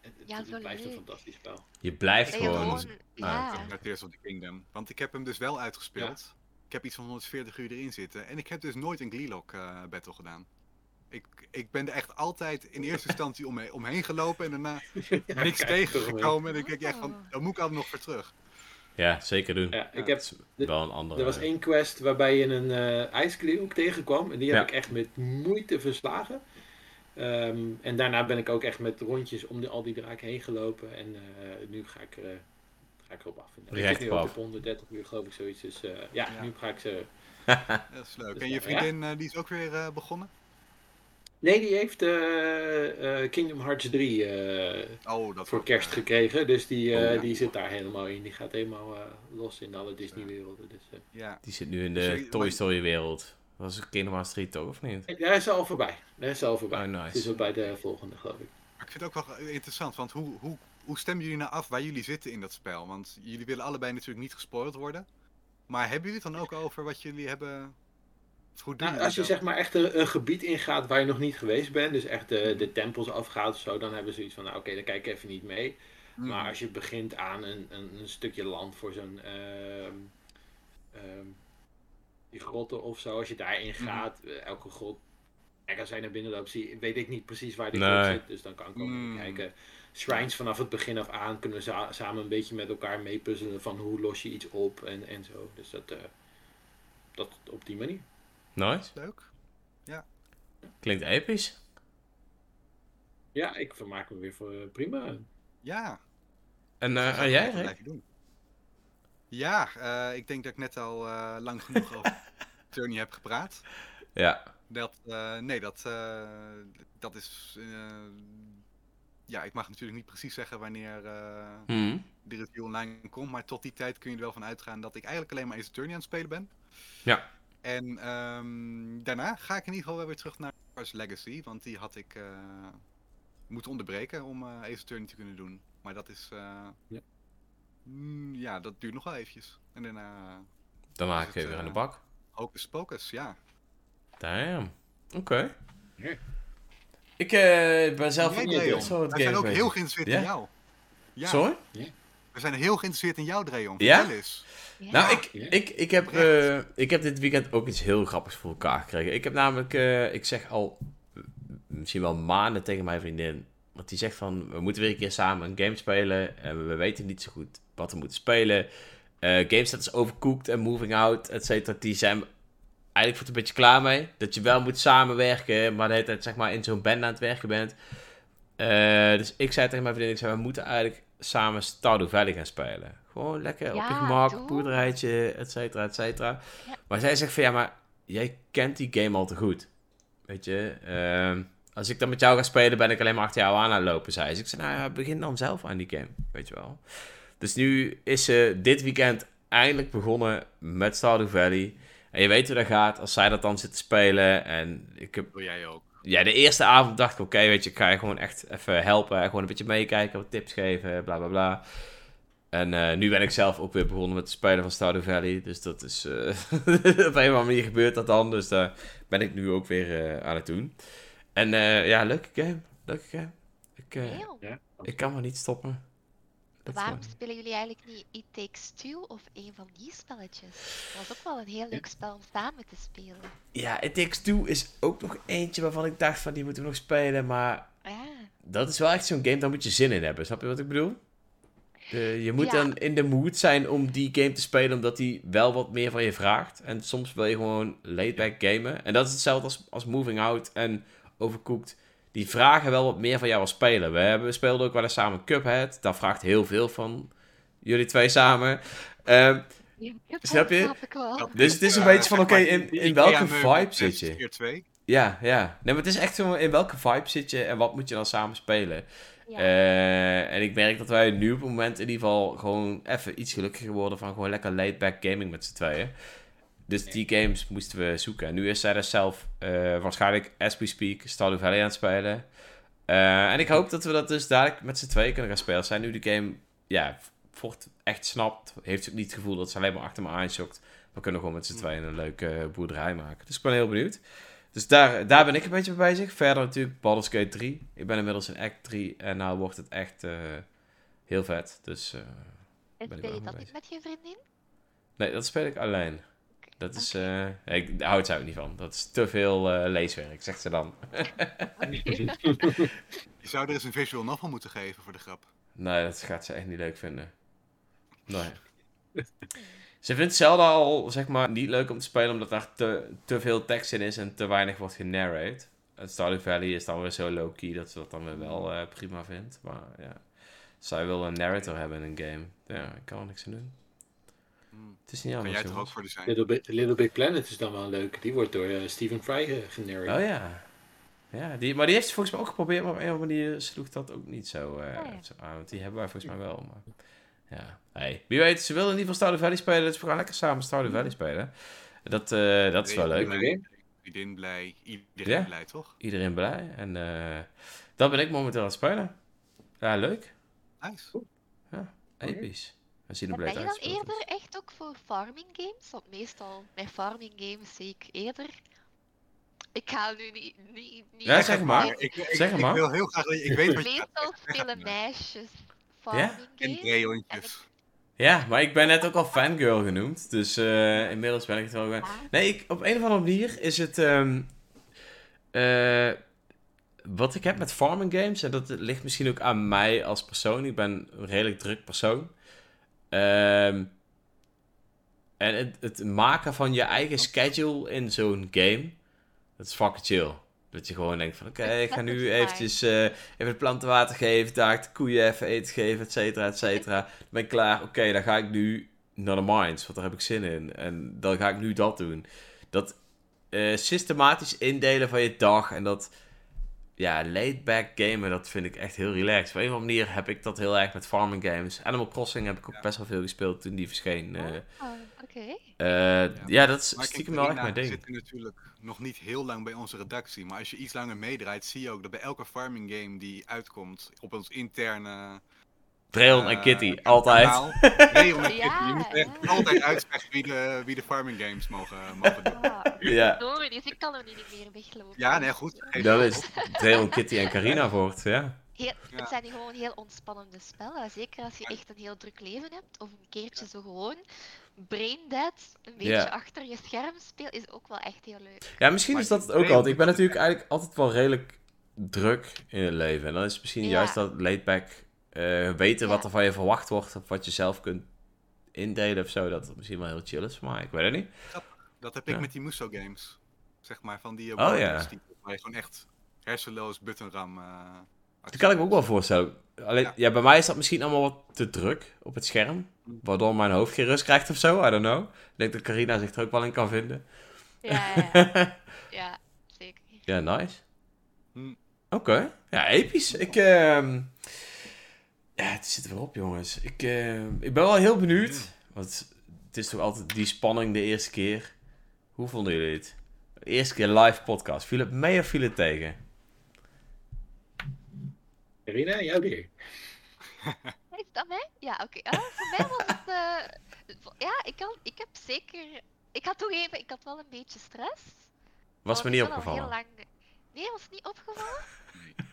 het, Ja, het blijft een fantastisch spel. Je blijft je gewoon... gewoon, ja. ja. Met Tears of the Kingdom. Want ik heb hem dus wel uitgespeeld. Ik heb iets van 140 uur erin zitten. En ik heb dus nooit een Gleelock eh battle gedaan. Ik, ik ben er echt altijd in <laughs> eerste instantie omheen, omheen gelopen en daarna <laughs> Ja, niks tegengekomen. En ik denk echt van, Oh. daar moet ik altijd nog voor terug. Ja, zeker doen. Ja, ik Ja, heb, wel een andere... er was één quest waarbij je een eh ijskleeuw tegenkwam. En die heb Ja. ik echt met moeite verslagen. Ehm, en daarna ben ik ook echt met rondjes om de, al die draken heen gelopen. En eh, nu ga ik, eh, ga ik erop af. Ik Recht zit nu op ook af. op 130 uur geloof ik zoiets. Dus eh, ja, Ja. nu ga ik ze... <laughs> Dat is leuk. Dus En je ja. vriendin eh, die is ook weer eh, begonnen? Nee, die heeft eh, eh, Kingdom Hearts 3 eh, Oh, dat voor kerst gekregen. Dus die, eh, Oh, ja. die zit daar helemaal in. Die gaat helemaal eh, los in alle Disney-werelden. Dus, eh, Ja. Die zit nu in de Toy maar- Story wereld. Dat was Kingdom Hearts 3 toch, of niet? Daar is ze al voorbij. Daar is ze al voorbij. Oh, nice. Het is al bij de volgende, geloof ik. Maar ik vind het ook wel interessant, want hoe, hoe, hoe stemmen jullie nou af waar jullie zitten in dat spel? Want jullie willen allebei natuurlijk niet gespoild worden. Maar hebben jullie het dan ook over wat jullie hebben... Of hoe doen Nou, als je zeg maar echt een, een gebied ingaat waar je nog niet geweest bent, dus echt de, de tempels afgaat of zo, dan hebben ze zoiets van, nou oké, dan kijk ik even niet mee. Mhm. Maar als je begint aan een, een, een stukje land voor zo'n ehm, ehm, die grotten of zo, als je daarin Mhm. gaat, eh, elke grot, kijk als jij naar binnen loopt, zie, weet ik niet precies waar die Nee. grot zit, dus dan kan ik ook even Mm. kijken. Shrines vanaf het begin af aan kunnen we za- samen een beetje met elkaar meepuzzelen van hoe los je iets op en, en zo. Dus dat, eh, dat op die manier. Nice. Leuk. Klinkt episch. Ja, ik vermaak me weer voor eh, prima. Ja. En, eh, dat en jij, doen. Ja, eh, ik denk dat ik net al eh, lang genoeg over <laughs> Journey heb gepraat. Ja. Dat, eh, nee, dat, eh, dat is... ja, ik mag natuurlijk niet precies zeggen wanneer eh, Hm. de review online komt, maar tot die tijd kun je er wel van uitgaan dat ik eigenlijk alleen maar Ace Attorney aan het spelen ben. Ja. En ehm, daarna ga ik in ieder geval wel weer terug naar Wars Legacy, want die had ik eh, moeten onderbreken om eh Ace Attorney te kunnen doen. Maar dat is... eh, Ja. mm, ja, dat duurt nog wel eventjes. En daarna ga je het, weer aan de bak. Hocus Pocus, ja. Damn. Oké. Ik eh, ben zelf ook niet Dreon. zo het Wij zijn ook heel geïnteresseerd Ja? in jou. Ja, Sorry? we zijn heel geïnteresseerd in jou, Dreon. Ja? Nou, ik, ik, ik, heb, eh, ik heb dit weekend ook iets heel grappigs voor elkaar gekregen. Ik heb namelijk, eh, ik zeg al eh, misschien wel maanden tegen mijn vriendin. Want die zegt van, we moeten weer een keer samen een game spelen. En we weten niet zo goed wat we moeten spelen. Eh games dat is overcooked en moving out, et cetera. Die zijn eigenlijk voor het een beetje klaar mee. Dat je wel moet samenwerken, maar de hele tijd zeg maar in zo'n band aan het werken bent. Eh, dus ik zei tegen mijn vriendin, ik zei, we moeten eigenlijk samen Stardew Valley gaan spelen. Gewoon lekker op je gemak, doe. boerderijtje, et cetera, et cetera. Ja. Maar zij zegt van, ja, maar jij kent die game al te goed. Weet je, ehm, als ik dan met jou ga spelen, ben ik alleen maar achter jou aan aan het lopen, zei ze. Ik zei, nou ja, begin dan zelf aan die game, weet je wel. Dus nu is ze dit weekend eindelijk begonnen met Stardew Valley. En je weet hoe dat gaat, als zij dat dan zit te spelen. En ik heb Wil jij ook? ja, de eerste avond dacht ik, oké, weet je, ik ga je gewoon echt even helpen. Gewoon een beetje meekijken, wat tips geven, bla bla bla. En eh, nu ben ik zelf ook weer begonnen met het spelen van Stardew Valley. Dus dat is, eh, <laughs> op een of andere manier gebeurt dat dan. Dus daar ben ik nu ook weer eh, aan het doen. En eh, ja, leuke game. Leuke game. Ik, eh. Ja. ik kan maar niet stoppen. Dat Waarom spelen jullie eigenlijk niet It Takes Two of een van die spelletjes? Dat was ook wel een heel leuk spel om samen te spelen. Ja, It Takes Two is ook nog eentje waarvan ik dacht van, die moeten we nog spelen. Maar Ja, dat is wel echt zo'n game, daar moet je zin in hebben. Snap je wat ik bedoel? Je moet Ja. dan in de mood zijn om die game te spelen, omdat die wel wat meer van je vraagt. En soms wil je gewoon laid-back gamen. En dat is hetzelfde als, als Moving Out en Overcooked. Die vragen wel wat meer van jou als speler. We, hebben, we speelden ook wel eens samen Cuphead. Dat vraagt heel veel van jullie twee samen. Ehm, Snap je? Snap ik wel. dus het is een beetje van, oké, in, in welke vibe zit je? Keer 2. Ja, ja. Nee, maar het is echt zo, in welke vibe zit je en wat moet je dan samen spelen? Ja. Eh, en ik merk dat wij nu op het moment in ieder geval gewoon even iets gelukkiger worden van gewoon lekker laid-back gaming met z'n tweeën. Dus die games moesten we zoeken. En nu is zij dus zelf eh, waarschijnlijk, as we speak, Stardew Valley aan het spelen. Eh, en ik hoop dat we dat dus dadelijk met z'n tweeën kunnen gaan spelen. Zij nu de game, ja, voort echt snapt, heeft ook niet het gevoel dat ze alleen maar achter me aanschokt. We kunnen gewoon met z'n tweeën een leuke boerderij maken. Dus ik ben heel benieuwd. Dus daar, daar ben ik een beetje mee bezig. Verder natuurlijk Baldur's Gate 3. Ik ben inmiddels in Act 3 en nou wordt het echt eh, heel vet. Dus Ben ik speel je dat niet met je vriendin? nee, dat speel ik alleen. Dat is, Oké. eh, ik, daar houdt zij ook niet van. Dat is te veel eh, leeswerk, zegt ze dan. <laughs> Je zou er eens een visual novel moeten geven voor de grap. Nee, dat gaat ze echt niet leuk vinden. Nee. <laughs> Ze vindt Zelda al, zeg maar, niet leuk om te spelen omdat daar te, te veel tekst in is en te weinig wordt genarrate. Stardew Valley is dan weer zo low-key dat ze dat dan weer wel eh, prima vindt. Maar ja, zij wil een narrator hebben in een game. Ja, ik kan er niks aan doen. Hmm. Het is niet Kan anders, jij toch ook voor de zijn? Little Big, Little Big Planet is dan wel leuk. Die wordt door eh, Stephen Fry ge- genereerd. Oh ja. Ja, die, maar die heeft ze volgens mij ook geprobeerd, maar op een of andere manier sloeg dat ook niet zo, eh, Oh ja. zo aan. Want die hebben wij volgens mij wel. Maar, ja, hey. Wie weet, ze willen in ieder geval Stardew Valley spelen, dus we gaan lekker samen Stardew Valley spelen. Dat, eh, dat is wel leuk. Iedereen blij, iedereen Ja. blij, toch? Iedereen blij. En eh dat ben ik momenteel aan het spelen. Ja, leuk. Nice. Episch. En er ben je dan eerder echt ook voor farming games? Want meestal bij farming games zie ik eerder. Ik ga nu niet. niet, niet Ja, zeg maar. Ik, ik, Zeg ik maar. wil heel graag, ik weet wat Meestal <laughs> spelen meisjes farming En games. drehondjes. Ja, maar ik ben net ook al fangirl genoemd. Dus eh, inmiddels ben ik het wel gewoon. Ja. Nee, ik, op een of andere manier is het. ehm, eh, wat ik heb met farming games, en dat ligt misschien ook aan mij als persoon. Ik ben een redelijk druk persoon. Ehm, en het, het maken van je eigen schedule in zo'n game, dat is fucking chill. Dat je gewoon denkt van, oké, ik ga nu eventjes eh, even de planten water geven, daar de koeien even eten geven, et cetera, et cetera. <laughs> Dan ben ik klaar, oké, dan ga ik nu naar de mines, want daar heb ik zin in. En dan ga ik nu dat doen. Dat eh, systematisch indelen van je dag en dat ja, laid-back gamen, dat vind ik echt heel relaxed. Op een of andere manier heb ik dat heel erg met farming games. Animal Crossing heb ik ook Ja. best wel veel gespeeld toen die verscheen. eh. Oh, Oké. Eh, ja. dat is Maar stiekem wel echt mijn ding. zit natuurlijk nog niet heel lang bij onze redactie. Maar als je iets langer meedraait, zie je ook dat bij elke farming game die uitkomt op ons interne... Dreon en eh, Kitty, altijd. <laughs> en Ja, Kitty. Je moet echt altijd uitzeggen wie de, wie de farming games mogen, <laughs> mogen doen. Ja, sorry, dus ik kan er niet meer weglopen. Ja, nee, goed. Dat is. Dreon, Kitty en Carina voort, ja. Heel, Ja. Het zijn gewoon heel ontspannende spellen. Zeker als je echt een heel druk leven hebt. Of een keertje zo gewoon brain dead, een beetje Ja. achter je scherm speel, is ook wel echt heel leuk. Ja, misschien Maar is dat het ook altijd. Ik ben natuurlijk eigenlijk altijd wel redelijk druk in het leven. En dan is het misschien Ja. juist dat laid-back eh, weten wat er van je verwacht wordt. Of wat je zelf kunt indelen of zo. Dat het misschien wel heel chill is mij. Ik weet het niet. Dat heb ik Ja. met die Muso games. Zeg maar, van die uh, Oh, ja. die- waar je gewoon echt hersenloos buttonram... eh Dat kan ik me ook wel voorstellen. Alleen, ja. Ja. bij mij is dat misschien allemaal wat te druk op het scherm. Waardoor mijn hoofd geen rust krijgt of zo. I don't know. Ik denk dat Carina zich er ook wel in kan vinden. Ja, ja, ja. <laughs> ja zeker. Ja, nice. Hm. Oké. Ja, episch. Ik, ehm Ja, het zit er weer op, jongens. Ik, ehm, ik ben wel heel benieuwd. Want het is toch altijd die spanning de eerste keer. Hoe vonden jullie het? De eerste keer live podcast. Viel het mee of viel het tegen? Irina, jouw weer. <laughs> Is dat mij? Ja, oké. Ah, voor mij was het... eh, ja, ik, kan, ik heb zeker... Ik had toegeven, ik had wel een beetje stress. Was me niet opgevallen. Heel lang... Nee, was het niet opgevallen? <laughs>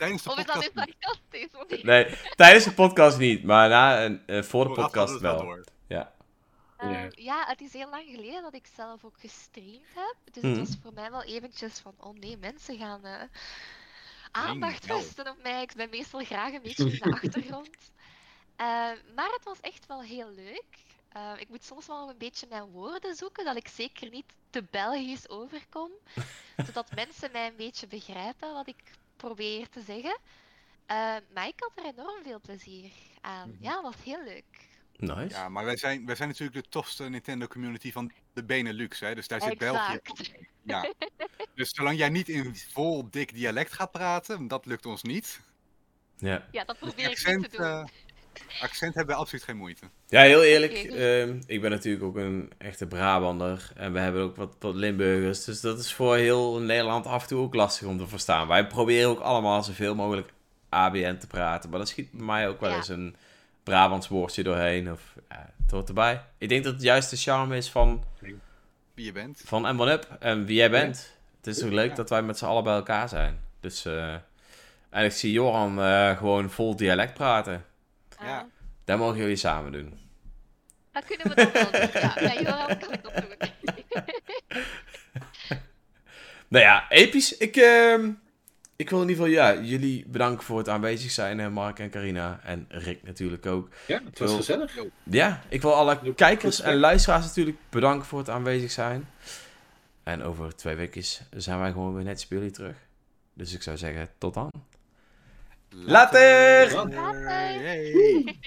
Tijdens de Of is dat podcast... sarcastisch? Want ik- Nee, tijdens de podcast niet. Maar na, en, eh, voor de vooraf podcast het wel. door. Ja. Ja. ja, het is heel lang geleden dat ik zelf ook gestreamd heb. Dus het was voor mij wel eventjes van, oh nee, mensen gaan eh, aandacht vesten op mij. Ik ben meestal graag een beetje in de <laughs> achtergrond. Eh, maar het was echt wel heel leuk. Eh, ik moet soms wel een beetje mijn woorden zoeken, dat ik zeker niet te Belgisch overkom. <laughs> zodat mensen mij een beetje begrijpen wat ik probeer te zeggen. Eh, maar ik had er enorm veel plezier aan. Mhm. Ja, was heel leuk. Nice. Ja, maar wij zijn, wij zijn natuurlijk de tofste Nintendo community van de Benelux, hè. Dus daar zit België Exact. Ja. <laughs> Dus zolang jij niet in vol dik dialect gaat praten, dat lukt ons niet. Ja. Ja, dat probeer ik niet te doen. Accent hebben we absoluut geen moeite. Ja, heel eerlijk. Goed. ehm, ik ben natuurlijk ook een echte Brabander. En we hebben ook wat, wat Limburgers. Dus dat is voor heel Nederland af en toe ook lastig om te verstaan. Wij proberen ook allemaal zoveel mogelijk ABN te praten. Maar dat schiet bij mij ook wel Ja. eens een Brabants woordje doorheen. Of, ja, het hoort erbij. Ik denk dat het juist de charme is van, Wie je bent. van M1UP en wie jij bent. Het is ook leuk dat wij met z'n allen bij elkaar zijn. Dus, eh, en ik zie Joran eh, gewoon vol dialect praten. Ja. Ah, Dat mogen jullie samen doen. dat kunnen we dan wel doen. Ja, kan doen. Nou ja, episch. Ik, ehm, ik wil in ieder geval ja, jullie bedanken voor het aanwezig zijn, hè, Mark en Carina. En Rick natuurlijk ook. Ja, het was Wel- gezellig. Ja, ik wil alle Doe- kijkers en luisteraars natuurlijk bedanken voor het aanwezig zijn. En over twee weken zijn wij gewoon weer net jullie terug. Dus ik zou zeggen, tot dan. Later! Dan. Hey.